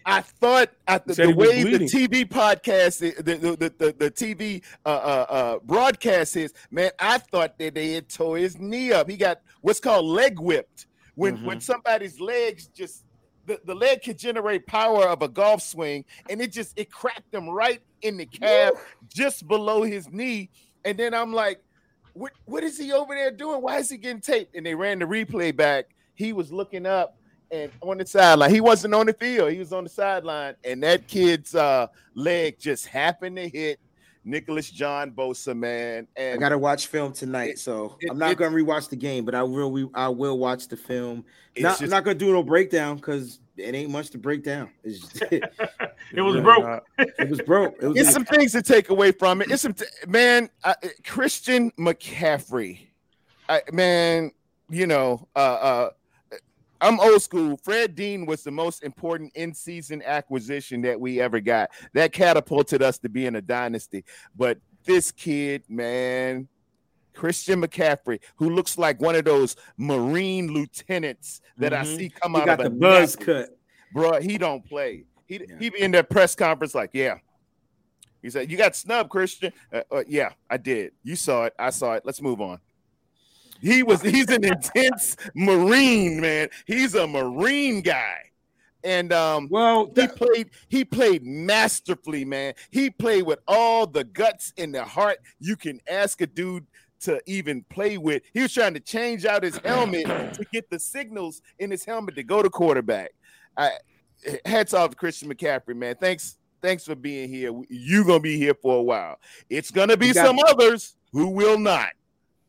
G: I thought at the, the way the. TV podcast, the the, the, the, the TV uh, uh, uh, broadcast is, man, I thought that they had tore his knee up. He got what's called leg whipped. When
F: Mm-hmm.
G: when somebody's legs just the, the leg can generate power of a golf swing, and it just it cracked him right in the calf, just below his knee. And then I'm like, what what is he over there doing? Why is he getting taped? And they ran the replay back. He was looking up and on the sideline. He wasn't on the field. He was on the sideline, and that kid's uh, leg just happened to hit Nicholas John Bosa, man.
E: I gotta watch film tonight,
G: It-
E: so
G: it-
E: I'm not
G: it-
E: gonna rewatch the game, but I will. Re- I will watch the film. Not, I'm not gonna do no breakdown because it ain't much to break down. It's just, it [laughs] [laughs]
B: It was broke.
E: It was broke. It was
G: it's some things to take away from it. It's some t- man, uh, Christian McCaffrey. I, man, you know, uh, uh, I'm old school. Fred Dean was the most important in-season acquisition that we ever got. That catapulted us to being a dynasty. But this kid, man, Christian McCaffrey, who looks like one of those Marine lieutenants that I
F: Mhm.
G: see come
E: he
G: out
E: got
G: of
E: the buzz cut.
G: bro. He don't play. He
E: Yeah.
G: he be in that press conference like, yeah, He said, "You got snubbed, Christian." Uh, uh, yeah, I did. You saw it. I saw it. Let's move on. He was. He's an intense [laughs] Marine man. He's a Marine guy, and um,
E: Well,
G: he played. He played masterfully, man. He played with all the guts and the heart you can ask a dude to even play with. He was trying to change out his helmet [clears throat] to get the signals in his helmet to go to quarterback. I hats off to Christian McCaffrey, man. Thanks, thanks for being here. You're gonna be here for a while. It's gonna be some others who will not.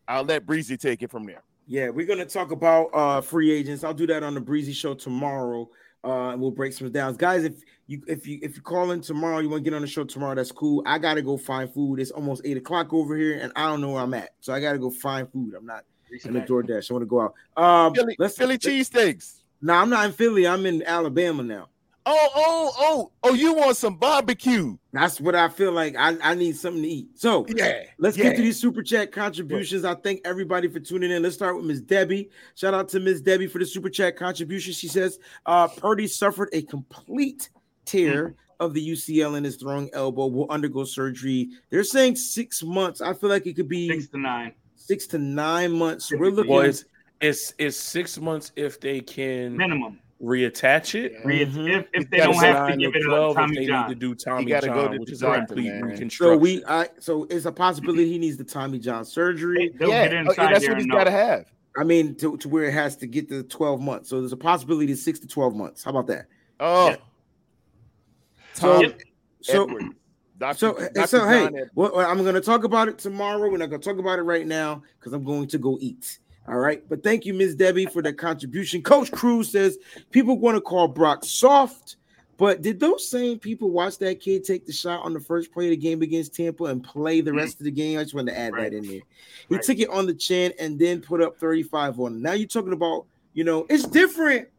G: I'll let Breezy take it from there.
E: Yeah, we're gonna talk about uh free agents. I'll do that on the Breezy Show tomorrow. Uh, and we'll break some down, guys. If you if you if you call in tomorrow, you want to get on the show tomorrow. That's cool. I gotta go find food. It's almost eight o'clock over here, and I don't know where I'm at, so I gotta go find food. I'm not in the DoorDash. I want to go out. Um,
G: Philly,
E: let's
G: Philly cheesesteaks.
E: No, I'm not in Philly. I'm in Alabama now.
G: Oh, oh, oh, oh! You want some barbecue?
E: That's what I feel like. I, I need something to eat. So
G: Yeah.
E: Let's
G: yeah.
E: get to these super chat contributions. I thank everybody for tuning in. Let's start with Miss Debbie. Shout out to Miss Debbie for the super chat contribution. She says, uh, Purdy suffered a complete tear of the UCL in his throwing elbow, will undergo surgery. They're saying six months. I feel like it could be
B: Six to nine.
E: six to nine months. So we're looking.
F: Well, it's it's it's six months if they can
B: Minimum.
F: Reattach it.
B: Re-
E: Mhm.
B: If, if they don't have to
F: Nine
B: give it a
F: 12 if
B: Tommy
F: they
B: John.
F: need to do Tommy
G: gotta go
F: John,
G: to
F: which is a complete
G: man.
F: reconstruction.
E: so we I so it's a possibility he needs the Tommy John surgery.
B: They'll
G: yeah,
B: get
G: oh, yeah, that's what he's got to have.
E: I mean, to, to where it has to get to 12 months. So there's a possibility of six to 12 months. How about that?
G: Oh,
B: Yeah.
E: So
G: Tom
E: so
G: Edwards. Dr.
E: So,
G: Dr.
E: so hey,
G: John Edwards.
E: well, well, I'm going to talk about it tomorrow. We're not going to talk about it right now because I'm going to go eat. All right. But thank you, Miss Debbie, for the contribution. Coach Cruz says people want to call Brock soft, but did those same people watch that kid take the shot on the first play of the game against Tampa and play the rest of the game? I just wanted to add
B: Right.
E: that in there. He
B: Right.
E: took it on the chin and then put up 35 on him. Now you're talking about, you know, it's different.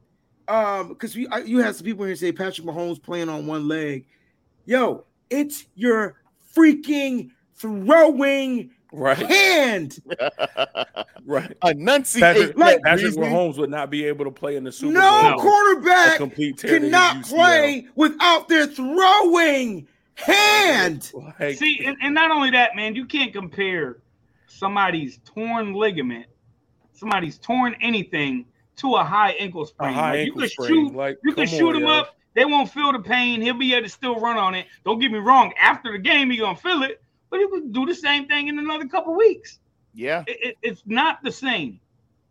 E: Um, because we I, you have some people here say Patrick Mahomes playing on one leg. Yo, it's your freaking throwing
F: right,
E: hand. [laughs]
F: right.
G: Enunciate,
F: Patrick,
E: like-
F: Patrick
G: Breezy.
F: Mahomes would not be able to play in the Super
E: No
F: Bowl.
E: quarterback
F: A complete tear to his
E: cannot play without their throwing hand. [laughs]
F: Like,
B: See, and, and not only that, man, you can't compare somebody's torn ligament, somebody's torn anything to a high ankle sprain.
F: high
B: Like,
F: ankle
B: you can
F: sprain.
B: shoot,
F: like,
B: you can shoot
F: on,
B: him
F: yo.
B: up. They won't feel the pain. He'll be able to still run on it. Don't get me wrong. After the game, he gonna feel it, but he will do the same thing in another couple weeks.
G: Yeah,
B: It, it- it's not the same.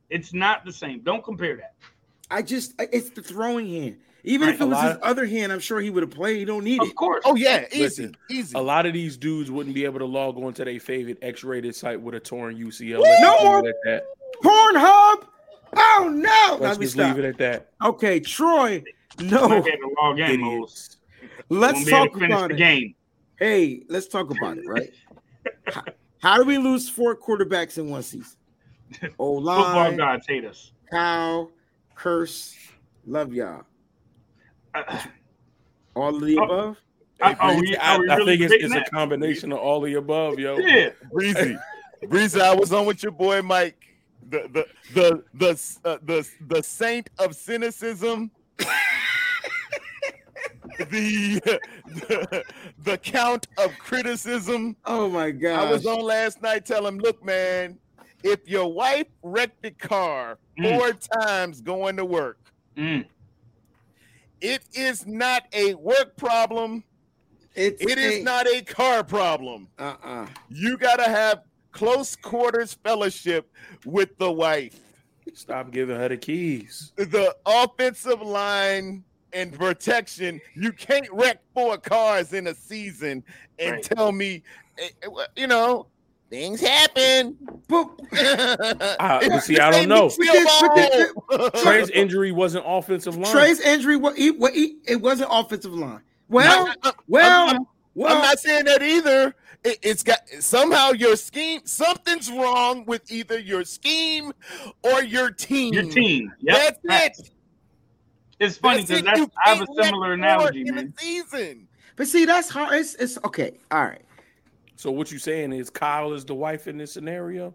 B: It's not the same. Don't compare that.
E: I just it's the throwing hand. Even
B: Right,
E: if it was his
F: of-
E: other hand, I'm sure he would have played. He don't need it.
B: Of course.
G: Oh yeah, easy,
F: Listen,
G: easy.
F: A lot of these dudes wouldn't be able to log on to their favorite X-rated site with a torn UCL.
E: Woo! No
F: just
E: more-
F: leave that.
E: Pornhub. Oh no!
F: Let's
E: Let me
F: just
E: stop.
F: leave it at that.
E: Okay, Troy. No,
B: might be able to log in,
E: let's
B: Won't be able
E: talk
B: finish
E: about
B: the
E: it.
B: game.
E: Hey, let's talk about it, right? how, how do we lose four quarterbacks in one season? O [laughs]
B: Football
E: line,
B: gods hate us.
E: Kyle, Curse, love y'all.
B: Uh,
E: All of the
B: Oh,
E: above.
B: are, are we,
F: I,
B: are we
F: I think it's, it's a combination of all of the above, yo.
B: Yeah.
G: Breezy, [laughs] Breezy. I was on with your boy Mike, the the the the uh, the the saint of cynicism. The, the [laughs] the count of criticism.
E: Oh my god!
G: I was on last night. Tell him, look, man, if your wife wrecked the car
B: Mm.
G: four times going to work,
B: Mm.
G: it is not a work problem.
E: It's
G: It is not a car problem.
E: Uh uh
G: You gotta have close quarters fellowship with the wife.
F: Stop giving her the keys.
G: The offensive line and protection. You can't wreck four cars in a season and
B: Right.
G: tell me, eh, eh, well, you know, things happen. [laughs]
E: But
F: I- see, I don't know.
E: But
F: Trey's injury wasn't offensive line.
E: Trey's injury, what he, what he, it wasn't offensive line. Well,
G: I- I-
E: well,
G: I'm- I'm-
E: well.
G: I'm not saying that either. It, it's got somehow your scheme. Something's wrong with either your scheme or your team.
B: Your team. Yep.
G: That's it.
B: It's funny because
G: it.
B: that's I have a similar analogy, man.
G: season.
E: but see, that's hard. It's, it's okay. All right.
F: So what you saying is Kyle is the wife in this scenario?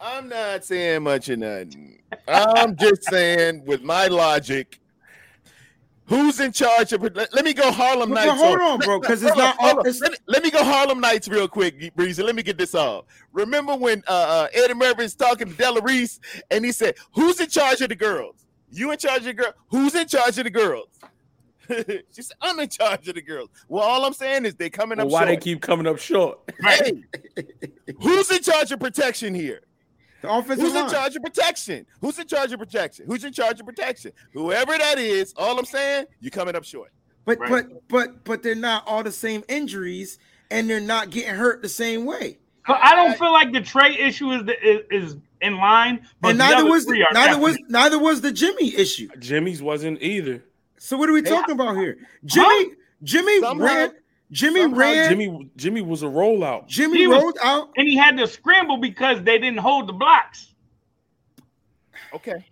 G: I'm not saying much of nothing. I'm just saying, with my logic, Who's in charge of? Let, let me go Harlem
E: But- but
G: Nights.
E: hold
G: on-
E: on, bro,
G: let-
E: 'cause it's not
G: on, hold
E: all-
G: on.
E: it's-
G: Let, me, let me go Harlem Nights real quick, Breezy. Let me get this off. Remember when uh, uh, Eddie Murphy was talking to Della Reese and he said, "Who's in charge of the girls? You in charge of the girl? Who's in charge of the girls?" [laughs] she said, "I'm in charge of the girls." Well, all I'm saying is they coming
F: Well,
G: up
F: why they keep coming up short?
G: Hey, who's in charge of protection here?
E: The offensive
G: Who's
E: line.
G: in charge of protection? Who's in charge of protection? Who's in charge of protection? Whoever that is, all I'm saying, you're coming up short.
E: But
B: Right.
E: but but but they're not all the same injuries, and they're not getting hurt the same way.
B: But I don't feel like the Trey issue is the, is, is in line. But
E: and neither
B: other
E: was
B: three are
E: neither was neither was the Jimmy issue.
F: Jimmy's wasn't either.
E: So what are we talking about here? Jimmy Jimmy
G: Somehow-
E: ran Jimmy ran Jimmy,
F: Jimmy Jimmy was a rollout.
B: He was-
E: rolled out.
B: and he had to scramble because they didn't hold the blocks.
G: Okay.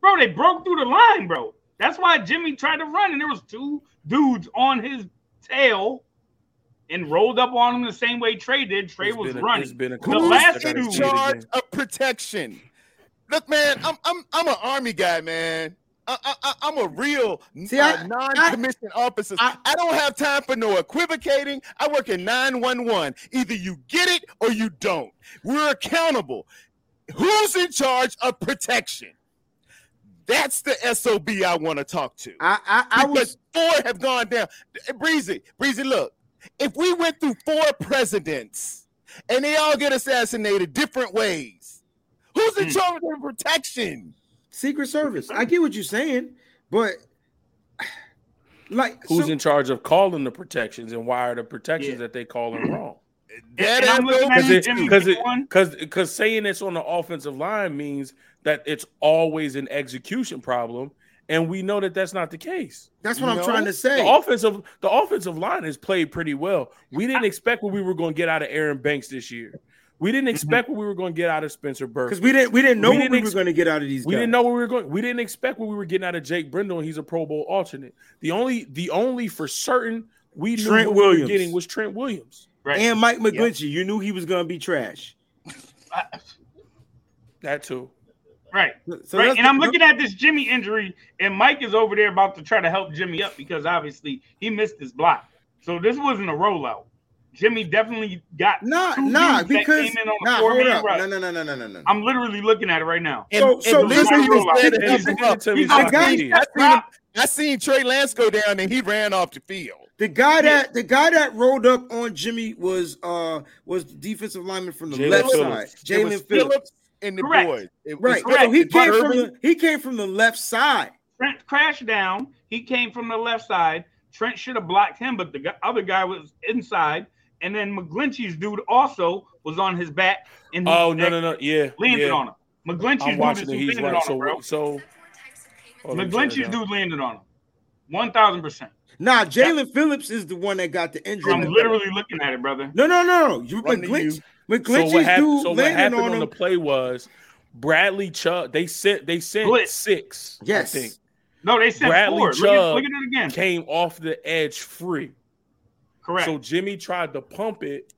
B: Bro, they broke through the line, bro. That's why Jimmy tried to run, and there was two dudes on his tail and rolled up on him the same way Trey did. Trey
F: It's
B: was
F: been a-
B: running.
F: been a
B: the
F: couple
B: last
F: years I gotta
B: two,
G: in charge of protection. Look, man, I'm I'm I'm an army guy, man. I, I, I- I'm a real
E: See,
G: uh,
E: I-
G: non-commissioned officer. I,
E: I-
G: don't have time for no equivocating. I work in 911. Either you get it or you don't. We're accountable. Who's in charge of protection? That's the SOB I want to talk to.
E: I I, I was
G: four have gone down. Breezy, Breezy, look, if we went through four presidents and they all get assassinated different ways, who's in
B: Hmm.
G: charge of protection?
E: Secret Service. I get what you're saying, but like
F: Who's
E: so-
F: in charge of calling the protections and why are the protections
B: Yeah.
F: that they calling wrong?
G: That
B: and I'm
G: ain't
B: looking
G: no-
B: at
F: Because because because because saying it's on the offensive line means that it's always an execution problem, and we know that that's not the case.
E: that's what I'm
G: No.
E: trying to say.
F: The offensive the offensive line has played pretty well. We didn't expect what we were going to get out of Aaron Banks this year. We didn't mm-hmm. expect what we were going to get out of Spencer Burke.
E: Because we didn't we didn't know
F: We
E: what
F: didn't
E: we
F: ex-
E: were going to get out of these
F: We
E: guys.
F: didn't know where we were going. We didn't expect what we were getting out of Jake Brendel, and he's a Pro Bowl alternate. The only the only for certain we knew
E: Trent
F: what we
E: Williams.
F: were getting was Trent Williams.
B: Right.
E: And Mike McGlinchey, you knew he was going to be trash.
F: That too.
B: Right.
E: So
B: right. And I'm looking at this Jimmy injury, and Mike is over there about to try to help Jimmy up because obviously he missed his block. So this wasn't a rollout. Jimmy definitely got
E: Nah,
B: two
E: nah,
B: dudes that
E: because
B: came in on
E: nah, hold up.
B: rush.
E: No, no, no, no, no, no, no.
B: I'm literally looking at it right now.
G: And,
E: So-
G: and
E: so
G: listen,
B: listen,
G: he was
B: listen,
G: there to
F: he's
G: him
F: gonna
G: up.
F: tell me
B: He's
F: something
B: a
E: guy-
G: I seen, I seen Trey Lance go down and he ran off the field.
E: The guy that the guy that rolled up on Jimmy was uh was the defensive lineman from the
F: Jaelan
E: left
F: Phillips.
E: side,
G: Jaelan
E: Phillips.
G: Phillips and the
B: Correct.
G: boys. It
E: Right,
G: Phillips
E: so he
G: and
E: came from
G: Irvin.
E: the he came from the left side.
B: Trent crashed down. He came from the left side. Trent should have blocked him, but the other guy was inside. And then McGlinchey's dude also was on his back. And he
F: Oh no no no yeah
B: landed
F: yeah.
B: on him. McGlinchey's
F: I'm
B: dude
F: watching
B: is
F: it. He's
B: landed
F: right.
B: on
F: So
B: him, bro.
F: so. Hold on, let me turn it
B: McGlinchey's dude landed on him. One thousand percent.
E: Nah, Jaelan Phillips is the one that got the injury.
B: I'm literally looking at it, brother.
E: No, no, no, no. You
G: Run to
E: McGlinch,
F: So
E: McGlinchey's
F: what, hap-
E: dude
F: so what happened
E: on
F: on,
E: him.
F: the play was Bradley Chubb. They sent they sent
B: Blitz.
F: six.
E: Yes.
F: I think
B: No, they sent
F: Bradley
B: four. Look at,
F: Chubb
B: look at it again.
F: came off the edge free.
B: Correct.
F: So Jimmy tried to pump it,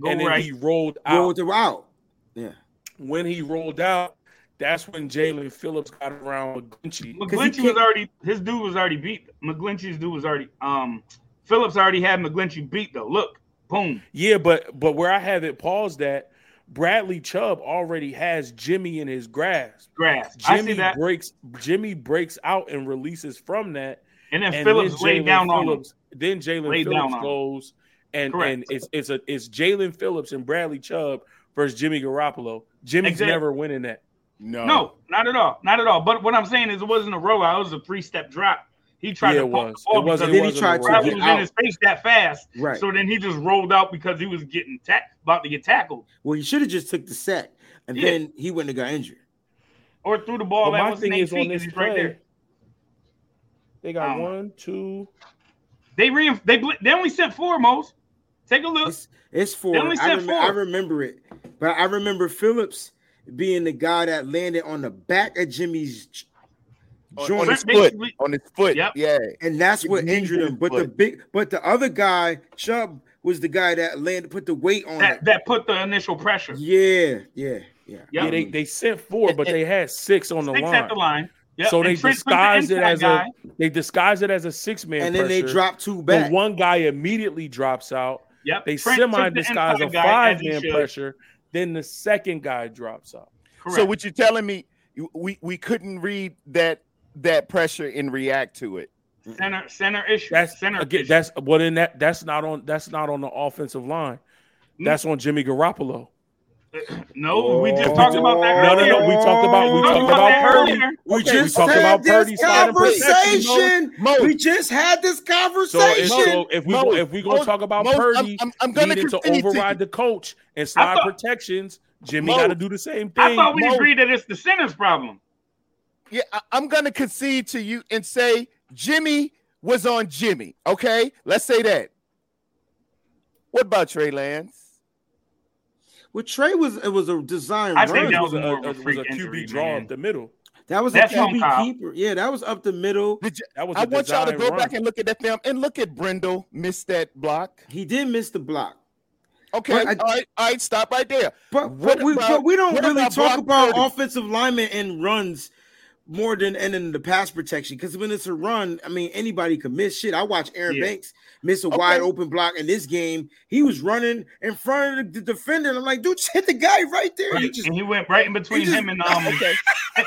B: Go
F: and then
B: right.
F: he rolled out.
E: rolled her out. Yeah.
F: when he rolled out, that's when Jaelan Phillips got around McGlinchey.
B: McGlinchey was already his dude was already beat. McGlinchey's dude was already um Phillips already had McGlinchey beat though. Look, boom.
F: Yeah, but but where I have it paused at, Bradley Chubb already has Jimmy in his grasp.
B: See
F: Jimmy breaks Jimmy breaks out and releases from that.
B: And then
F: and
B: Phillips
F: then
B: laid down on him.
F: Phillips, Then
B: Jaelan
F: Phillips goes and
B: Correct.
F: and it's it's a it's Jaelan Phillips and Bradley Chubb versus Jimmy Garoppolo. Jimmy's
B: Exactly.
F: never winning that.
G: No.
B: No, not at all. Not at all. But what I'm saying is it wasn't a rollout, it was a three step drop. He tried
F: Yeah,
B: to
F: it
B: pump
F: was.
B: the ball
F: It wasn't-
B: because
E: Then he tried to
F: rollout.
E: Get
B: was in his face that fast.
E: Right.
B: So then he just rolled out because he was getting ta- about to get tackled
E: Well, he should have just took the sack, and
B: Yeah.
E: then he wouldn't have got injured.
B: or threw the ball
F: But
B: at
F: my thing is on
B: feet,
F: this
B: 'cause he's
F: play,
B: right there.
F: they got
B: Um,
F: one, two.
B: They re- they bl- they only sent four most. Take a look.
E: It's, it's four.
B: They only
E: I,
B: said
E: remem-
B: four.
E: I remember it, but I remember Phillips being the guy that landed on the back of Jimmy's j-
G: On,
E: joint,
G: on his foot. On his foot.
B: Yep.
G: Yeah.
E: and that's what
G: Knee
E: injured him.
G: his
E: But the big, but the other guy, Chubb, was the guy that landed, put the weight on
B: that
E: it.
B: that put the initial pressure.
E: Yeah, yeah, yeah.
B: Yep.
F: Yeah, they, mm-hmm. they sent four, but they had six on the
B: Six
F: line.
B: at the line. Yep,
F: So
B: and
F: they
B: Trent took the
F: disguised it as
B: guy.
F: a they disguised it as a six man,
E: and then they dropped two
F: The
E: back.
F: one guy immediately drops out.
B: Yep.
F: They
B: Trent took
F: semi
B: the
F: disguise a five man pressure. Then the second guy drops out.
B: Correct.
G: So what you're telling me, we we couldn't read that that pressure and react to it.
B: center center issue.
F: That's
B: center
F: again.
B: issue.
F: That's well. Then that that's not on. That's not on the offensive line.
B: Mm.
F: That's on Jimmy Garoppolo.
B: no, we just talked about that.
F: No, no,
B: earlier.
F: no. We talked about we
B: We
F: talked
B: talked
F: about
B: that
F: Purdy.
B: earlier.
E: we
G: Okay,
E: just
F: we talked
E: had
F: about
E: this
F: Purdy
E: conversation.
G: Mo.
E: We just had this
F: So if,
E: conversation.
F: so if we
G: Mo,
F: if we gonna
G: Mo,
F: talk about
G: Mo,
F: Purdy
G: I'm- I'm gonna
F: needing to
G: concede to
F: override the coach and slide
B: thought-
F: protections, Jimmy got to do the same thing.
B: I thought we
G: Mo.
B: agreed that it's the center's problem.
G: Yeah, I, I'm gonna concede to you and say Jimmy was on Jimmy. Okay, let's say that. What about Trey Lance?
E: Well, Trey was it was a design
B: I
E: run.
B: think
F: It
B: that
F: was
B: was
F: a,
B: more of a
F: a- was
B: freak
F: a QB
B: injury,
F: draw
B: man.
F: up the middle.
E: that was
B: That's
E: a QB keeper. Yeah, that was up the middle.
G: Did you,
F: That was.
G: I
F: a
G: want y'all to go
F: run.
G: back and look at that film and look at Brendel missed that block.
E: He did miss the block.
G: Okay,
E: I-
G: all right, all right, stop right there.
E: But,
G: What
E: but we
G: about-
E: but we don't really talk about
G: Purdy?
E: offensive linemen and runs more than and in the pass protection because when it's a run, I mean anybody can miss shit. I watch Aaron
B: Yeah.
E: Banks miss a
G: Okay.
E: wide open block in this game. He was running in front of the defender, and I'm like, dude, just hit the guy right there. He just
B: and he went right in between
E: just-
B: him and [laughs] um.
G: Okay,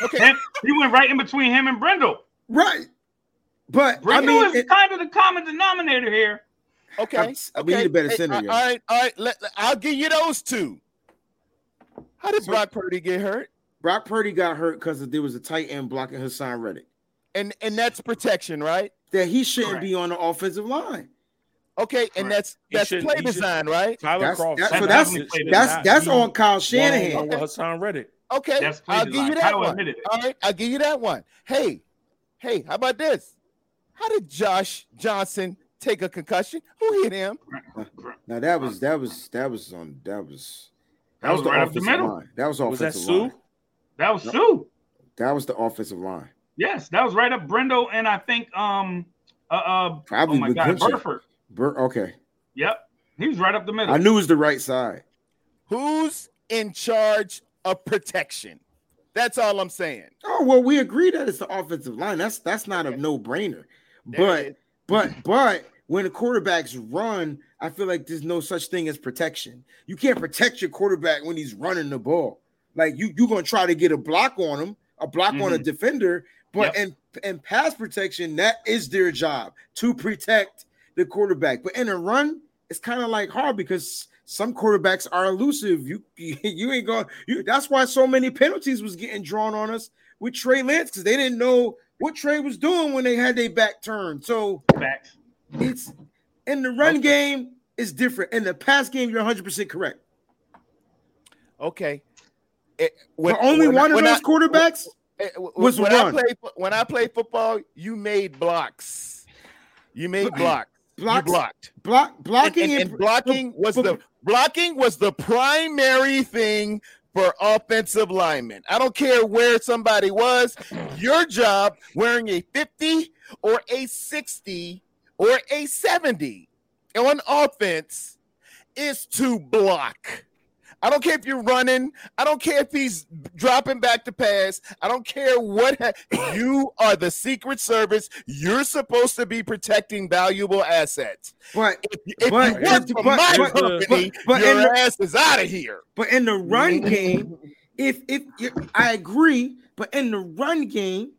G: okay. [laughs]
B: he went right in between him and Brendel.
E: right. But I
B: Brendel
E: mean,
B: is
E: it-
B: kind of the common denominator here.
G: Okay.
E: I'm-
G: okay.
E: we need a better
G: Hey,
E: center,
G: All right. All right. Let, I'll give you those two. How did
E: So-
G: Brock Purdy get hurt?
E: Brock Purdy got hurt because there was a tight end blocking Haason Reddick.
G: And and that's protection, right?
E: That he shouldn't
B: Correct.
E: be on the offensive line.
G: Okay, and
B: Correct.
G: that's that's
F: shouldn't-
G: play
F: he should-
G: design, right?
F: Tyler
E: That's-
F: Kroft.
E: that's-
B: so
F: somehow
B: that's-
F: did- did
E: That's that's on Kyle
F: one-on-one
E: Shanahan.
F: with Haason Reddick.
G: Okay, I'll give you that
B: Kyle
G: one. All right, I'll give you that one. Hey, hey, how about this? How did Josh Johnson take a concussion? Who hit him?
E: Now that was that was that was on that was that,
B: That
E: was,
B: was right up the
E: offensive
B: middle.
E: line. That was offensive
F: Was that
E: offensive
F: Sue?
E: line.
B: That was Sue.
E: That was the offensive line.
B: Yes, that was right up Brendel and I think um uh, uh
E: Probably
B: oh my
E: with
B: god Burford.
E: Bur- okay,
B: Yep, he was right up the middle.
E: I knew it was the right side.
G: Who's in charge of protection? That's all I'm saying.
E: Oh well, we agree that it's the offensive line. That's that's not a no brainer. But but but when the quarterbacks run, I feel like there's no such thing as protection. You can't protect your quarterback when he's running the ball. Like you you're gonna try to get a block on them, a block on a
B: Mhm.
E: defender. But
B: Yep.
E: in in pass protection, that is their job to protect the quarterback. But in a run, it's kind of like hard because some quarterbacks are elusive. You [laughs] you ain't going. You that's why so many penalties was getting drawn on us with Trey Lance because they didn't know what Trey was doing when they had their back turned. So
B: Facts.
E: it's in the run game is different. In the pass game, you're 100 percent correct.
G: Okay. It, when,
E: but only
G: when
E: one
G: I-
E: of
G: when I-
E: those quarterbacks.
G: Eh, w-
E: was
G: when
E: run.
G: I played when I played football, you made blocks. You made blocks.
E: Blocks,
G: You blocked.
E: block, blocking,
G: and-
E: and,
G: and blocking was the blocking was the primary thing for offensive linemen. I don't care where somebody was. Your job wearing a 50 or a 60 or a 70 on offense is to block. I don't care if you're running. I don't care if he's dropping back to pass. I don't care what. Ha- you are the Secret Service. You're supposed to be protecting valuable assets.
E: but
G: If, if
E: But-
G: you work for
E: but-
G: my
F: but-
G: company,
E: but- but
G: your
E: in the-
G: ass is out of here.
E: but in the run [laughs] game, if if if- I agree, but in the run game,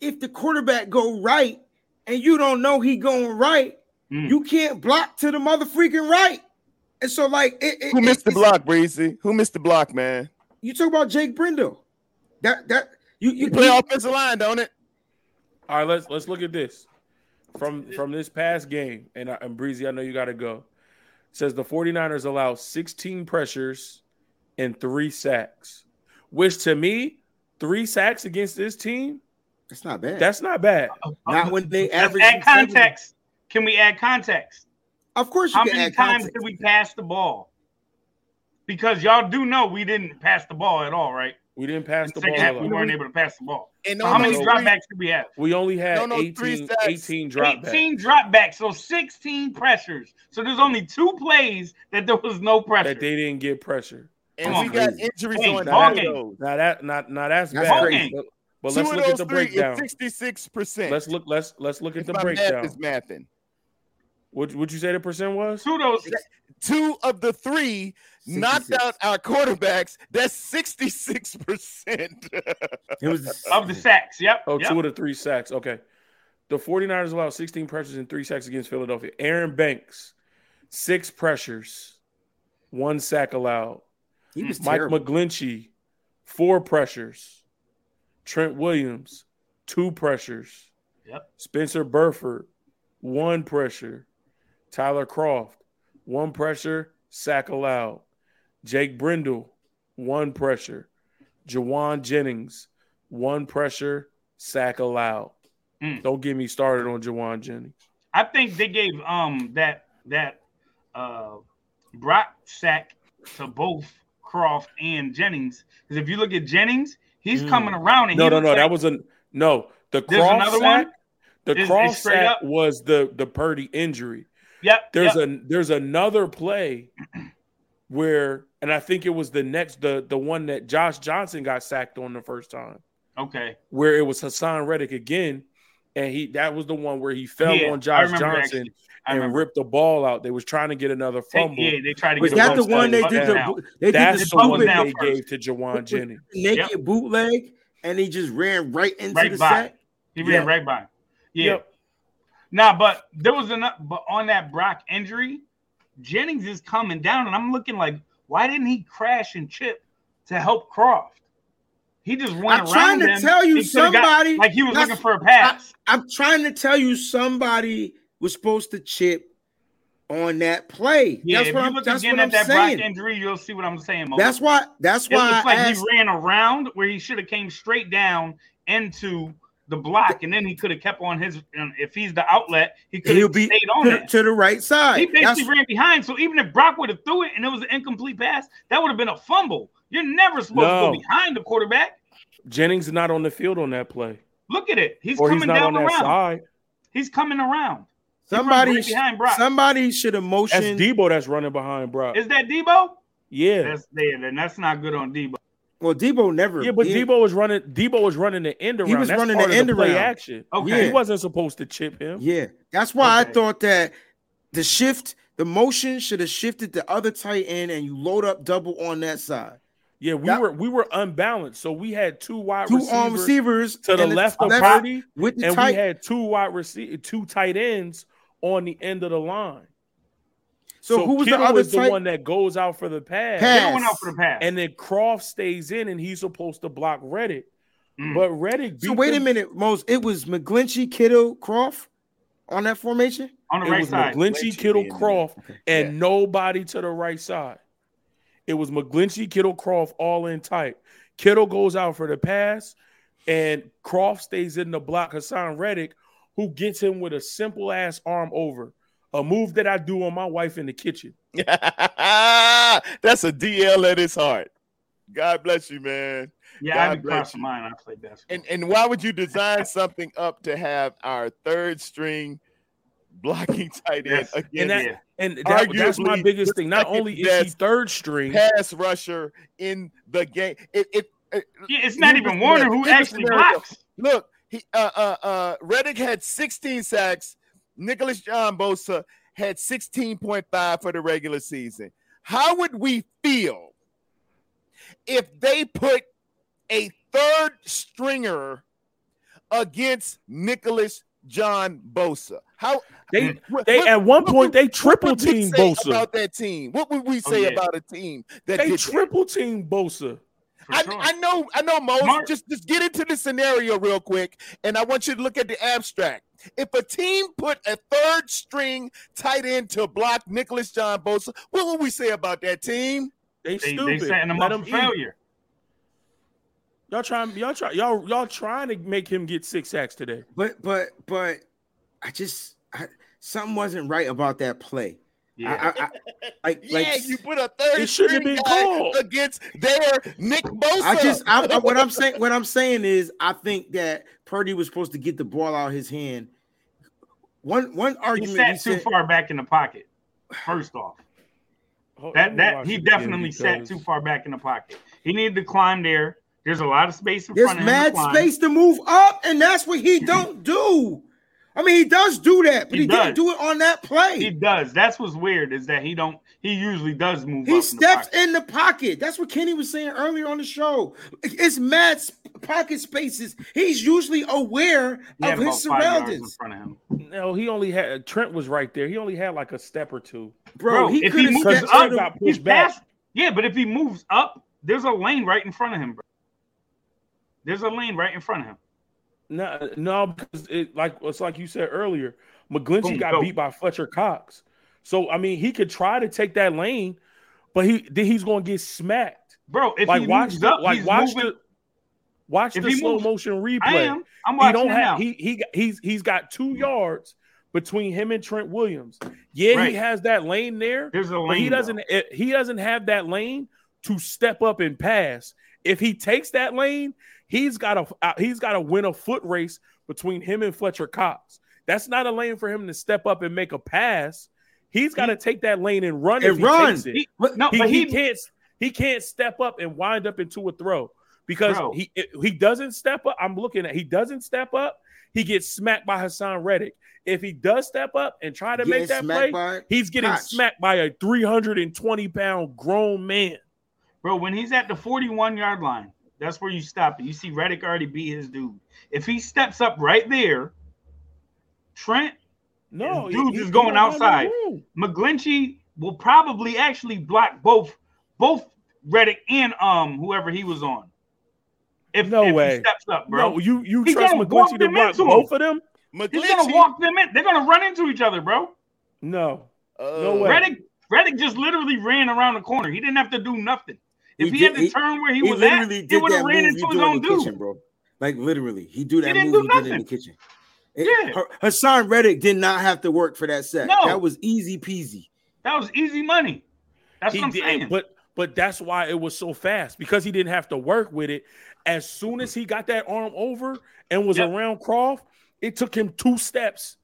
E: if the quarterback go right and you don't know he going right,
B: Mm.
E: you can't block to the mother freaking right. And so, like, it, it-
G: Who missed the block, Breezy? Who missed the block, man?
E: You talk about Jake Brendel. That that you you,
G: You play
E: you-
G: offensive line, don't it?
F: All right, let's let's look at this from from this past game. And, uh, and Breezy, I know you got to go. It says the 49ers allow 16 pressures and three sacks, which to me, three sacks against this team,
E: That's not bad.
F: that's not bad.
E: Uh, not when they average.
B: add context. Can we add context?
E: Of course, you
B: How
E: can
B: many
E: add
B: times
E: context.
B: did we pass the ball? Because y'all do know we didn't pass the ball at all, right?
F: We didn't pass the
B: Second
F: ball.
B: half, we weren't able to pass the ball.
G: And
B: So how
G: on
B: many
G: those three-
B: dropbacks did we have?
F: We only had
G: No, no,
F: 18,
G: sacks.
F: 18 dropbacks.
B: 18 dropbacks, so 16 pressures. So there's only two plays that there was no pressure.
F: that they didn't get pressure.
G: and
B: Come
G: we
B: on,
G: got
E: crazy.
G: injuries
B: Hey,
G: on
B: ball
G: two
B: game.
F: Now that not now that's,
E: That's
F: bad.
E: crazy.
F: But, But let's look at the breakdown.
G: sixty-six percent.
F: Let's look. Let's let's look at the breakdown.
G: math is mathing.
F: What would you say the percent was?
B: Two of those.
G: Two of the three knocked out our quarterbacks. That's sixty-six percent. [laughs]
E: It was
B: Of the sacks. Yep.
F: Oh,
B: yep.
F: two of the three sacks. Okay. The 49ers allowed 16 pressures and three sacks against Philadelphia. Aaron Banks, six pressures, one sack allowed.
E: he was
F: Mike
E: terrible.
F: McGlinchey, four pressures. Trent Williams, two pressures.
B: Yep.
F: Spencer Burford, one pressure. Tyler Kroft, one pressure, sack allowed. Jake Brendel, one pressure. Jauan Jennings, one pressure, sack allowed.
B: Mm.
F: Don't get me started on Jauan Jennings.
B: I think they gave um that that uh Brock sack to both Kroft and Jennings. Because if you look at Jennings, he's
F: Mm.
B: coming around and
F: No, no, no. That was a no. The
B: Kroft
F: sack.
B: one?
F: The
B: Kroft
F: sack
B: up?
F: was the the Purdy injury.
B: Yep.
F: There's
B: yep.
F: a there's another play where, and I think it was the next the the one that Josh Johnson got sacked on the first time,
B: okay.
F: where it was Haason Reddick again, and he that was the one where he fell
B: Yeah,
F: on Josh Johnson
B: actually. I
F: and
B: remember.
F: ripped the ball out. They was trying to get another
B: They-
F: fumble.
B: yeah, they tried to
E: Was
B: get
E: that the one they did the
B: down.
E: they did
F: That's
E: the
F: the one
E: stupid
F: they
B: first.
F: gave to Jauan Jennings.
E: naked
B: Yep.
E: bootleg and he just ran right into
B: Right
E: the
B: by.
E: sack?
B: He ran
E: Yeah.
B: right by. Yeah.
F: Yep.
B: Nah, but there was enough. But on that Brock injury, Jennings is coming down, and I'm looking like, why didn't he crash and chip to help Kroft? He just went around.
E: I'm trying to
B: him.
E: tell you
B: coulda got-
E: somebody-
B: like he was looking for a pass.
E: I'm trying to tell you somebody was supposed to chip on that play.
B: yeah,
E: that's
B: if
E: what
B: you
E: I'm,
B: again at that
E: saying.
B: Brock injury, you'll see what I'm saying. Mo.
E: That's why. That's
B: it
E: why
B: looks
E: I
B: like
E: asked.
B: he ran around where he should have came straight down into the block, and then he could have kept on his. If he's the outlet, he could
E: He'll
B: have
E: be
B: stayed on
E: to,
B: that.
E: to the right side.
B: He
E: That's-
B: basically ran behind. So even if Brock would have threw it and it was an incomplete pass, that would have been a fumble. You're never supposed
F: No.
B: to go behind the quarterback.
F: Jennings is not on the field on that play,
B: Look at it. He's
F: or
B: coming
F: he's not
B: down
F: on that
B: around.
F: side.
B: He's coming around.
E: Somebody,
B: right behind Brock.
E: somebody should have
F: That's
E: motioned.
F: Deebo that's running behind Brock.
B: Is that Deebo?
F: Yeah,
B: That's there. and that's not good on Deebo.
E: Well, Deebo never.
F: yeah, but
E: he-
F: Deebo was running. Deebo was running the end around.
E: He was
F: That's
E: running
F: part
E: the
F: of
E: end
F: the play
E: around.
F: action.
B: Okay.
F: He wasn't supposed to chip him.
E: Yeah, that's why
B: Okay.
E: I thought that the shift, the motion should have shifted the other tight end, and you load up double on that side.
F: Yeah, we
E: That-
F: were we were unbalanced. So we had two wide
E: Two
F: receivers
E: receivers
F: to the
E: and
F: left of
E: left
F: Purdy,
E: with the
F: and
E: tight.
F: we had two wide receiver, two tight ends on the end of the line.
E: So, who was
F: Kittle
E: the other
F: is the
E: tight?
F: one that goes out for the pass,
E: Pass.
B: Deebo went out for the pass.
F: and then Kroft stays in, and he's supposed to block Reddick.
B: Mm.
F: But Reddick,
E: so
F: beat
E: wait a minute, Mose. It was McGlinchey, Kittle, Kroft on that formation.
B: on the
F: It
B: right
F: was
B: side.
F: McGlinchey,
G: McGlinchey
F: Kittle,
G: being there.
F: Kroft, and
G: Yeah.
F: nobody to the right side. It was McGlinchey, Kittle, Kroft, all in tight. Kittle goes out for the pass, and Kroft stays in the block. Haason Reddick, who gets him with a simple ass arm over, a move that I do on my wife in the kitchen. [laughs]
G: That's a DL at his heart. God bless you, man.
B: Yeah,
G: God
B: I've been
G: bless
B: crossing
G: you.
B: mine. I played basketball.
G: And and why would you design something up to have our third string blocking [laughs] tight end
B: Yes.
G: against
F: And that,
B: Yeah.
F: and that, that's my biggest thing. Not only is he third string,
G: pass rusher in the game? It it, it
B: Yeah, it's not even
G: the
B: Warner who actually
G: scenario.
B: blocks.
G: Look, he uh uh uh Reddick had 16 sacks. Nicholas John Bosa had 16.5 for the regular season. How would we feel if they put a third stringer against Nicholas John Bosa? How
F: they
G: what-
F: they
G: what-
F: at one point they triple team Bosa.
G: about that team? What would we oh, say
B: yeah.
G: about a team that
F: They
G: that?
F: triple team Bosa.
B: For
G: I,
B: sure.
G: I know, I know, Mo.
B: Smart.
G: Just, just get into the scenario real quick, and I want you to look at the abstract. If a team put a third string tight end to block Nicholas John Bosa, what would we say about that team?
F: They,
B: they,
F: stupid.
B: they setting him
F: Let
B: up for
F: eat.
B: failure.
F: Y'all trying, y'all try, y'all y'all trying to make him get six sacks today.
E: But but but I just I, something wasn't right about that play.
B: Yeah.
E: I, I, I, like [laughs]
G: Yeah,
E: like
G: you put a third
F: It shouldn't have
G: string
F: been
G: guy
F: called.
G: against their Nick Bosa.
E: I just I, I- what I'm saying what I'm saying is I think that Purdy was supposed to get the ball out of his hand. One one argument
B: he
E: argument
B: sat
E: he
B: too
E: said,
B: far back in the pocket. First off, that that he
F: it again
B: definitely sat too far back in the pocket. He needed to climb there There's a lot of space in
E: There's
B: front of him.
E: mad space to move up, and that's what he don't do. I mean, he does do that, but
B: He
E: he, didn't do it on that play.
B: He
E: He,
B: does. That's what's weird is that he don't. He usually does move. up in the
E: steps in the pocket. That's what Kenny was saying earlier on the show. It's Matt's pocket spaces. He's usually aware
B: He
E: of his
B: about in
E: surroundings.
B: front of him.
F: No, he only had uh, Trent was right there. He only had like a step or two.
E: Bro,
B: Bro,
E: he
B: if
E: could
B: he
E: have
B: moves
E: stepped
B: up,
F: got
B: he's
F: pushed back.
B: past. Yeah, but if he moves up, there's a lane right in front of him, bro. There's a lane right in front of him.
F: No, no, because it like it's like you said earlier. McGlinchey got
B: go.
F: beat by Fletcher Cox. So I mean, he could try to take that lane, but he then he's going to get smacked.
B: Bro, if
F: like
B: he
F: watch
B: moves
F: the
B: up,
F: like watch
B: moving.
F: the watch
B: If
F: the slow
B: moves-
F: motion replay.
B: I am. I'm
F: he don't have
B: now.
F: He he he's he's got two yards between him and Trent Williams. Yeah,
B: Right.
F: he has that lane there,
B: There's a lane.
F: but he doesn't eh, he doesn't have that lane to step up and pass. If he takes that lane, he's got to uh, he's got to win a foot race between him and Fletcher Cox. That's not a lane for him to step up and make a pass. He's got to take that lane and run.
E: And
F: if he it.
B: He- no,
F: He,
B: but
F: he
B: he,
F: can't he can't step up and wind up into a throw because
B: Bro.
F: he he doesn't step up. I'm looking at he doesn't step up. He gets smacked by Haason Reddick. If he does step up and try to make that play, he's getting
E: Koch.
F: smacked by a 320 pound grown man.
B: bro, when he's at the 41 yard line, that's where you stop it. You see Reddick already beat his dude. If he steps up right there, Trent
F: No,
B: Dude
F: he-
B: is going
F: don't have no
B: outside.
F: room.
B: McGlinchey will probably actually block both both Reddick and um whoever he was on. If,
F: No
B: if
F: way.
B: he steps up, bro.
F: No, you you
B: He's
F: trust
B: gonna
F: McGlinchey to block both of them?
B: He's gonna walk them in. They're gonna run into each other, bro.
F: No.
G: uh,
F: No way.
B: Reddick Reddick just literally ran around the corner. He didn't have to do nothing. If
E: He
B: he, had
E: did-
B: to
E: he-
B: turn where he,
E: He
B: was at,
E: literally
B: he
E: did
B: would
E: that
B: have
E: move
B: ran
E: you
B: into his own
E: the
B: dude.
E: kitchen, bro. Like literally, he do that
B: didn't
E: move
B: do
E: he did in the kitchen. It-
B: Yeah.
E: Ha- Haason Reddick did not have to work for that set.
B: No.
E: That was easy peasy.
B: That was easy money. That's
F: He
B: what I'm
F: did,
B: saying.
F: but but that's why it was so fast because he didn't have to work with it. As soon as he got that arm over and was
B: Yep.
F: around Kroft, it took him two steps,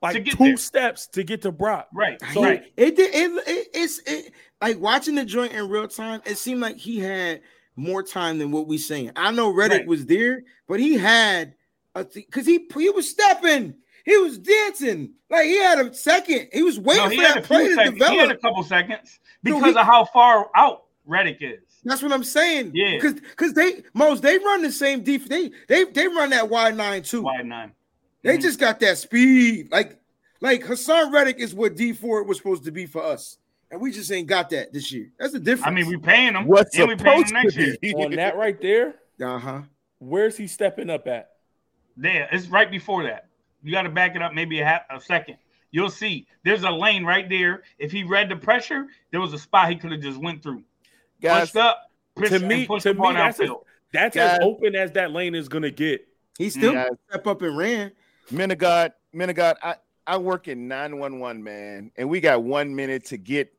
F: like two
B: there.
F: steps to get to Brock.
B: right,
F: So-
B: right.
E: It did. It, it, it's it, like watching the joint in real time. It seemed like he had more time than what we saying. I know Reddick
B: Right.
E: was there, but he had a because he he was stepping, he was dancing. Like he had a second. He was waiting
B: No,
E: for
B: he had, a
E: that play to
B: seconds. he had a couple seconds because
E: he-
B: of how far out Reddick is.
E: That's what I'm saying.
B: Yeah.
E: because because they most they run the same defense. They they they run that wide nine too.
B: Wide nine.
E: They
B: Mhm.
E: just got that speed. Like like Haason Reddick is what Dee Ford was supposed to be for us, and we just ain't got that this year. That's the difference.
B: I mean, we paying him.
G: what's
B: and we paying him
G: supposed
B: next
G: to
B: year.
G: be? [laughs]
F: On that right there,
E: uh huh.
F: where's he stepping up at?
B: There, it's right before that. You got to back it up maybe a, half, a second. You'll see. There's a lane right there. If he read the pressure, there was a spot he could have just went through.
G: Guys,
B: Punched up, pushed,
F: To
B: and
F: me,
B: pushed
F: to me, that's as, that's
G: Guys.
F: as open as that lane is gonna get.
E: He still
G: Guys.
E: step up and ran.
G: Men of God, men of God, I, I work in 911, man, and we got one minute to get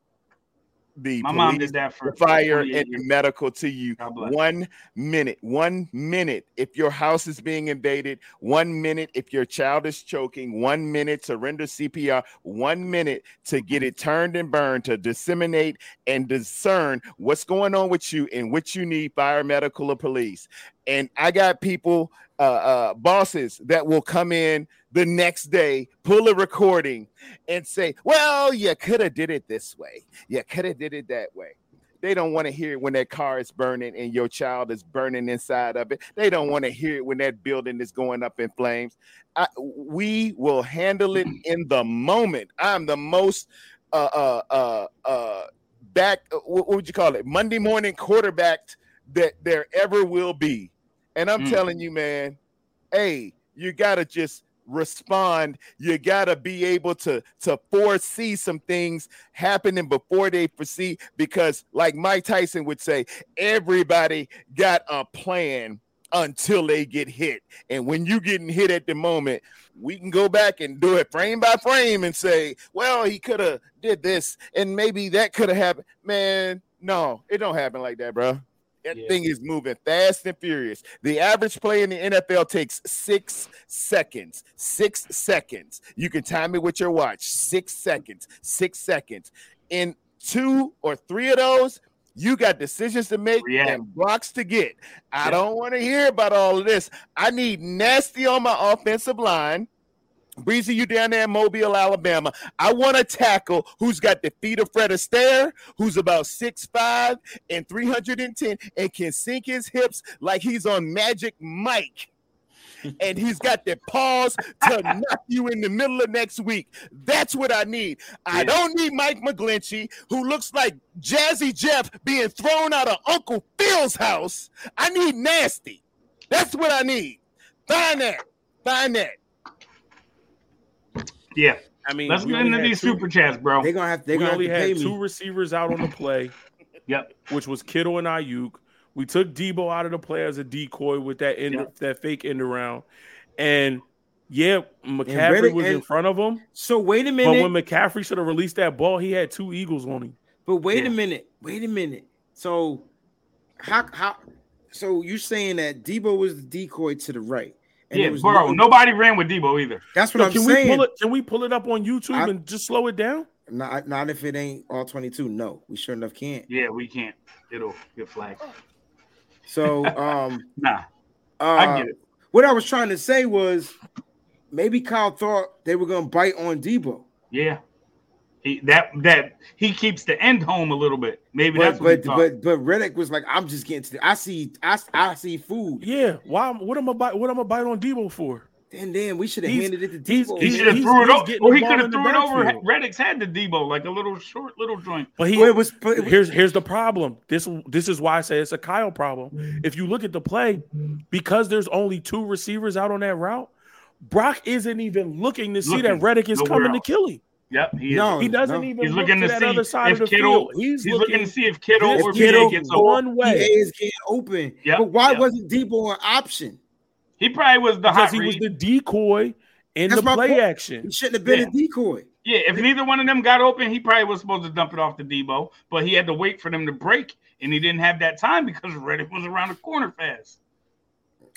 G: the
B: My mom did that for
G: fire, and medical to you. One minute, one minute. If your house is being invaded, one minute. If your child is choking, one minute to render CPR, one minute to get it turned and burned, to disseminate and discern what's going on with you and what you need fire, medical, or police. And I got people, uh, uh, bosses that will come in the next day, pull a recording, and say, "Well, you could have did it this way. You could have did it that way." They don't want to hear it when that car is burning and your child is burning inside of it. They don't want to hear it when that building is going up in flames. I, we will handle it in the moment. I'm the most uh uh uh uh back uh, what, would you call it? Monday morning quarterbacked that there ever will be. And I'm
B: Mm.
G: telling you, man, hey, you gotta just respond. You gotta be able to to foresee some things happening before they foresee because like mike tyson would say everybody got a plan until they get hit. And when you getting hit at the moment we can go back and do it frame by frame and say well he could have did this and maybe that could have happened. Man no it don't happen like that bro that
B: Yeah.
G: thing is moving fast and furious. The average play in the NFL takes six seconds. Six seconds. You can time it with your watch. Six seconds. Six seconds. In two or three of those, You got decisions to make
B: React.
G: and blocks to get. I
B: Yeah.
G: don't want to hear about all of this. I need nasty on my offensive line. Breezy, you down there in Mobile, Alabama. I want a tackle who's got the feet of Fred Astaire, who's about 6'5 and 310 and can sink his hips like he's on Magic Mike. [laughs] and he's got the paws to knock you in the middle of next week. That's what I need. I
B: Yeah.
G: don't need Mike McGlinchey, who looks like Jazzy Jeff being thrown out of Uncle Phil's house. I need nasty. That's what I need. Find that. Find that.
B: Yeah.
F: I mean,
B: Let's
F: we
B: get into these
F: two-
B: super chats, bro.
E: They're gonna have they're
F: we
E: gonna have
F: only
E: to pay
F: had
E: me.
F: two receivers out on the play, [laughs]
B: Yep.
F: which was Kittle and Aiyuk. We took Deebo out of the play as a decoy with that end,
B: Yep.
F: that fake end around, and yeah, McCaffrey
E: Reddick-
F: was in front of him.
E: So wait a minute.
F: But
E: minute.
F: when McCaffrey should have released that ball, he had two Eagles on him.
E: But wait
B: Yeah.
E: a minute, wait a minute. So how how so you're saying that Deebo was the decoy to the right? And
B: Yeah, bro.
E: no-
B: Nobody ran with Deebo either.
E: That's what
F: Yo,
E: I'm
F: can
E: saying.
F: we pull it? Can we pull it up on YouTube
E: I-
F: and just slow it down?
E: Not not if it ain't all 22. No, we sure enough can't.
B: Yeah, we can't. It'll get flagged.
E: So [laughs] um
B: Nah,
E: uh,
B: I get it.
E: what I was trying to say was maybe Kyle thought they were gonna bite on Deebo.
B: Yeah. He that that he keeps the end home a little bit. Maybe
E: But
B: that's what he
E: but but but Reddick was like, I'm just getting to the I see I, I see food.
F: Yeah. Why? What am I bite? What am I bite on Deebo for?
E: And then we should have
F: He's-
E: handed it to
F: he's-
E: Deebo.
B: he should have
F: he's-
B: threw it over, or he could have
F: in
B: threw it over.
F: backfield.
B: Reddick's had the Deebo like a little short little joint.
F: But he
E: Well, it was but it was-
F: here's here's the problem. This this is why I say it's a Kyle problem. If you look at the play, because there's only two receivers out on that route, Brock isn't even looking to see that Reddick is coming
B: else.
F: to kill him.
B: Yep, he is.
E: No,
F: He doesn't
E: no.
F: even
B: He's
F: look
B: looking
F: to
B: to
F: that
B: see
F: other side
B: if
F: of the
B: Kittle.
F: field. He's,
B: He's,
F: looking,
B: looking to see if Kittle or
E: Kittle
B: BJ gets
E: or-
B: open.
F: one way
E: He is getting open.
B: Yep,
E: But why
B: yep.
E: wasn't Deebo an option?
B: He probably was the
F: because
B: hot
F: he was the decoy in
E: That's
F: the play
E: point.
F: action.
E: He shouldn't have been
B: Yeah.
E: a decoy.
B: Yeah, if neither one of them got open, he probably was supposed to dump it off to Deebo, but he had to wait for them to break, and he didn't have that time because Reddick was around the corner fast.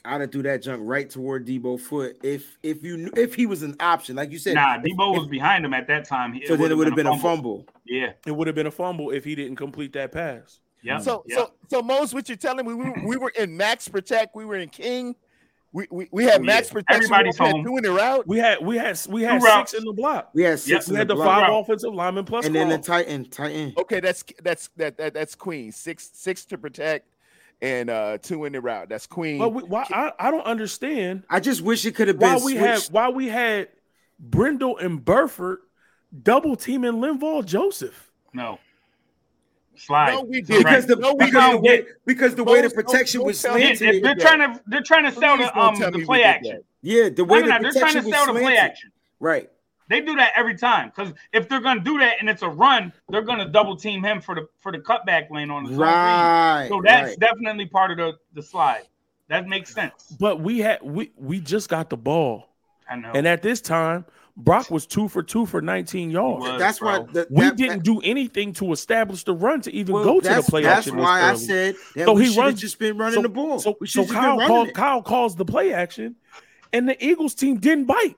E: I'd have threw that junk right toward Deebo foot if if you knew if he was an option, like you said.
B: Nah,
E: if-
B: Deebo was
E: if-
B: behind him at that time.
E: so then it would have been a fumble.
B: Yeah,
F: It would have been a fumble if he didn't complete that pass.
B: yeah.
G: So,
B: yeah.
G: so, so, Mose, what you're telling me? We were, we were in max protect. We were in king. We we, we had
B: Oh,
G: max
B: yeah.
G: protection.
B: Everybody's
G: we had
B: home.
G: two in the route.
F: We had we had we had
B: Two routes.
F: six in the block.
E: We had
B: Yep,
E: six
F: We
E: in
F: had
E: the
F: the
E: block.
F: five
B: route.
F: offensive linemen plus
E: and then the Titan, Titan.
G: Okay, that's that's that, that that's Queen. Six six to protect, and uh two in the route. That's Queen.
F: But we, why I, I don't understand
E: I just wish it could have been
F: why we had
E: switched.
F: why we had Brendel and Burford double teaming Linval Joseph.
B: no slide.
G: No, we did.
E: because the
G: No, we
E: because the way because the way the
G: Those- those-
E: protection was
G: tell
B: Yeah,
E: slanted.
B: they're trying to they're trying to sell the um the play action.
E: Yeah, the way
B: no,
E: the
B: no, they're trying
E: protection
B: to
E: was
B: sell the play
E: slanted.
B: action.
E: Right.
B: They do that every time because if they're gonna do that and it's a run, they're gonna double team him for the for the cutback lane on the.
E: Right.
B: So that's
E: right.
B: definitely part of the the slide. That makes sense.
F: But we had we we just got the ball.
B: I know.
F: And at this time, Brock was two for two for 19 yards.
B: was,
E: That's why
B: bro.
E: the,
F: We
E: that-
F: didn't do anything to establish the run to even
E: well,
F: go to the
E: that's,
F: play
E: That's
F: action. this
E: why I said that
F: So
E: we
F: he runs-
E: just been running
F: so,
E: the ball.
F: So, so Kyle, called, Kyle calls the play action, and the Eagles team didn't bite.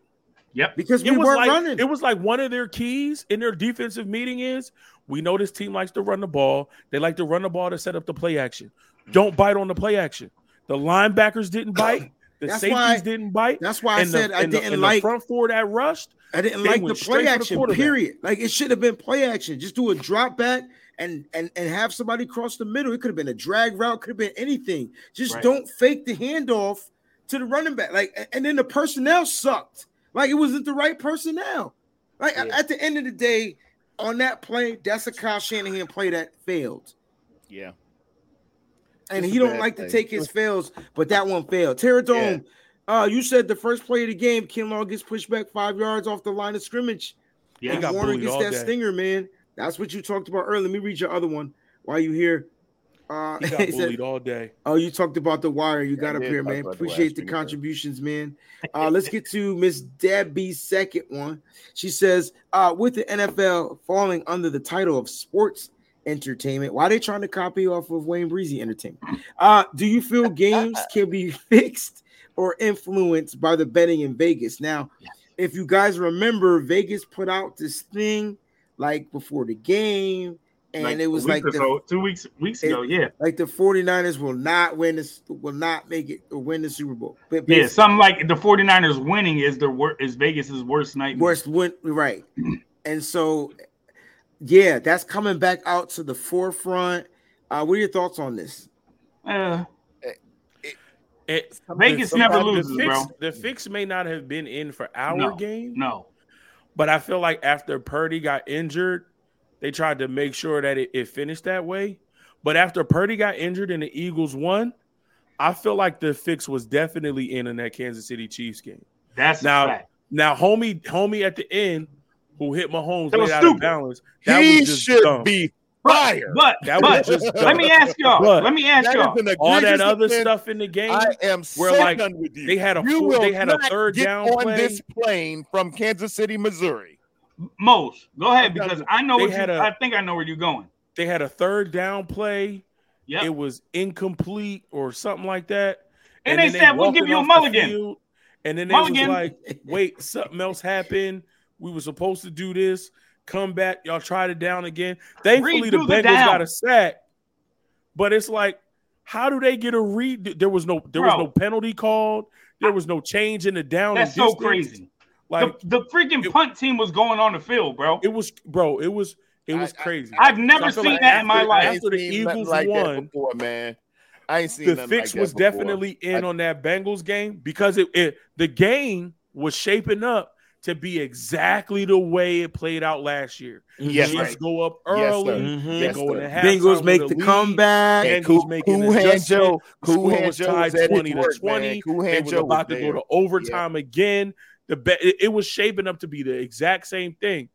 B: Yep.
E: because we
F: It was
E: weren't
F: like
E: running.
F: it was like one of their keys in their defensive meeting is we know this team likes to run the ball. They like to run the ball to set up the play action. Don't bite on the play action. The linebackers didn't [coughs] bite. The
E: That's
F: safeties
E: why-
F: didn't bite.
E: That's why I
F: and the-
E: said I
F: and
E: didn't
F: the
E: like
F: front four that rushed.
E: I didn't like the play
F: for the
E: action. Period. Like it should have been play action. Just do a drop back and and and have somebody cross the middle. It could have been a drag route. Could have been anything. Just
B: Right.
E: don't fake the handoff to the running back. Like and then the personnel sucked. Like it wasn't the right personnel. Like
G: Yeah.
E: at the end of the day, on that play, that's a Kyle Shanahan play that failed.
G: Yeah.
E: and
G: It's
E: he don't like to take his fails, but that one failed. Terradome, uh, you said the first play of the game, Kinlaw gets pushed back five yards off the line of scrimmage.
B: Yeah.
F: He
E: and
F: got
E: Warner gets
F: all
E: that
F: day.
E: stinger, man. That's what you talked about earlier. Let me read your other one while you here. Uh,
F: He got [laughs]
E: he said-
F: all day.
E: oh, you talked about the wire. You got up here, man.
G: about the
E: Appreciate the contributions, man. Uh, let's get to Miss Debbie's second one. She says, uh, with the NFL falling under the title of sports entertainment, why are they trying to copy off of Wayne Breezy Entertainment? Uh, do you feel [laughs] games can be fixed or influenced by the betting in Vegas? Now, if you guys remember, Vegas put out this thing like before the game, and
B: Like
E: it was like the
B: so, two weeks weeks
E: it-
B: ago. Yeah,
E: like the 49ers will not win this will not make it or win the Super Bowl. But
B: yeah.
E: basically,
B: Something like the 49ers winning is the wor- is Vegas's worst nightmare.
E: worst win right. And so yeah, that's coming back out to the forefront. Uh, what are your thoughts on this?
B: Uh,
F: It,
B: Vegas
F: the-
B: never
F: the
B: loses,
F: fix,
B: bro.
F: The fix may not have been in for our
B: no,
F: game,
B: no.
F: but I feel like after Purdy got injured, they tried to make sure that it, it finished that way. But after Purdy got injured and the Eagles won, I feel like the fix was definitely in in that Kansas City Chiefs game.
B: That's
F: Now-
B: a fact.
F: Now, homie, homie at the end, who hit Mahomes
B: That was
F: laid out of
B: stupid.
F: balance. That
G: he
F: was just
G: should
F: dumb.
G: be
B: But,
G: fired.
B: but,
F: That
B: but
F: was just
B: let me ask y'all.
F: But-
B: let me ask y'all.
G: is
F: all that other
G: offense.
F: stuff in the game.
G: I am
F: where, like,
G: with you.
F: they had a
G: you
F: full- they had a third down
G: on
F: play.
G: this plane from Kansas City, Missouri.
B: Most go ahead because I know
F: They
B: what you,
F: had a-
B: I think I know where you're going.
F: they had a third down play.
B: Yep.
F: It was incomplete or something like that.
B: And they
F: then
B: said, "We'll give you a mulligan."
F: field, And then they
B: Mulligan.
F: was like, "Wait, something else happened. We were supposed to do this. Come back. Y'all tried it down again. Thankfully, the
B: Redo the
F: Bengals got a sack. But it's like, how do they get a read? There was no, there was no penalty called. There was no change in the down.
B: That's
F: and
B: so crazy.
F: Like
B: the, the freaking
F: it-
B: punt team was going on the field, bro.
F: it was, bro. It was, it was
G: I- I-
F: crazy.
B: I've never
F: I
B: seen
F: like
B: that in my life.
F: After the Eagles
G: like that
F: won,
G: before, man. I ain't seen
F: the fix
G: like
F: was
G: before.
F: definitely in
G: I-
F: on that Bengals game because it, it the game was shaping up to be exactly the way it played out last year.
G: Yes,
F: Chiefs
B: right.
F: go up
G: Yes, sir.
F: early.
E: Mhm.
G: Yes,
F: go in halftime
E: Bengals make
F: a
E: the
F: lead.
E: comeback.
F: Bengals
G: Cool,
F: making
G: cool Hand. Joe,
F: The
G: Cool Hand Joe
F: tied
G: was at
F: 20 to 20.
G: man. Cool
F: They
G: Hand
F: was
G: Joe
F: about to go to overtime again. The be- it, it was shaping up to be the exact same thing.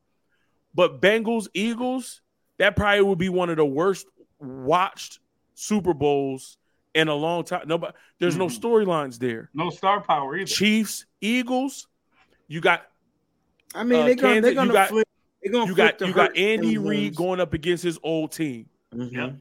F: But Bengals Eagles, that probably would be one of the worst watched Super Bowls in a long time. Nobody, there's no
B: Mhm.
F: storylines there.
B: No star power either.
F: Chiefs Eagles, you got
E: I mean,
F: Uh,
E: they're gonna,
F: Kansas-
E: they're gonna
F: got-
E: flip. They're gonna
F: you
E: flip
F: got you got Andy
E: and
F: Reid going up against his old team.
E: Mhm.
B: Yep.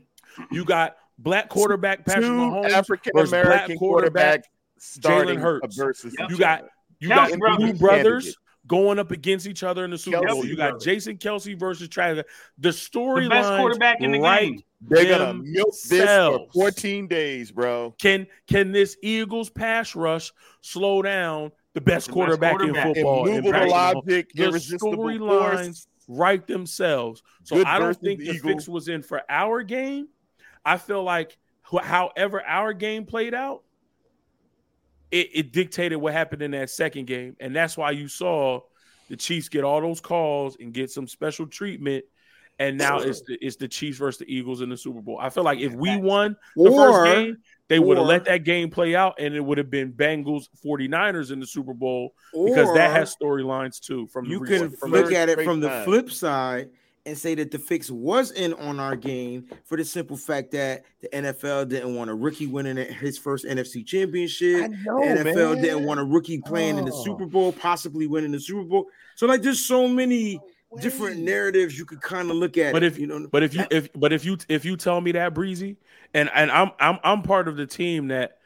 F: You got black quarterback Patrick
G: Two
F: Mahomes
G: African
F: versus black
G: American
F: quarterback
G: quarterbacks starting
F: Hurts.
G: versus
B: Yep.
F: You got
G: other.
F: You
B: Kelce
F: got
B: brothers.
F: two brothers going up against each other in the Super
G: Kelce
F: Bowl. You got
B: brothers.
F: Jason Kelce versus Travis. The
B: The best
F: storyline
B: quarterback in the
F: right
B: game.
G: They're gonna milk this for 14 days, bro.
F: Can can this Eagles pass rush slow down the best
B: The best
F: quarterback,
B: quarterback.
F: in football? in
G: Immovable logic,
F: The storylines
G: force.
F: write themselves. So
G: Good
F: I don't think the
G: evil.
F: fix was in for our game. I feel like however our game played out, it, it dictated what happened in that second game, and that's why you saw the Chiefs get all those calls and get some special treatment. And now it's the it's the Chiefs versus the Eagles in the Super Bowl. I feel like if we won the
E: Or-
F: first game, they would have let that game play out and it would have been Bengals 49ers in the Super Bowl because that has storylines too from the
E: you can look at it from the flip side and say that the fix was in on our game for the simple fact that the NFL didn't want a rookie winning his first NFC championship.
G: know,
E: the NFL
G: man.
E: didn't want a rookie playing in the
G: Oh.
E: Super Bowl, possibly winning the Super Bowl. So like there's so many different narratives you could kind of look at.
F: But if
E: you know,
F: But if you if but if you if you tell me that breezy, and and I'm I'm I'm part of the team that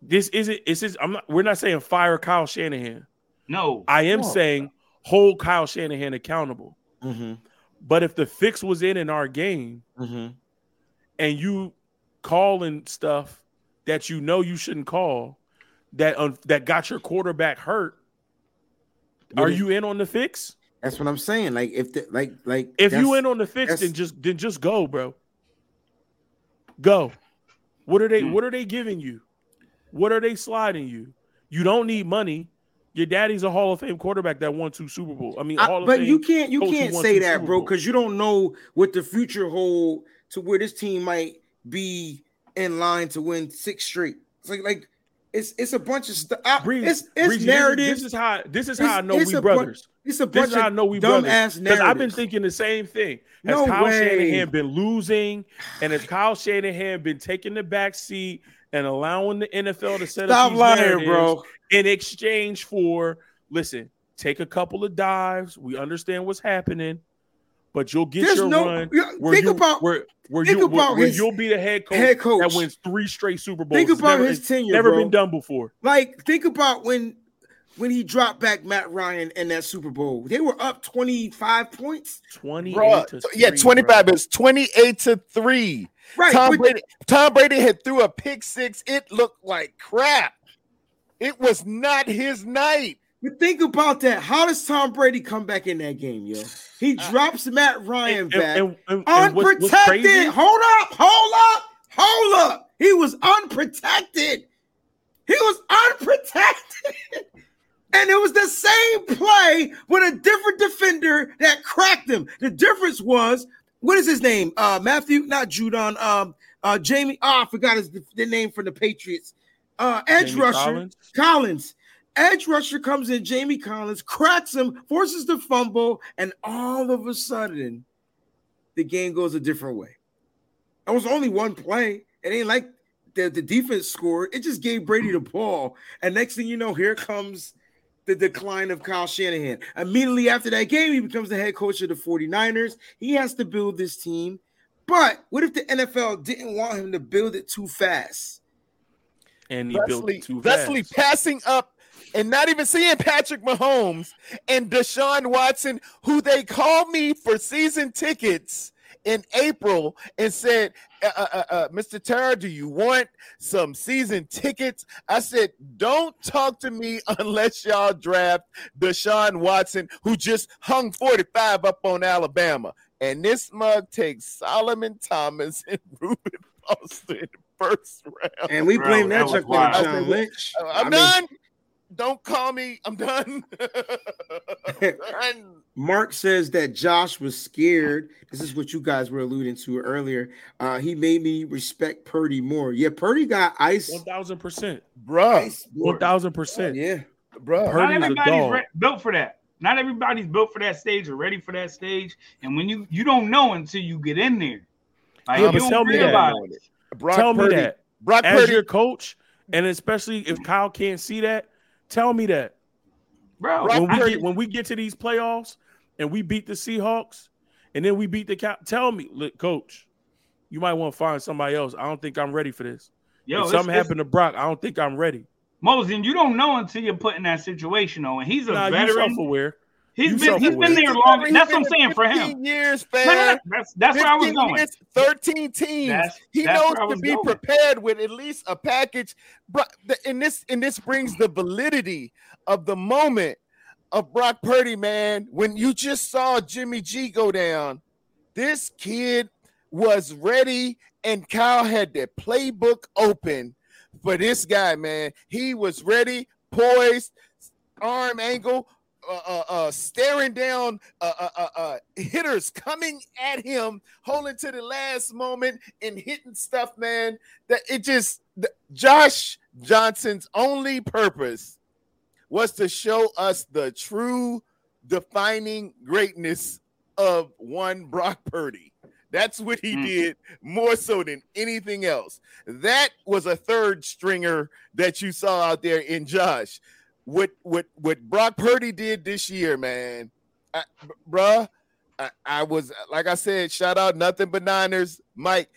F: this isn't it's just, I'm not we're not saying fire Kyle Shanahan.
B: No.
F: I am
G: No.
F: saying hold Kyle Shanahan accountable.
E: Mhm,
F: But if the fix was in in our game
E: mhm.
F: and you calling stuff that you know you shouldn't call that that got your quarterback hurt, are you in on the fix?
E: that's what I'm saying. Like if the like like
F: If you in on the fix, then just then just go, bro. Go. What are they
B: Hmm.
F: what are they giving you? What are they sliding you? You don't need money. Your daddy's a Hall of Fame quarterback that won two Super Bowl. I mean,
E: I-
F: of
E: but
F: Fame.
E: you can't you can't say that, bro, because you don't know what the future hold to where this team might be in line to win six straight. It's like like it's it's a bunch of stuff. It's it's narrative.
F: This, is- this how this is how I know we brothers.
E: it's a
F: This
E: bunch
F: is how I know we
E: dumb
F: brothers.
E: ass
F: Because I've been thinking the same thing. Has
E: No
F: Kyle
E: way.
F: Shanahan been losing, and has Kyle Shanahan been taking the back seat and allowing the NFL to set
E: Stop
F: up these
E: lying, bro.
F: in exchange for listen, take a couple of dives. We understand what's happening, but you'll get
E: There's
F: your
E: no
F: run. Where
E: think
F: you,
E: about
F: where where
E: think
F: you
E: about
F: where,
E: his
F: you'll be the head coach,
E: head coach.
F: that wins three straight Super Bowls.
E: Think
F: It's
E: about
F: never,
E: his tenure,
F: never
E: bro.
F: been done before.
E: like think about when when he dropped back Matt Ryan in that Super Bowl. They were up 25 points.
F: 20
G: Bruh, yeah, 25 is 28 to 3.
E: Right.
G: Tom Brady, Tom Brady had threw a pick six. It looked like crap. It was not his night.
E: But think about that. How does Tom Brady come back in that game, yo? He drops Matt Ryan
F: And,
E: back.
F: and, and, what's,
E: unprotected.
F: what's crazy?
E: Hold up, hold up, hold up. He was unprotected. He was unprotected. [laughs] And it was the same play with a different defender that cracked him. The difference was, what is his name? Uh Matthew, not Judon, um, uh Jamie. Oh, I forgot his the name for the Patriots. Uh edge
F: Jamie
E: rusher
F: Collins?
E: Collins. Edge rusher comes in, Jamie Collins cracks him, forces the fumble, and all of a sudden, the game goes a different way. It was only one play. It ain't like the, the defense scored. It just gave Brady the ball. And next thing you know, here comes the decline of Kyle Shanahan. Immediately after that game, he becomes the head coach of the 49ers. He has to build this team. But what if the NFL didn't want him to build it too fast?
F: And he built it too
G: thusly
F: fast.
G: passing up and not even seeing Patrick Mahomes and Deshaun Watson, who they called me for season tickets in April and said, uh, uh, uh, uh, Mr. Terra, do you want some season tickets? I said, don't talk to me [laughs] unless y'all draft Deshaun Watson, who just hung 45 up on Alabama. And this mug takes Solomon Thomas [laughs] and Reuben Foster in the first round.
E: And we
B: Bro,
E: blame
B: that
E: that,
B: was
E: Chuck on. John Lynch.
G: I'm
E: I mean,
G: done. Don't call me. I'm done. Done. [laughs]
E: Mark says that Josh was scared. This is what you guys were alluding to earlier. Uh, he made me respect Purdy more. Yeah, Purdy got ice.
F: 1000%.
G: Bruh,
F: 1000%.
E: Yeah.
G: bruh.
F: Purdy-
B: Not
F: Purdy's a
B: everybody's
F: dog.
B: re- built for that. Not everybody's built for that stage or ready for that stage. And when you you don't know until you get in there, like
F: Yeah,
B: you
F: but tell me that.
B: realize.
G: Brock
F: Tell me that.
G: Brock
F: As
G: Purdy.
F: your coach, and especially if Kyle can't see that, tell me that.
B: bro.
F: When we
B: I-
F: when we get to these playoffs and we beat the Seahawks and then we beat the Cow, tell me, look, coach, you might want to find somebody else. I don't think I'm ready for this.
B: yo,
F: if something happened to Brock, I don't think I'm ready.
B: Mosin, you don't know until you're put in that situation, though. And he's a
F: Nah,
B: veteran.
F: self-aware.
B: He's
F: you
B: been he's
F: self-aware.
B: been there long. That's what I'm saying for him.
G: 15 Years,
B: No, no, no. That's that's where I was going.
G: years, 13 teams.
B: That's-
G: he
B: that's
G: knows to be
B: going.
G: prepared with at least a package. Bro, and this and this brings the validity of the moment of Brock Purdy, man. When you just saw Jimmy G go down, this kid was ready, and Kyle had the playbook open for this guy, man. He was ready, poised, arm angle, uh, uh, uh, staring down uh, uh, uh, uh, hitters coming at him, holding to the last moment and hitting stuff, man. That it just the, Josh Johnson's only purpose was to show us the true defining greatness of one Brock Purdy. That's what he
B: Mm.
G: did more so than anything else. That was a third stringer that you saw out there in Josh. What what what Brock Purdy did this year, man, I, bruh. I, I was like I said, shout out nothing but Niners, Mike.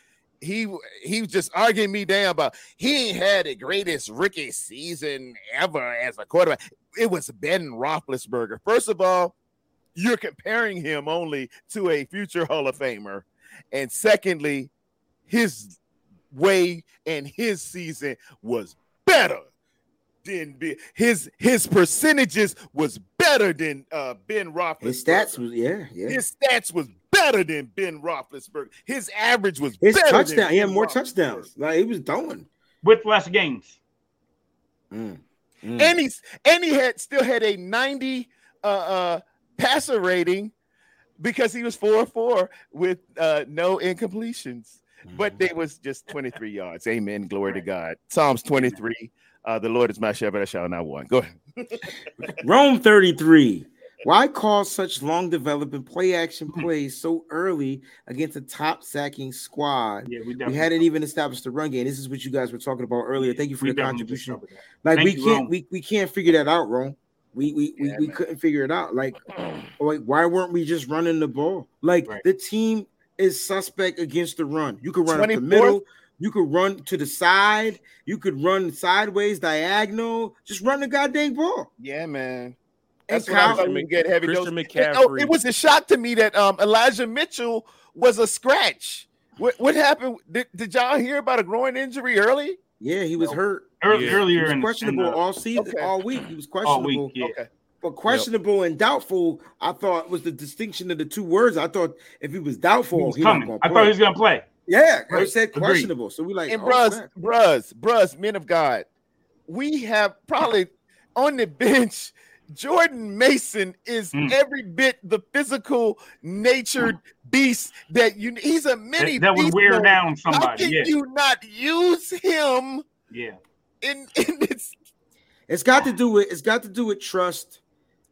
G: He he was just arguing me down about he ain't had the greatest rookie season ever as a quarterback. It was Ben Roethlisberger. First of all, you're comparing him only to a future Hall of Famer, and secondly, his way and his season was better than be- his his percentages was better than uh, Ben Roethlisberger.
E: His stats was yeah, yeah.
G: His stats was better than Ben Roethlisberger. His average was
E: His
G: better
E: touchdown,
G: than
E: he had more touchdowns. Like he was doing.
B: with less games.
E: Mm, mm.
G: and he's and he had still had a 90 uh uh passer rating because he was 4-4 with uh no incompletions but
E: Mm-hmm.
G: they was just 23 yards amen glory to god psalms 23 uh the lord is my shepherd i shall not want go ahead [laughs]
E: Rome 33. Why call such long developing play action plays so early against a top sacking squad?
B: Yeah, we
E: We hadn't even established the run game. This is what you guys were talking about earlier. Thank you for
B: we
E: the contribution. Like
B: Thank
E: we
B: you,
E: can't
B: Rome.
E: we, we can't figure that out, Rome. We we we,
G: Yeah,
E: we couldn't figure it out. Like, like why weren't we just running the ball? Like
B: Right.
E: the team is suspect against the run. You can run up the middle. You could run to the side. You could run sideways, diagonal. Just run the goddamn ball.
G: Yeah, man. That's what I
E: Kyle,
G: thought we get heavy
F: Christian
G: dose.
F: McCaffrey.
G: Oh, it was a shock to me that um, Elijah Mitchell was a scratch. What what happened? Did, did y'all hear about a groin injury early?
E: yeah, he was hurt.
B: Ear-
F: Yeah.
E: He
B: Earlier
E: was
B: in,
E: questionable
B: in the,
E: all season,
G: Okay.
E: all week. He was
B: all
E: questionable.
B: week. Yeah.
G: Okay.
E: But questionable and doubtful, I thought was the distinction of the two words. I thought if he was doubtful,
B: He was
E: he
B: coming.
E: gonna
B: I thought he was gonna play.
E: Yeah, I
B: Right.
E: said
B: Agreed.
E: questionable. So we like,
G: And
E: oh,
G: bruhs,
E: snap.
G: bruhs, bruhs, men of God, we have probably [laughs] on the bench. Jordan Mason is
B: Mm.
G: every bit the physical natured beast that you. He's a mini.
B: That, that would wear
G: mode.
B: down
G: How
B: somebody.
G: can
B: Yeah.
G: you not use him
B: Yeah.
G: in in this?
E: it's got to do with it's got to do with trust.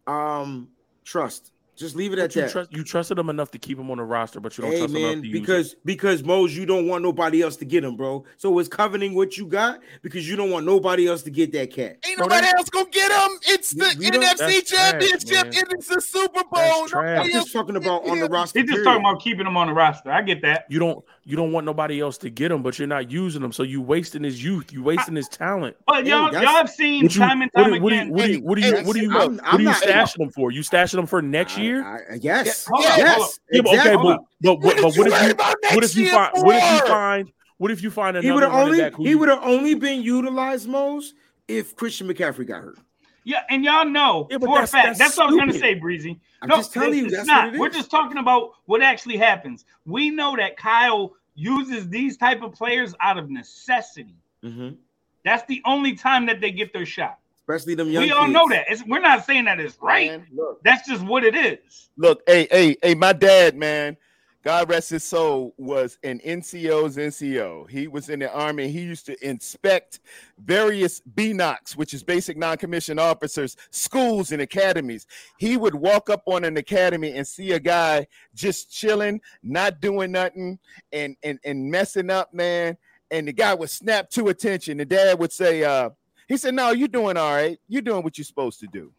E: Um, trust. Just leave it at
F: you,
E: that.
F: trust, you trusted him enough to keep him on the roster, but you don't
E: Hey
F: trust him enough
E: man,
F: to use him.
E: because because Mose, you don't want nobody else to get him, bro. So it's coveting what you got because you don't want nobody else to get that cat.
G: Ain't
F: Bro,
G: nobody else gonna get him. It's the
E: We- we don't-
G: NFC
F: that's trash,
G: Championship. It is the Super Bowl.
F: That's.
E: I'm just talking about on the roster.
B: He's just
E: period.
B: talking about keeping him on the roster. I get that.
F: You don't you don't want nobody else to get him, but you're not using him, so you wasting his youth, you wasting his talent.
B: But y'all,
E: that's-
B: y'all have seen
F: What you,
B: time and time
F: what
B: again.
F: what do you, what do you, what do you, what are you stashing them for? You stashing them for next
E: I-
F: year?
E: I- I- yes,
B: Hold
E: yes.
F: Yeah, but
E: exactly.
F: okay, but but,
G: What
F: but, but what if you what if you
G: year
F: find what if you find what if you find
E: he would
F: another
E: have only
F: who
E: he would have only been utilized most if Christian McCaffrey got hurt.
B: Yeah, and y'all know
F: Yeah, but
B: for a
F: that's-
B: fact.
F: that's
B: That's, what I was gonna say, Breezy.
E: I'm
B: no,
E: just telling
B: it's,
E: you, that's
B: not.
E: what it
B: We're just talking about what actually happens. We know that Kyle uses these type of players out of necessity.
E: Mhm.
B: That's the only time that they get their shot.
E: Especially them young.
B: we all
E: kids.
B: know that. It's, we're not saying that it's right.
G: Man, look,
B: That's just what it is.
G: look, hey, hey, hey, my dad, man, God rest his soul, was an NCO's NCO. He was in the army. He used to inspect various BNOCs, which is basic non-commissioned officers, schools and academies. He would walk up on an academy and see a guy just chilling, not doing nothing, and and and messing up, man. And the guy would snap to attention. The dad would say, uh, he said, No, you're doing all right. You're doing what you're supposed to do.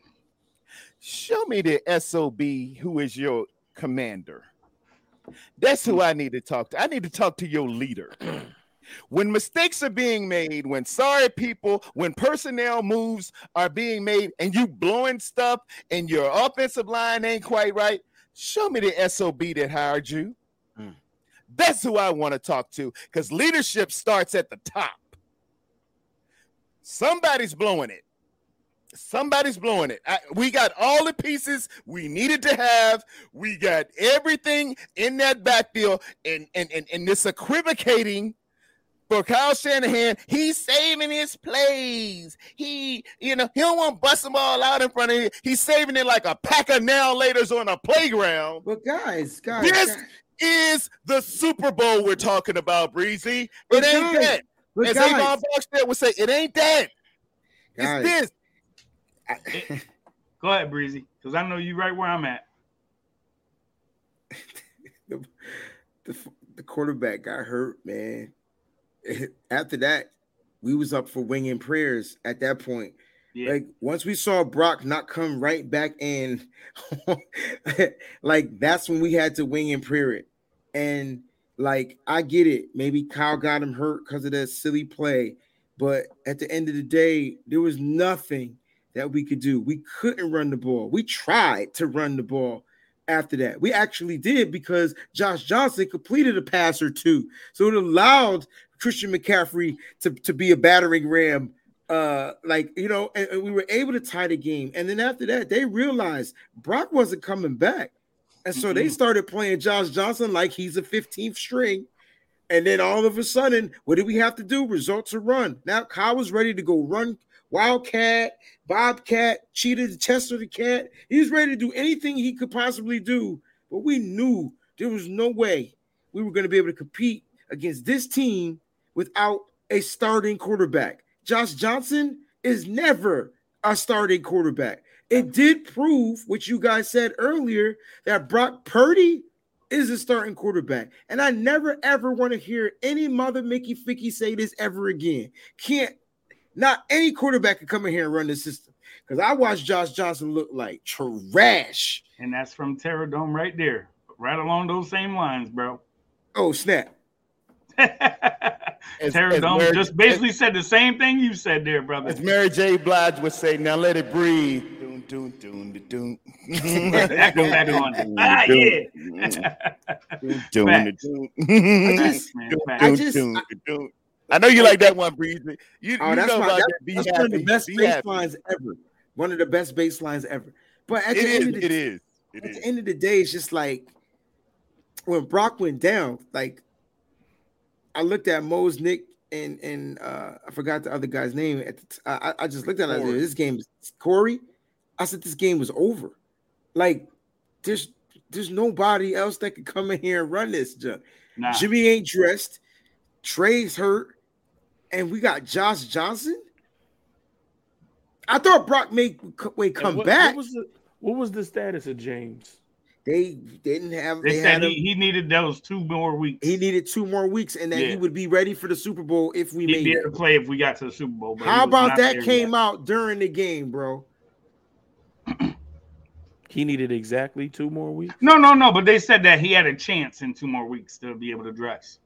G: Show me the SOB who is your commander. That's who I need to talk to. I need to talk to your leader. [clears throat] When mistakes are being made, when sorry people, when personnel moves are being made, and you blowing stuff and your offensive line ain't quite right, show me the SOB that hired you.
E: Mm.
G: That's who I want to talk to because leadership starts at the top. Somebody's blowing it. Somebody's blowing it. I- we got all the pieces we needed to have. We got everything in that backfield, and and and, and this equivocating for Kyle Shanahan. He's saving his plays. He, you know, he don't want to bust them all out in front of you. He's saving it like a pack of Now and Laters on a playground.
E: But guys, guys,
G: This
E: guys,
G: is the Super Bowl we're talking about, Breezy.
E: But
G: It ain't
E: guys,
G: that.
E: But
G: As
E: guys,
G: Avon Barksdale would say, it ain't that.
E: guys,
G: It's this. [laughs]
B: Go ahead, Breezy, because I know you right where I'm at. [laughs]
E: the, the the quarterback got hurt, man. [laughs] After that, we was up for winging prayers at that point.
B: Yeah.
E: Like once we saw Brock not come right back in, like that's when we had to wing and prayer it. And like I get it, maybe Kyle got him hurt because of that silly play, but at the end of the day, there was nothing that we could do. We couldn't run the ball. We tried to run the ball after that. We actually did because Josh Johnson completed a pass or two. So it allowed Christian McCaffrey to, to be a battering ram. Uh, like you know, and, and we were able to tie the game. And then after that, they realized Brock wasn't coming back. And so they
B: Mhm.
E: started playing Josh Johnson like he's a 15th string. And then all of a sudden, what did we have to do? Result to run. Now Kyle was ready to go run Wildcat, Bobcat, Cheetah, the Chester the Cat. He was ready to do anything he could possibly do. But we knew there was no way we were going to be able to compete against this team without a starting quarterback. Josh Johnson is never a starting quarterback. It did prove what you guys said earlier that Brock Purdy is a starting quarterback. And I never ever want to hear any mother Mickey Ficky say this ever again. Can't not any quarterback can come in here and run the system. Because I watched Josh Johnson look like trash.
B: And that's from Terra Dome right there. Right along those same lines, bro.
E: Oh, snap. [laughs]
G: As-
B: Terror
G: as
B: Dome
G: Mary-
B: just basically said the same thing you said there, brother.
G: As Mary J. Blige would say, now let it breathe. Doon, doon, doon, doon, [laughs] doon.
B: Echo back on. Ah, yeah.
G: Doon,
B: Facts.
G: doon,
E: I just,
B: Man,
E: I just-
G: doon, doon. I know you like that one, Breezy. You,
E: oh,
G: you
E: that's
G: know
E: my,
G: about
E: that-
G: that. Be
E: that's
G: happy.
E: one of the best
G: Be
E: bass
G: happy.
E: lines ever. One of the best bass lines ever. But at
G: It
E: the
G: is.
E: end of the
G: It is. It
E: at
G: is.
E: the end of the day, it's just like when Brock went down, like I looked at Mo's Nick and and uh I forgot the other guy's name. At the t- I, I- I just looked at it. I said,
G: Corey.
E: This game is Corey. I said this game was over. Like there's there's nobody else that could come in here and run this junk.
B: Nah.
E: Jimmy ain't dressed. Trey's hurt, and we got Josh Johnson. I thought Brock may
F: And
E: come
F: what,
E: back.
F: What was the what was the status of James?
E: they didn't have.
B: They
E: They,
B: said he, he needed those two more weeks.
E: He needed two more weeks, and that he would be ready for the Super Bowl if we
B: He'd
E: made
B: be able to play if we got to the Super Bowl.
E: How about that came
B: yet.
E: out during the game, bro? [clears throat]
F: He needed exactly two more weeks.
B: No, no, no. But they said that he had a chance in two more weeks to be able to dress.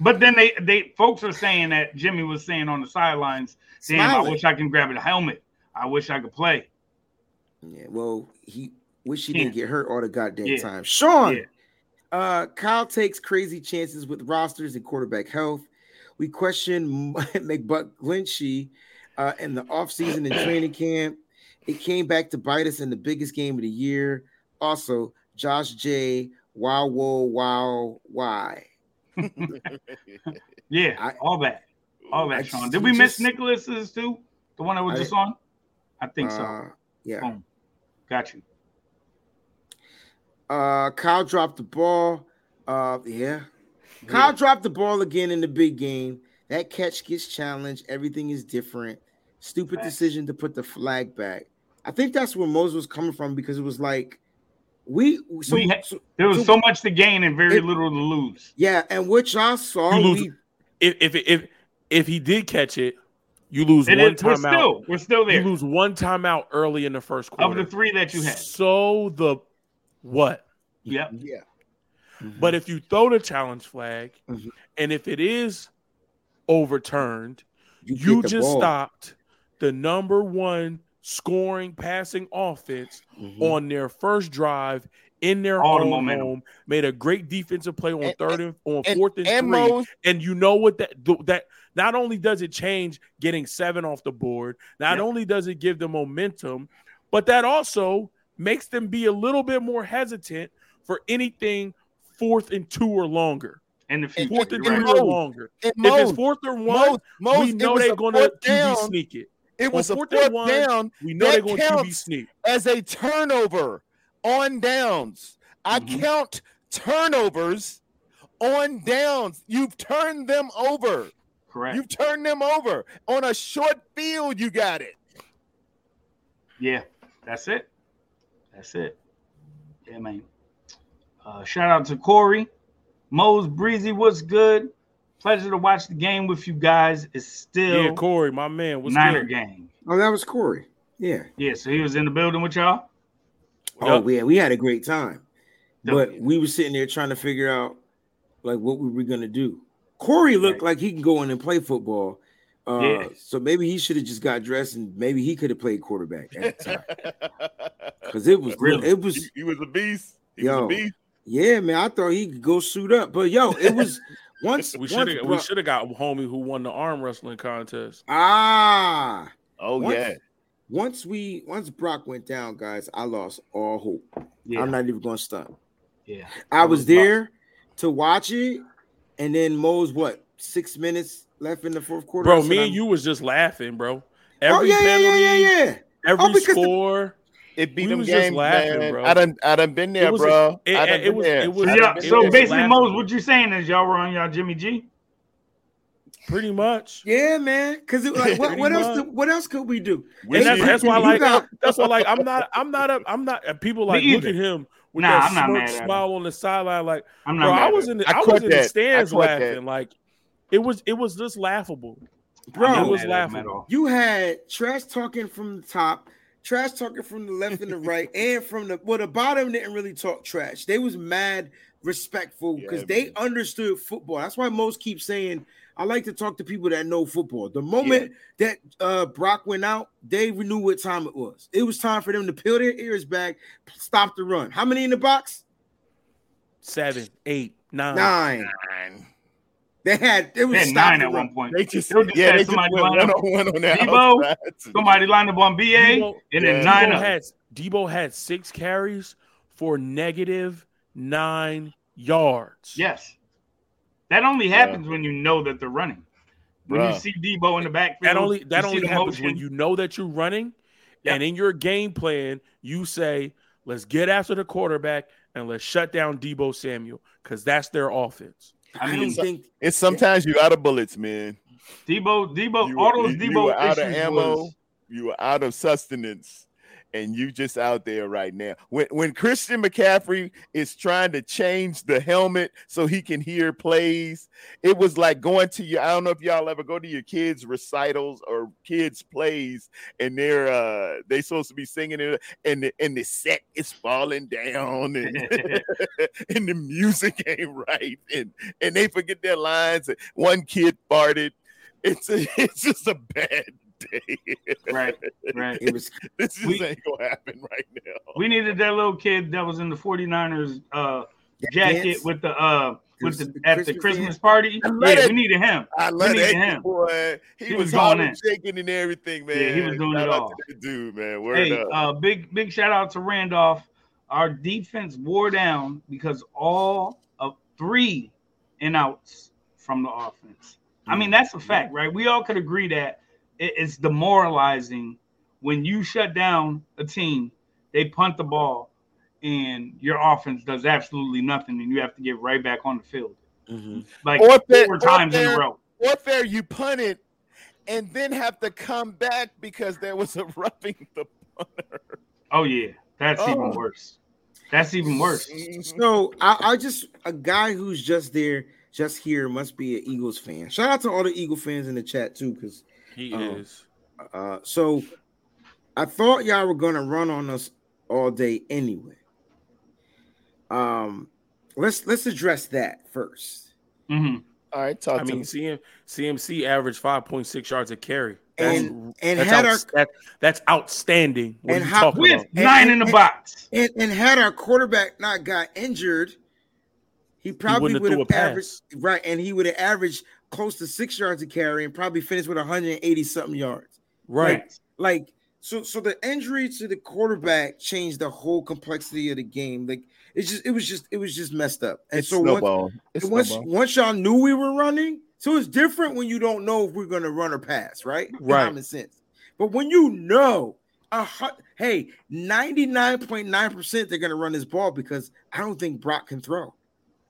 B: But then they, they folks are saying that Jimmy was saying on the sidelines, "Damn, I wish I can grab a helmet. I wish I could play."
E: Yeah, well, he wish he
B: Yeah.
E: didn't get hurt all the goddamn
B: Yeah.
E: time. Sean,
B: Yeah.
E: uh, Kyle takes crazy chances with rosters and quarterback health. We question [laughs] McBuck uh, in the offseason and training camp. It came back to bite us in the biggest game of the year. Also, Josh J. Wow, whoa, wow, why? [laughs]
B: Yeah,
E: I-
B: all that, all that.
E: I
B: Sean,
E: just-
B: did
E: we
B: miss
E: just-
B: Nicholas's too? The one that was
E: I-
B: just on? I think so.
E: Uh, yeah.
B: Boom. Got you.
E: Uh, Kyle dropped the ball. Uh, yeah. Kyle dropped the ball again in the big game. That catch gets challenged. Everything is different. Stupid
B: Facts.
E: decision to put the flag back. I think that's where Moses was coming from because it was like we so,
B: We had- There was
E: so-
B: so much to gain and very
E: It-
B: little to lose.
E: yeah, and which y'all saw, we
F: If if if if he did catch it, you lose
B: It
F: one
B: is, we're
F: timeout.
B: still, we're still there.
F: You lose one timeout early in the first quarter Of
B: the three that you had.
F: So the what?
B: Yep.
E: yeah.
F: But if you throw the challenge flag,
E: Mhm.
F: and if it is overturned,
E: you,
F: you
E: get the
F: just
E: ball.
F: stopped the number one scoring passing offense
E: Mhm.
F: on their first drive in their
B: All
F: own
B: momentum.
F: home. Made a great defensive play on
G: And-
F: third and on
G: And,
F: fourth and,
G: and
F: three.
G: Mose,
F: And you know what that that not only does it change getting seven off the board, not
B: Yep.
F: only does it give them momentum, but that also makes them be a little bit more hesitant for anything fourth and two or longer.
B: In the future.
F: Fourth and
B: you're
F: three
B: right.
F: or
G: Mose,
F: longer.
G: and
F: If it's fourth or one,
G: Mose, Mose,
F: we know they're going to
G: fourth
F: QB
G: down.
F: sneak it.
G: It was
F: on
G: a
F: fourth and
G: fourth
F: one,
G: down
F: We know they're going to QB
G: counts.
F: sneak.
G: as a turnover on downs. I
B: Mhm.
G: count turnovers on downs. You've turned them over.
B: Correct.
G: You've turned them over on a short field. You got it.
B: Yeah, that's it. That's it. Yeah, man. Uh, shout out to Corey. Mose Breezy, what's good? Pleasure to watch the game with you guys. It's still
F: Yeah, Corey, my man, what's
B: Niner
F: good?
B: game.
E: Oh, that was Corey. Yeah.
B: Yeah, so he was in the building with y'all.
E: Oh,
F: Yup.
E: yeah, we had a great time. But we were sitting there trying to figure out like what we were gonna do. Corey looked like he can go in and play football. Uh,
B: Yeah.
E: so maybe he should have just got dressed and maybe he could have played quarterback at the time. [laughs] Because it was
B: Really?
E: it was
G: he, he was a beast. He
E: Yo.
G: was a beast.
E: Yeah, man. I thought he could go suit up. But yo, it was [laughs] once
F: We should have we should have got homie who won the arm wrestling contest.
E: ah
G: Oh
E: once,
G: yeah.
E: once we once Brock went down, guys, I lost all hope.
B: Yeah,
E: I'm not even gonna stunt.
B: yeah.
E: I was
B: was
E: there to watch it, and then Mo's what six minutes left in the fourth quarter.
F: Bro,
E: said,
F: me
E: I'm-
F: and you was just laughing, bro.
E: Oh
F: Every
E: yeah, yeah,
F: penalty,
E: yeah, yeah, yeah.
F: every
E: Oh, because the-
F: score.
G: It beat
F: We
G: them
F: was just
G: games,
F: laughing,
G: man.
F: bro.
G: I done, I done been there,
F: It was
G: bro.
F: it-
G: I
F: it was-
G: there.
F: it was-
G: I
B: So,
G: done
B: y'all, so basically,
F: laughing.
B: Mose, what you're saying is y'all were on y'all Jimmy G?
F: Pretty much.
E: Yeah, man. Because like, [laughs] what,
F: Pretty
E: what else? do- what else could we do?
F: And that's, that's why
E: You
F: like
E: got-
F: that's why like I'm not I'm not a, I'm not and people like look at him with
B: Nah,
F: that
B: I'm
F: smirk
B: mad
F: smile on the sideline like
B: I'm not
F: bro I was in the
G: I
F: I, was in the
G: that. I
F: stands laughing
G: that.
F: like it was it was just laughable
E: Bro,
F: it was
B: mad at him at
F: laughable.
E: you had trash talking from the top, trash talking from the left and the right, [laughs] and from the well, the bottom didn't really talk trash. They was mad respectful because
G: Yeah,
E: they
G: man.
E: understood football. That's why most keep saying I like to talk to people that know football. The moment that uh Brock went out, they knew what time it was. It was time for them to peel their ears back, stop the run. How many in the box?
F: Seven, eight, nine.
E: Nine.
G: Nine.
E: They had it was
B: They had nine at one point.
G: They just,
B: They just
G: yeah,
B: had
G: they
B: somebody
G: went
B: line up.
G: on one on that
B: Deebo,
G: outside.
B: Somebody lined up on BA
F: Deebo-
B: and then
G: Yeah.
B: nine
F: Deebo
B: up.
F: had Deebo had six carries for negative nine yards.
B: Yes. That only happens when you know that they're running. When you see Deebo in the backfield,
F: That only that only
B: the
F: happens when you know that you're running,
B: Yeah.
F: and in your game plan you say, "Let's get after the quarterback and let's shut down Deebo Samuel because that's their offense."
B: I
E: I,
B: mean,
E: don't think
G: It's sometimes you out of bullets, man.
B: Deebo, Deebo,
G: You,
B: all those
G: you- you were out of ammo.
B: was-
G: You were out of sustenance, and you just out there right now. When when Christian McCaffrey is trying to change the helmet so he can hear plays, it was like going to your. I don't know if y'all ever go to your kids' recitals or kids' plays, and they're uh they supposed to be singing it, and the and the set is falling down, and [laughs] [laughs] and the music [laughs] ain't right, and and they forget their lines. and One kid farted. It's a, it's just a bad day.
B: right, right.
E: it was [laughs]
G: This is
B: We-
G: ain't gonna happen right now.
B: We needed that little kid that was in the 49ers uh, jacket
E: dance.
B: with the uh with the
E: The
B: at the
E: Christmas
B: Christmas
E: dance.
B: party. Yeah,
G: it.
B: we needed him.
G: I love
B: needed him.
G: boy. He,
B: He
G: was,
B: was going in.
G: shaking and everything, man.
B: Yeah, he was doing
G: Shout
B: it all.
G: dude, man. Word
B: Hey,
G: up.
B: uh, big big shout out to Randolph. Our defense wore down because all of three and outs from the offense. I mean, that's a fact, right? We all could agree that it- it's demoralizing when you shut down a team, they punt the ball, and your offense does absolutely nothing, and you have to get right back on the field.
E: Mhm.
B: Like
G: Or if they-
B: four
G: or if
B: times in a
G: they're-
B: row.
G: Warfare, you punt it and then have to come back because there was a [laughs] roughing the punter.
B: Oh yeah, that's even
G: Oh.
B: worse. That's even worse.
E: So I, I just a guy who's just there, just here, must be an Eagles fan. Shout out to all the Eagle fans in the chat too, because
F: He
E: Oh.
F: is.
E: uh, so I thought y'all were gonna run on us all day anyway. Um, let's let's address that first.
B: hmm
G: All right, talk
F: I
G: to
F: mean,
G: me.
F: CM, CMC averaged five point six yards a carry. That's,
E: And- and
F: that's,
E: had
F: outs- that- that's outstanding. What
E: And how-
B: With
F: about?
B: nine in the
E: and-
B: box.
E: And and had our quarterback not got injured, he probably
F: wouldn't
E: would
F: have
E: have
F: threw
E: averaged right, and he would have averaged close to six yards a carry and probably finished with 180 something yards.
F: Right.
E: Like so, so the injury to the quarterback changed the whole complexity of the game. Like it's just, it was just, it was just messed up. And
G: It's
E: so once,
G: snowball. It's
E: once, once y'all knew we were running, so it's different when you don't know if we're gonna run or pass, right?
F: Right.
E: Common sense. But when you know, a hu- hey, 99.9% they're gonna run this ball because I don't think Brock can throw.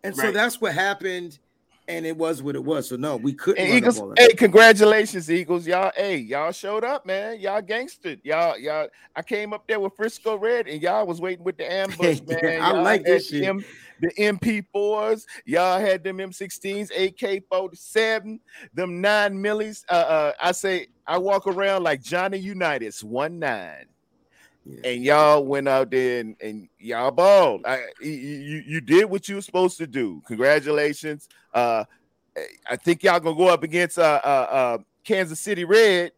E: And so that's what happened, and it was what it was. So no, we couldn't
G: Eagles, hey, congratulations, Eagles. Y'all, hey, y'all showed up, man. Y'all gangstered. Y'all, y'all, I came up there with Frisco Red, and y'all was waiting with the ambush,
E: Yeah, [laughs]
G: man.
E: I
G: Y'all
E: like this shit.
G: the MP4s, y'all had them M16s, AK47, them nine millis. Uh, uh, I say I walk around like Johnny Unitas, one nine.
E: Yeah.
G: And y'all went out there and, and y'all balled. I, you, you you did what you were supposed to do. Congratulations. Uh, I think y'all gonna go up against uh, uh, uh, Kansas City Red,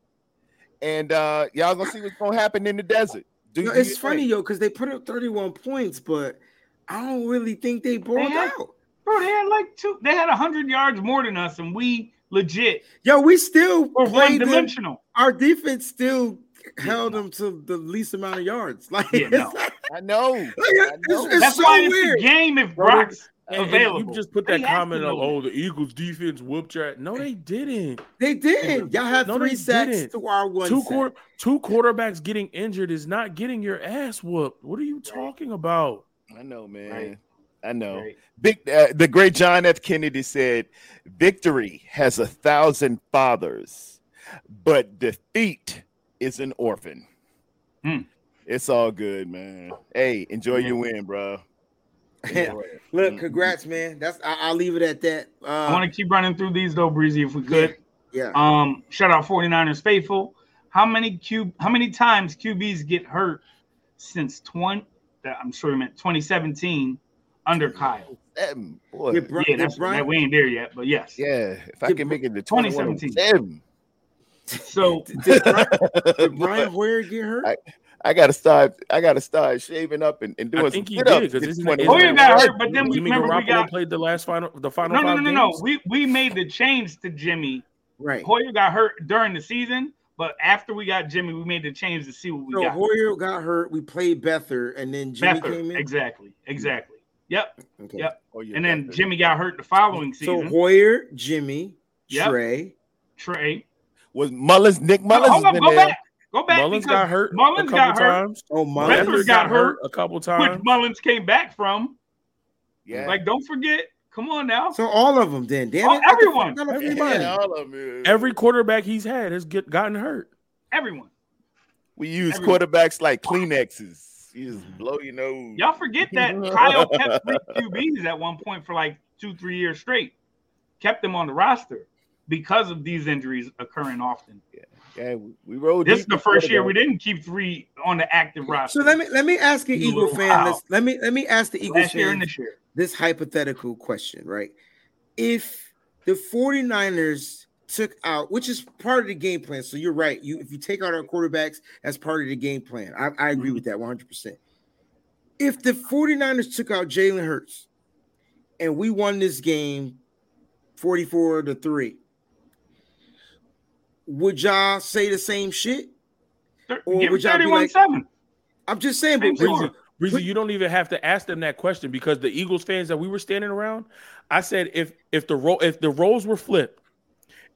G: and uh, y'all gonna see what's gonna happen in the desert. Do,
E: No, it's
G: your
E: funny,
G: thing.
E: yo, because they put up 31 points, but I don't really think they balled
B: had-
E: out.
B: Bro, they had like two. They had hundred yards more than us, and we legit
E: Yo, we still
B: were one
E: played them.
B: dimensional.
E: Our defense still held them to the least amount of yards. [laughs] Like,
B: Yeah, no.
E: like,
G: I know. [laughs]
E: it's,
G: I know.
E: it's
B: That's
E: so
B: why it's
E: weird.
B: the game if
F: Bro,
B: Brock's
F: And- and
B: available.
F: You just put that
B: have
F: comment
B: to
F: of, oh, the Eagles defense whooped your. No, they didn't.
E: They did. Y'all had
F: No,
E: three
F: they
E: sacks
F: didn't.
E: to our one.
F: two
E: sack.
F: quar- two quarterbacks getting injured is not getting your ass whooped. What are you talking about?
G: I know, man.
B: Right.
G: I know.
B: Right.
G: Big, uh, the great John F. Kennedy said, "Victory has a thousand fathers, but defeat is an orphan."
B: Hmm.
G: It's all good, man. Hey, enjoy
B: Yeah.
G: your win, bro. [laughs]
E: Look, congrats, man. That's I, I'll leave it at that. Uh,
B: I want to keep running through these though, Breezy, if we could.
E: yeah.
B: Um, shout out 49ers faithful. how many Q how many times QBs get hurt since 20 That I'm sure you meant 2017 under Kyle.
G: Seven, boy.
E: Yeah,
B: Yeah,
E: yeah,
B: that's
E: Brian,
B: we ain't there yet, but yes.
G: Yeah, if I can make it to
B: 2017.
G: 2017.
B: So [laughs]
E: did Brian, did [laughs] Brian Hoyer get hurt?
G: I- I gotta start. I gotta start shaving up and, and doing
F: I think
G: some
F: he
G: sit-ups.
F: did because
G: It's
F: isn't
G: 20.
F: it-
B: Hoyer
F: isn't
B: got hurt, but then we
F: you mean
B: remember we got
F: played the last final, the final
B: no, no, no, no, no. We we made the change to Jimmy.
E: right.
B: Hoyer got hurt during the season, but after we got Jimmy, we made the change to see what we
E: So
B: got.
E: Hoyer got hurt. We played Bether, and then Jimmy
B: Beathard,
E: came in.
B: exactly, exactly. Yep.
E: Okay.
B: Yep.
G: Oh, yeah,
B: And then
G: that's it.
B: Jimmy got hurt the following season. So.
E: Hoyer, Jimmy,
B: Yep.
E: Trey.
B: Trey.
G: Was Mullens. Nick Mullens.
B: Hold
G: has been
B: go
G: there.
B: back. Go back. Mullens
F: got hurt
B: Mullens
F: a couple
B: got hurt,
F: times.
E: Oh,
B: Bedford
E: Mullens.
F: Bedford
B: got hurt
F: a couple times.
B: which. Mullens came back from.
G: Yeah,
B: Like, don't forget. Come on now.
E: So all of them, then. Damn
B: Oh,
E: it.
B: Everyone.
E: forgot
G: yeah,
E: Everybody.
G: all of them.
F: Every quarterback he's had has get gotten hurt.
B: Everyone.
G: we use
B: everyone.
G: quarterbacks like Kleenexes. You just blow your nose.
B: Y'all forget that [laughs] Kyle kept three QBs at one point for like two, three years straight. Kept them on the roster because of these injuries occurring often.
G: Yeah, we, we rode.
B: This is the first year we didn't keep three on the active roster.
E: So let me let me ask an
B: You
E: Eagle fan.
B: wow.
E: Let's, let me let me ask the Eagles
B: last
E: fan
B: this
E: this hypothetical question, right? If the 49ers took out, which is part of the game plan. So you're right. You if you take out our quarterbacks, that's part of the game plan. I, I agree mm-hmm. with that 100%. If the 49ers took out Jalen Hurts and we won this game 44 to 3, would y'all say the same shit? Or
B: Give
E: would y'all be
B: 31
E: like-
B: 7.
E: I'm just saying,
B: Same
E: but
B: score.
F: Breezy, you don't even have to ask them that question because the Eagles fans that we were standing around, I said if if the role if the roles were flipped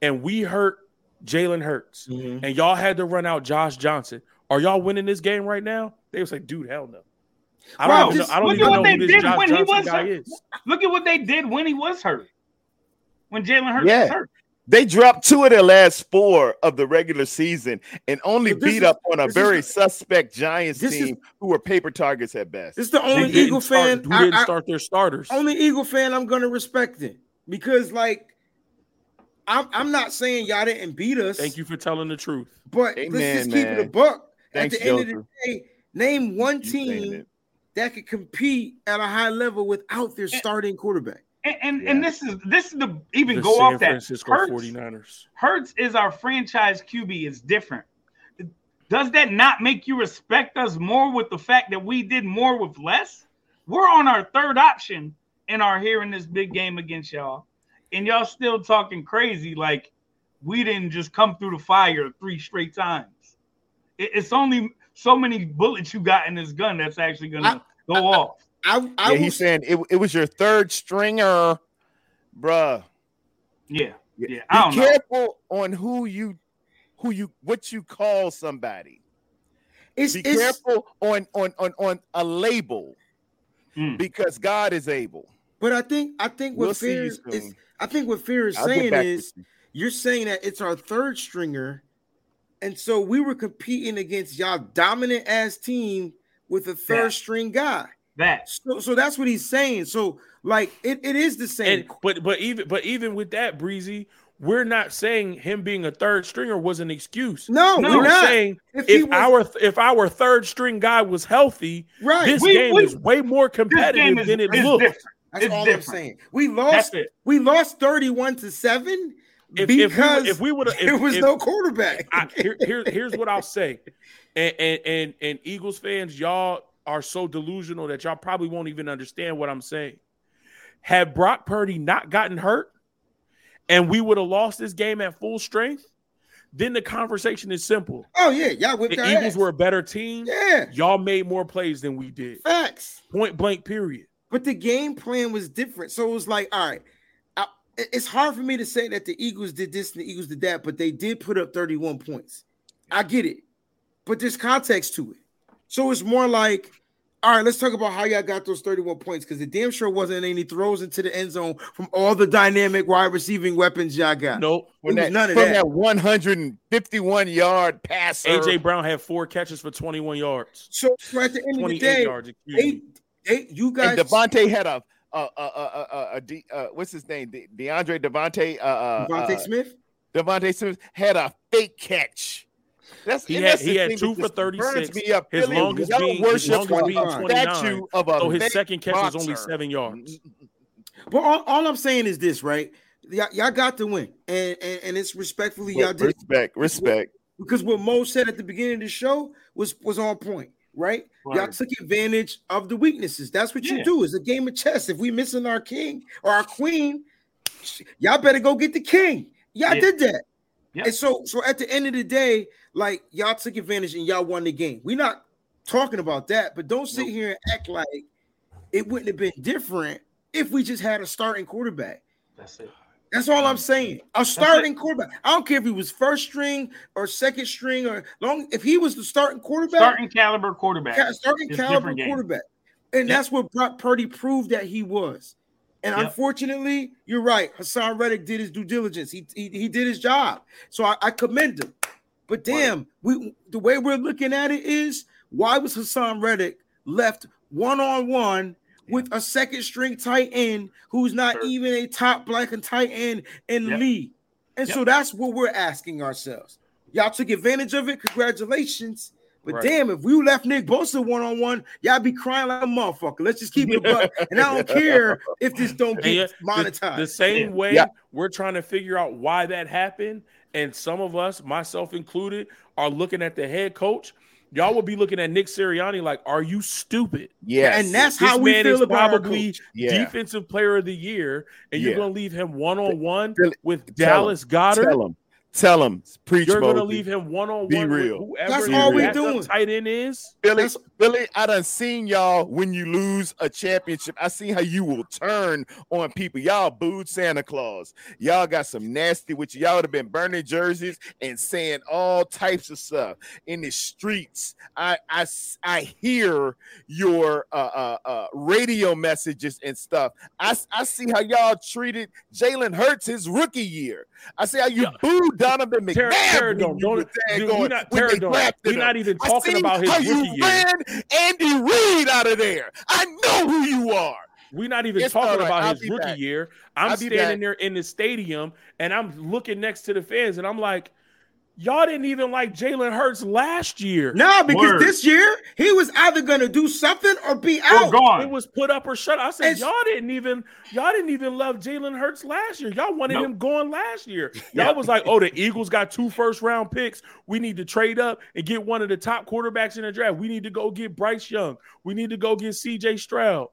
F: and we hurt Jalen Hurts
E: Mhm.
F: and y'all had to run out Josh Johnson, are y'all winning this game right now? They would say, dude, hell no. I
E: Bro,
F: don't, even
E: just
F: know, I don't
B: look
F: even
B: at what
F: know
B: they
F: who this
B: did
F: Josh
B: when he
F: Johnson
B: was
F: guy
B: hurt.
F: is.
B: Look at what they did when he was hurt. When Jalen Hurts
G: Yeah.
B: was hurt.
G: They dropped two of their last four of the regular season and only
E: But this
G: beat
E: is-
G: up on a
E: this is
G: very suspect Giants
E: this is-
G: team who were paper targets at best.
E: This is the only
F: didn't
E: Eagle
F: start-
E: fan.
F: who
E: I-
F: didn't
E: I-
F: start their starters.
E: only Eagle fan I'm gonna respect it because like I'm I'm not saying y'all didn't beat us.
F: Thank you for telling the truth.
E: But let's
G: Amen,
E: just keep it a
G: man.
E: buck.
G: Thanks,
E: At the end of the day, name one team that could compete at a high level without their starting quarterback.
B: And and,
G: Yeah.
B: and this is this is the even
F: The
B: go
F: San
B: off that
F: Francisco
B: Hurts,
F: 49ers.
B: Hurts is our franchise QB. It's different. Does that not make you respect us more with the fact that we did more with less? We're on our third option and are here in this big game against y'all, and y'all still talking crazy like we didn't just come through the fire three straight times. It- it's only so many bullets you got in this gun that's actually gonna go off.
E: I I
G: yeah,
E: will,
G: he's saying it, it was your third stringer, bruh.
B: Yeah,
G: Yeah.
B: yeah. I don't
G: Be
B: know.
G: careful on who you who you what you call somebody.
E: it's,
G: Be
E: it's
G: careful on on on on a label
B: Mm.
G: because God is able.
E: but I think I think
G: We'll
E: what fear is, is. I think what fear is
G: I'll
E: saying is
G: you.
E: you're saying that it's our third stringer, and so we were competing against y'all dominant ass team with a third
B: Yeah.
E: string guy.
B: That
E: So, so that's what he's saying. So, like, it, it is the same.
F: And but but even but even with that, Breezy, we're not saying him being a third stringer was an excuse.
E: no,
B: No,
E: we're
F: we're
E: not.
F: saying
E: If
F: if
E: was-
F: our if our third string guy was healthy,
E: right,
F: this
B: We-
F: game
B: we-
F: is way more competitive
B: is,
F: than it
B: is
F: looked.
B: different.
E: that's
B: it's
E: all
B: different.
E: I'm saying. We lost.
B: it.
E: We lost thirty-one to seven
F: If, if we
E: because
F: would- if we would have, [laughs]
E: there was no quarterback.
F: I, here, here, here's what I'll say, and, and and and Eagles fans, y'all are so delusional that y'all probably won't even understand what I'm saying. Had Brock Purdy not gotten hurt, and we would have lost this game at full strength, then the conversation is simple.
E: oh yeah, y'all whipped
F: The Eagles
E: ass.
F: were a better team.
E: yeah
F: Y'all made more plays than we did.
E: facts.
F: Point blank. Period.
E: But the game plan was different. So it was like, all right, I, it's hard for me to say that the Eagles did this and the Eagles did that, but they did put up 31 points. I get it, but there's context to it. So it's more like, all right, let's talk about how y'all got those 31 points because it damn sure wasn't any throws into the end zone from all the dynamic wide receiving weapons y'all got.
F: Nope.
E: It was
G: From that,
E: none of
G: from
E: that.
G: that 151 yard passer.
F: AJ Brown had four catches for 21 yards.
E: So, so at the end of the
F: 28
E: day,
F: yards. Excuse
E: they,
F: me.
E: they, you guys,
G: and DeVonta had a uh uh uh uh, uh, De- uh what's his name? De- DeAndre DeVonta uh uh,
E: DeVonta
G: uh
E: Smith.
G: DeVonta Smith had a fake catch That's
F: He had-
G: the
F: he had
G: thing
F: two for
G: just
F: 36.
G: Me up.
F: His
G: Philly,
F: longest
G: y'all
F: being- his
G: worship
F: longest being 29.
G: statue of a
F: So his second catch was only seven yards. Mm, mm, mm.
E: But all, all I'm saying is this, right? Y'all, y'all got to win, and, and and it's respectfully y'all did
G: Respect, respect.
E: because what Mo said at the beginning of the show was was on point, right? Y'all took advantage of the weaknesses. That's what you do. It's a game of chess. If we missing our king or our queen, y'all better go get the king. Y'all
B: Yeah.
E: did that.
B: Yeah.
E: And so, so at the end of the day, like y'all took advantage and y'all won the game. We're not talking about that, but don't sit
B: Nope.
E: here and act like it wouldn't have been different if we just had a starting quarterback.
B: That's it.
E: That's all I'm saying. A starting quarterback. I don't care if he was first string or second string or long. If he was the starting quarterback,
B: Starting caliber quarterback.
E: ca- starting
B: It's
E: caliber quarterback, and
B: Yep.
E: that's what Brock Purdy proved that he was. And
B: Yep.
E: unfortunately, you're right. Haason Reddick did his due diligence. He he, he did his job. So I, I commend him. But damn, we the way we're looking at it is why was Haason Reddick left one on one with a second string tight end who's not
B: Sure.
E: even a top black and tight end in the
B: Yep.
E: league? And so that's what we're asking ourselves. Y'all took advantage of it. Congratulations. But
F: Right.
E: damn, if we left Nick Bosa one on one, y'all be crying like a motherfucker. Let's just keep it a buck. And I don't care if this [laughs] don't
F: And
E: get
F: yet, the-
E: monetized.
F: The, same
B: Yeah.
F: way
G: Yeah.
F: we're trying to figure out why that happened, and some of us, myself included, are looking at the head coach. Y'all will be looking at Nick Sirianni like, "Are you stupid?"
G: Yeah,
E: and that's
F: This
E: how we
F: man
E: feel
F: is
E: about
F: probably
G: yeah.
F: defensive player of the year, and you're going to leave him one on one with
G: tell him.
F: Dallas Goedert.
G: Tell him. Tell him. Preach,
F: You're going to
G: Moses.
F: leave him one on
G: Be
F: one with
G: real.
F: whoever
E: That's
G: all we
F: backup
E: doing.
F: tight end is.
G: Billy,
E: That's-
G: Billy, I done seen y'all when you lose a championship. I seen how you will turn on people. Y'all booed Santa Claus. Y'all got some nasty with you. Y'all would have been burning jerseys and saying all types of stuff in the streets. I I I hear your uh, uh, uh, radio messages and stuff. I I see how y'all treated Jalen Hurts his rookie year. I see how you
F: Yeah.
G: booed Donovan McNabb.
F: Ter-
G: when
F: Terradome,
G: you were
F: don't- dude,
G: going-
F: we're not-
G: when they
F: Terradome,
G: drafted
F: we're not even talking about his
G: how you
F: rookie year.
G: ran Andy Reid out of there. I know who you are.
F: We're not even
G: It's
F: talking
G: right.
F: about
G: I'll
F: his rookie
G: back.
F: year. I'm
G: I'll
F: standing there in the stadium and I'm looking next to the fans and I'm like, y'all didn't even like Jalen Hurts last year.
E: No, because
B: Word.
E: this year he was either gonna do something or be
B: We're
E: out.
B: gone.
F: It was put up or shut. I said,
E: It's-
F: y'all didn't even y'all didn't even love Jalen Hurts last year. Y'all wanted
B: Nope.
F: him going last year. [laughs] Y'all was like, oh, the Eagles got two first round picks. We need to trade up and get one of the top quarterbacks in the draft. We need to go get Bryce Young. We need to go get CJ Stroud.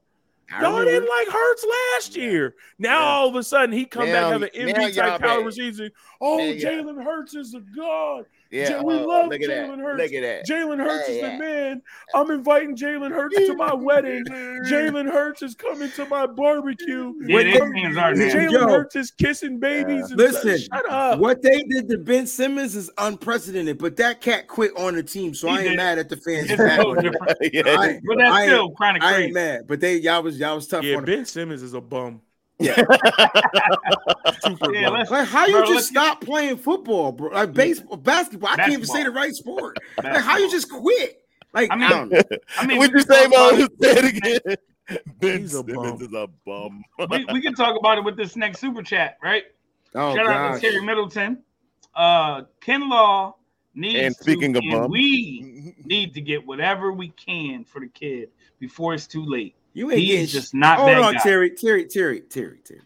F: Y'all didn't like Hurts last year. Now
G: Yeah.
F: all of a sudden he come
G: Now-
F: back have an
G: now
F: MVP type
G: bad.
F: season. Oh, Jalen Hurts is a god.
G: Yeah,
F: Jay, we
G: oh,
F: love
G: look at that.
F: Jalen Hurts.
G: Look at that.
F: Jalen Hurts is the man. I'm inviting Jalen Hurts to my [laughs] wedding. Jalen Hurts is coming to my barbecue.
B: Yeah,
E: When
B: they
E: they-
B: fans are nasty.
F: Jalen Hurts is kissing babies. And
E: Listen,
F: shut up.
E: What they did to Ben Simmons is unprecedented, but that cat quit on the team, so
B: He
E: I ain't
B: did.
E: mad at the fans.
B: It's
E: for that
B: so
E: one.
B: different.
G: yeah.
E: I,
B: But that's
E: I
B: still kind of
E: I
B: crazy.
E: ain't mad, but they y'all was y'all was tough
F: Yeah,
E: on him.
F: Ben Simmons is a bum.
E: Yeah. [laughs]
B: Yeah, let's-
E: Like how you
B: Bro,
E: just
B: let's get-
E: stop playing football, bro? Like baseball, basketball. I can't even say the right sport. Like how you just quit? Like
B: I
E: I
B: mean-
E: don't.
B: I mean,
G: What'd
B: we
G: you say,
B: talk about [laughs]
G: Mo?
B: it-
G: Say again. [laughs] Ben
F: He's
G: Simmons
F: bum.
G: is a bum.
B: we, we can talk about it with this next super chat, right?
E: Oh
B: Shout out to Terry Middleton. Uh, Kinlaw needs
G: And speaking
B: to,
G: of
B: and
G: bum.
B: we need to get whatever we can for the kid before it's too late.
E: You ain't
B: He's
E: getting
B: just not
E: Hold
B: that
E: on,
B: guy.
E: Terry, Terry, Terry, Terry, Terry.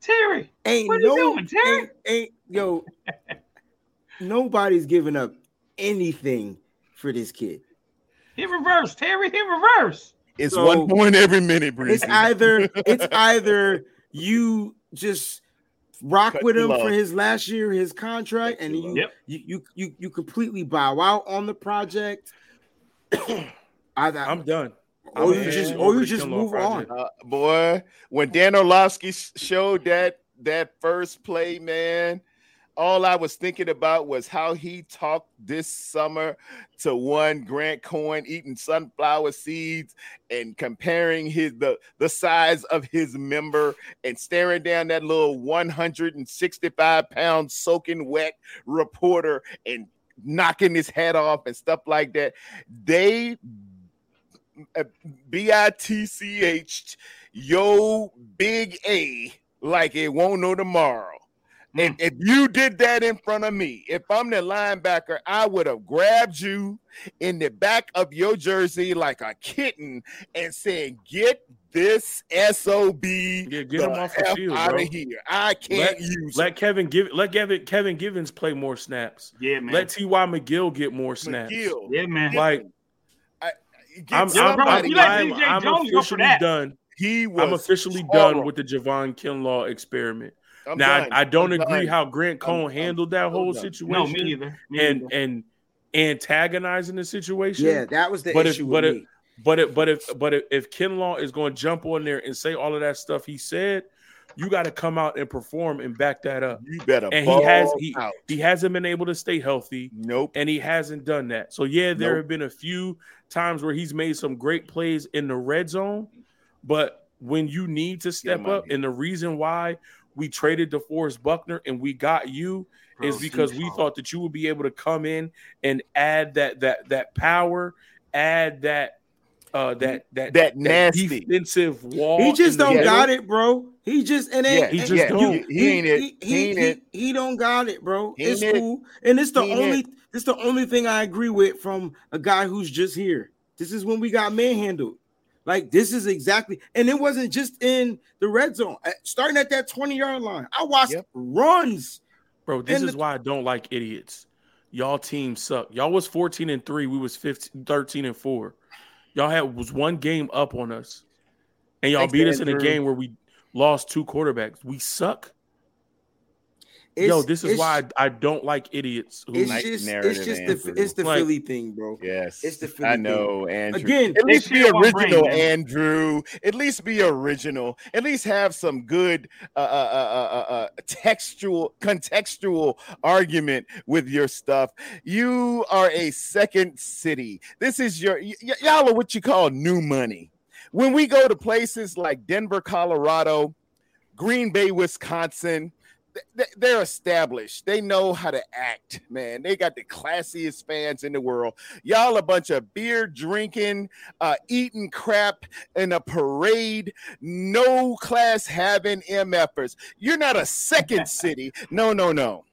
B: Terry,
E: Ain't
B: What you
E: no,
B: doing, Terry?
E: Ain't, ain't yo. [laughs] nobody's giving up anything for this kid.
B: hit reverse. Terry, hit reverse.
G: It's
E: So,
G: one point every minute,
E: It's either it's [laughs] either you just rock
G: Cut
E: with
G: your
E: him for his last year, his contract,
G: Cut
E: and you.
B: Yep.
E: you you you you completely bow out on the project. either
F: I'm done.
E: Or you just
F: over
E: or you just move on.
G: Uh, boy, when Dan Orlovsky showed that that first play, man, all I was thinking about was how he talked this summer to one Grant Cohn eating sunflower seeds and comparing his the the size of his member and staring down that little 165 pound soaking wet reporter and knocking his head off and stuff like that. They uh, B-I-T-C-H yo big A like it won't know tomorrow. if, if you did that in front of me, if I'm the linebacker, I would have grabbed you in the back of your jersey like a kitten and said, "Get this sob
F: Yeah, get him off the
G: F
F: field,
G: out
F: bro.
G: of here. I can't use
F: Let Kevin give let Kevin Kevin Givens play more snaps.
B: Yeah, man.
F: Let T.Y. McGill get more snaps.
G: McGill.
B: yeah, man.
F: Like
G: Get
F: I'm, I'm,
G: somebody-
F: I'm,
B: you let
F: I'm, I'm
B: Jones go for
F: officially done.
G: he was
F: I'm officially
G: horrible.
F: done with the Javon Kinlaw experiment.
G: I'm
F: now. I, I don't
G: I'm
F: agree
G: done.
F: how Grant Cohn
G: I'm-
F: handled that
G: I'm
F: whole
G: done.
F: situation
B: no, me either. Me
F: and
B: either.
F: and antagonizing the situation.
E: Yeah, that was the
F: But if-
E: issue
F: but
E: with
F: if- But it, but if but if, if Kinlaw is going to jump on there and say all of that stuff he said, you got to come out and perform and back that up.
G: You better
F: And he has he,
G: out.
F: he hasn't been able to stay healthy
G: Nope.
F: and he hasn't done that. So yeah, there
G: Nope.
F: have been a few times where he's made some great plays in the red zone, but when you need to step
G: him
F: up, and the reason why we traded DeForest Buckner and we got you
B: Bro,
F: is because we thought that you would be able to come in and add that that that power, add that uh that that
G: That nasty.
F: defensive wall.
E: He just don't
F: middle.
E: got it, bro. He just and
G: Yeah,
F: he just
E: you-
F: don't.
G: He- he ain't it.
E: He,
G: He
E: he,
G: ain't
E: he, don't got it, bro.
G: He
E: it's
G: ain't it.
E: cool, and it's the
G: He
E: only
G: it.
E: It's the only thing I agree with from a guy who's just here. This is when we got manhandled. Like this is exactly, and it wasn't just in the red zone. Uh, Starting at that twenty yard line, I watched
G: Yep.
E: runs.
F: Bro, this is
E: the-
F: why I don't like idiots. Y'all team suck. Y'all was 14 and 3, we was 15 13 and 4. Y'all had was one game up on us. And y'all
G: Thanks,
F: beat us in a game where we lost two quarterbacks. We suck.
E: It's,
F: Yo, this is why I, I don't like idiots. Who,
E: it's
G: Nice
E: just
G: narrative,
E: it's just
G: Andrew.
E: the it's the
F: Like-
E: Philly thing, bro.
G: Yes,
E: It's the Philly thing.
G: I
E: thing.
G: know, Andrew.
E: Again,
G: at least be
B: one brain,
G: original. Andrew. At least be original. At least have some good uh, uh, uh, uh, uh, textual, contextual argument with your stuff. You are a second city. This is your y- y'all are what you call new money. When we go to places like Denver, Colorado, Green Bay, Wisconsin, they're established. They know how to act, man. They got the classiest fans in the world. Y'all a bunch of beer drinking, uh, eating crap in a parade, no class having MFers. You're not a second [laughs] city. No, no, no.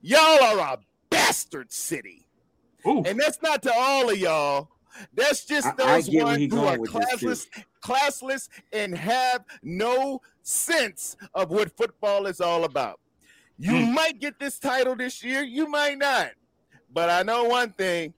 G: Y'all are a bastard city.
B: Ooh,
G: And that's not to all of y'all. That's just
E: I- I
G: those ones who are
E: with this, too.
G: classless, classless, and have no sense of what football is all about. You
E: Hmm.
G: might get this title this year, you might not. But I know one thing.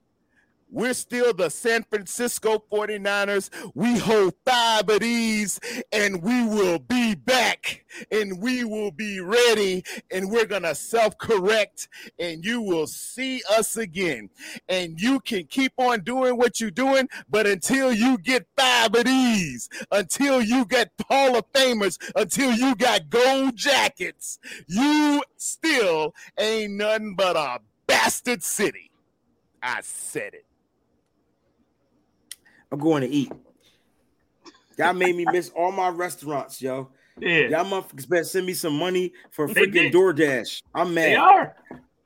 G: We're still the San Francisco 49ers. We hold five of these, and we will be back, and we will be ready, and we're going to self correct, and you will see us again. And you can keep on doing what you're doing, but until you get five of these, until you get Hall of Famers, until you got gold jackets, you still ain't nothing but a bastard city. I said it.
E: I'm going to eat. Y'all made me miss all my restaurants, yo.
B: yeah,
E: Y'all motherfuckers better send me some money for freaking
B: did.
E: DoorDash. I'm
B: they
E: mad.
B: are.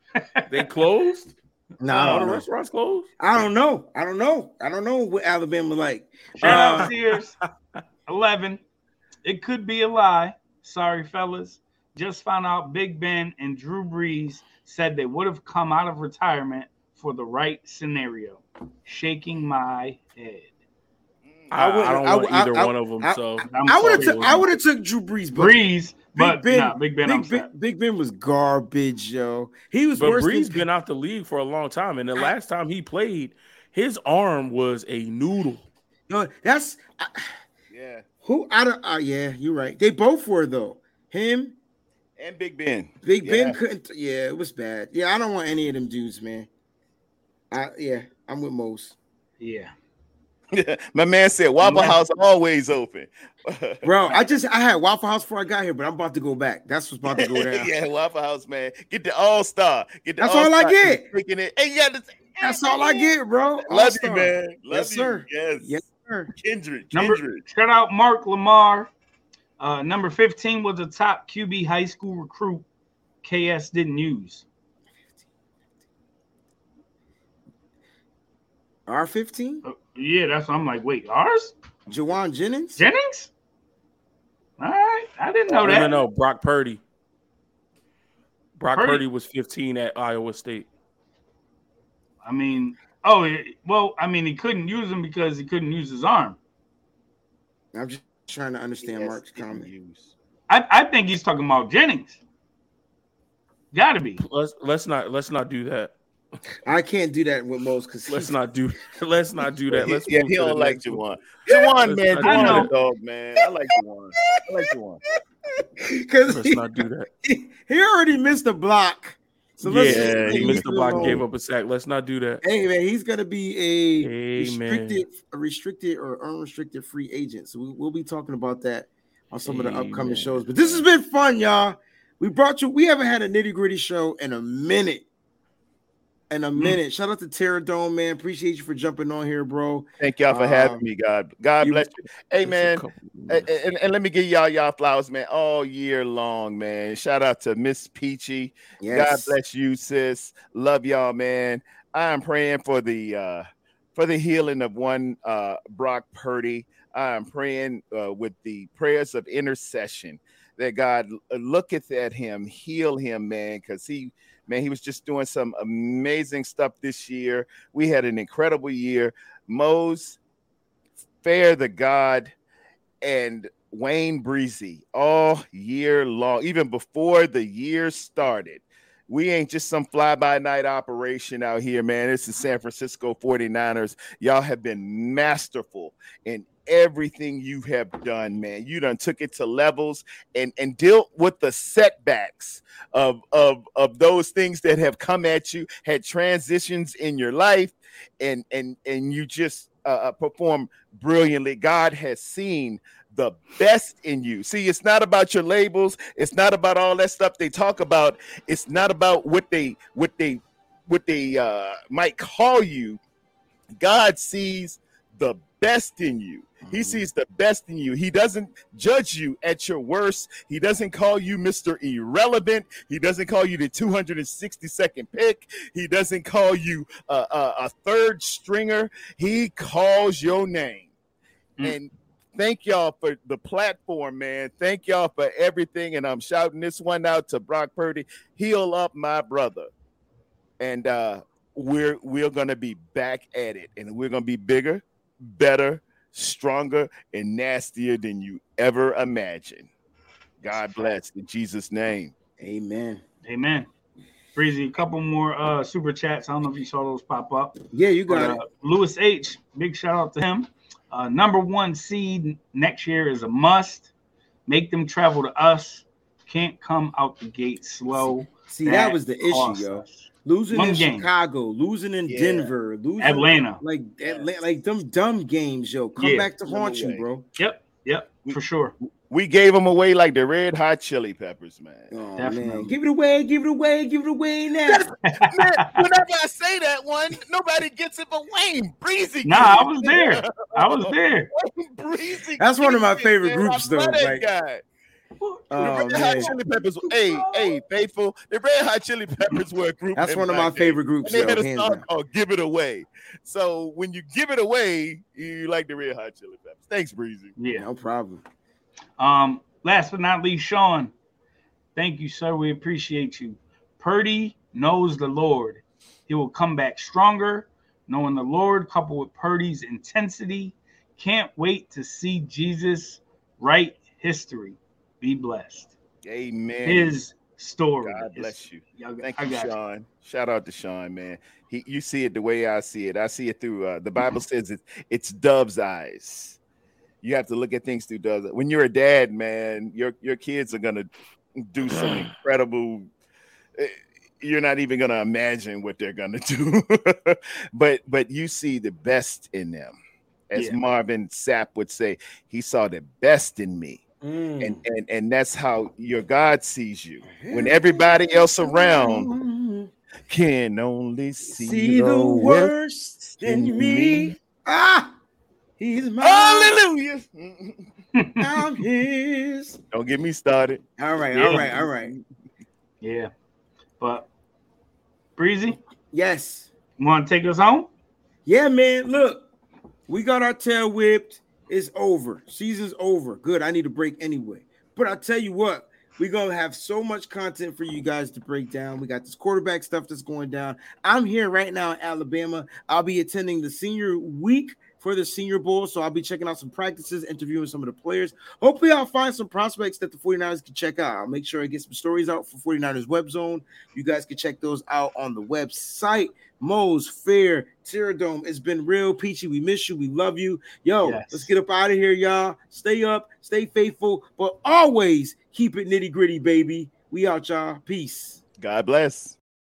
B: [laughs]
F: they closed?
E: Nah, I
F: All
E: don't
F: the
E: know.
F: restaurants closed?
E: I don't know. I don't know. I don't know what Alabama like.
B: Shout
E: Uh,
B: out Sears. [laughs] 11. It could be a lie. Sorry, fellas. Just found out Big Ben and Drew Brees said they would have come out of retirement for the right scenario. Shaking my head.
F: I,
E: I would-
F: I don't
E: I
F: want
E: I-
F: either
E: I-
F: one of them.
E: I-
F: so
B: I'm
E: would have took I would have took Drew Brees, but
B: Brees, but
E: Ben-
B: nah, Big Ben, I'm
E: Big, ben. Big Ben was garbage, yo. He was
F: but
E: worse
F: Brees
E: than
F: been out the league for a long time. And the last time he played, his arm was a noodle.
E: yo, that's I-
G: Yeah.
E: who I don't uh, yeah, you're right. They both were though. Him,
G: And Big Ben.
E: Big Ben couldn't yeah, it was bad. Yeah, I don't want any of them dudes, man. I yeah, I'm with most.
B: Yeah. [laughs]
G: My man said Waffle House always open. [laughs]
E: Bro, I just I had Waffle House before I got here, but I'm about to go back. That's what's about to go down. [laughs]
G: yeah, Waffle House, man. Get the All Star. Get the
E: That's all I
G: All-Star
E: get.
G: and Taking it. Hey, yeah, that's,
E: That's all I get, bro.
G: Love
E: All-star.
G: you, man. Love
E: Yes,
G: you.
E: sir.
G: Yes.
E: Yes, sir.
G: Kendrick.
B: Number
G: Kendrick.
B: shout out Mark Lamar. Uh, number 15 was a top QB high school recruit. KS didn't use.
E: R15?
B: Uh, yeah, that's I'm like, wait, ours?
E: Jauan Jennings?
B: Jennings? All right, I didn't know
F: No,
B: that.
F: no, no. Brock Purdy. Brock
B: Purdy-
F: Purdy was 15 at Iowa State.
B: I mean, oh it- well, I mean, he couldn't use him because he couldn't use his arm.
E: I'm just trying to understand
G: Yes,
E: Mark's
G: didn't
E: comment.
G: use.
B: I, I think he's talking about Jennings. Got to be.
F: Let's let's not let's not do that.
E: I can't do that with Mose because
F: Let's not do [laughs] let's not do that. Let's [laughs]
G: yeah,
F: move
G: he don't like
F: next one.
G: Jauan. Jauan, man,
F: I
G: Jauan
B: know.
G: a dog, man. I like Jauan. I like Jauan. [laughs]
E: because
F: Let's
E: he,
F: not do that.
E: he already missed a block. So let's
F: yeah,
E: just
F: he
E: leave
F: missed the block,
E: alone.
F: gave up a sack. Let's not do that.
E: Hey man, he's gonna be a
F: Amen.
E: restricted, a restricted or unrestricted free agent. So we, we'll be talking about that on some of the upcoming
F: Amen.
E: shows. But this has been fun, y'all. We brought you. We haven't had a nitty gritty show in a minute. In a minute. Shout out to Terra Dome, man. Appreciate you for jumping on here, bro.
G: Thank y'all for having
E: Um,
G: me, God. God
E: you-
G: bless you. Hey, man. And, and, and let me give y'all y'all flowers, man, all year long, man. Shout out to Miss Peachy. God bless you, sis. Love y'all, man. I am praying for the uh for the healing of one uh Brock Purdy. I am praying uh, with the prayers of intercession that God looketh at him, heal him, man, because he man, he was just doing some amazing stuff this year. We had an incredible year. Mose, Fair the God, and Wayne Breezy all year long, even before the year started. We ain't just some fly by night operation out here, man. This is San Francisco 49ers. Y'all have been masterful in everything you have done, man. You done took it to levels and and dealt with the setbacks of of of those things that have come at you, had transitions in your life, and and and you just uh, uh, perform brilliantly. God has seen the best in you. See, it's not about your labels. It's not about all that stuff they talk about. It's not about what they what they what they uh, might call you. God sees the best in you. He sees the best in you. He doesn't judge you at your worst. He doesn't call you Mr. Irrelevant. He doesn't call you the 262nd pick. He doesn't call you a, a, a third stringer. He calls your name.
B: Mm.
G: And thank y'all for the platform, man. Thank y'all for everything. And I'm shouting this one out to Brock Purdy. Heal up my brother. And uh we're we're gonna be back at it, and we're gonna be bigger, better, stronger, and nastier than you ever imagined. God bless in Jesus' name.
E: Amen.
B: Amen. Breezy, a couple more uh super chats. I don't know if you saw those pop up.
E: Yeah, you
B: But,
E: got
B: uh,
E: it.
B: Lewis H, big shout out to him. Uh, number one seed next year is a must. Make them travel to us. Can't come out the gate slow.
E: See, that, was the
B: costs
E: issue, yo.
B: us.
E: Losing
B: One
E: in
B: game.
E: Chicago, losing in
G: Yeah.
E: Denver, losing
B: Atlanta.
E: like Atlanta, like them dumb games, yo. Come
B: Yeah.
E: back to haunt you, bro.
B: Yep, yep, for sure.
G: We gave them away like the red hot chili peppers, man.
E: Oh man,
B: Definitely.
E: give it away, give it away, give it away now.
G: Man, whenever I say that one, nobody gets it but Wayne Breezy.
B: Nah, I was there. I was there.
G: Breezy.
E: That's one of my favorite groups, though, like-
G: guy.
E: Oh
G: the Red Hot Chili Peppers. Hey, hey, faithful. The Red Hot Chili Peppers were a group.
E: that's one of my
G: day.
E: favorite groups,
G: And they had a song
E: down.
G: called "Give It Away." So when you give it away, you like the Red Hot Chili Peppers. Thanks, Breezy.
B: Yeah.
E: No problem.
B: Um, last but not least, Sean. Thank you, sir. We appreciate you. Purdy knows the Lord. He will come back stronger, knowing the Lord, coupled with Purdy's intensity. Can't wait to see Jesus write history. Be blessed.
G: Amen.
B: His story.
G: God bless you. Thank you,
B: got you.
G: Sean. Shout out to Sean, man. He, you see it the way I see it. I see it through uh, the Bible says it, it's dove's eyes. You have to look at things through dove's. When you're a dad, man, your your kids are gonna do some [clears throat] incredible. eh, You're not even gonna imagine what they're gonna [laughs] do, but but you see the best in them, as
B: Yeah.
G: Marvin Sapp would say. He saw the best in me
E: Mm.
G: and and and that's how your God sees you. When everybody else around can only see,
E: see the worst in
G: in
E: me.
G: me.
E: Ah, he's mine.
G: Hallelujah! [laughs]
E: I'm his.
G: Don't get me started.
E: All right,
B: Yeah.
E: all right, all right.
B: Yeah. But Breezy,
E: Yes.
B: want to take us home?
E: Yeah, man. Look, we got our tail whipped. It's over. Season's over. Good. I need a break anyway. But I'll tell you what, We're gonna have so much content for you guys to break down. We got this quarterback stuff that's going down. I'm here right now in Alabama. I'll be attending the senior week for the Senior Bowl. So I'll be checking out some practices, interviewing some of the players. Hopefully, I'll find some prospects that the 49ers can check out. I'll make sure I get some stories out for 49ers Web Zone. You guys can check those out on the website. Mo's Fair, Dome. It's been real, Peachy. We miss you. We love you. Yo, yes. let's get up out of here, y'all. Stay up, stay faithful, but always keep it nitty gritty, baby. We out, y'all. Peace.
G: God bless.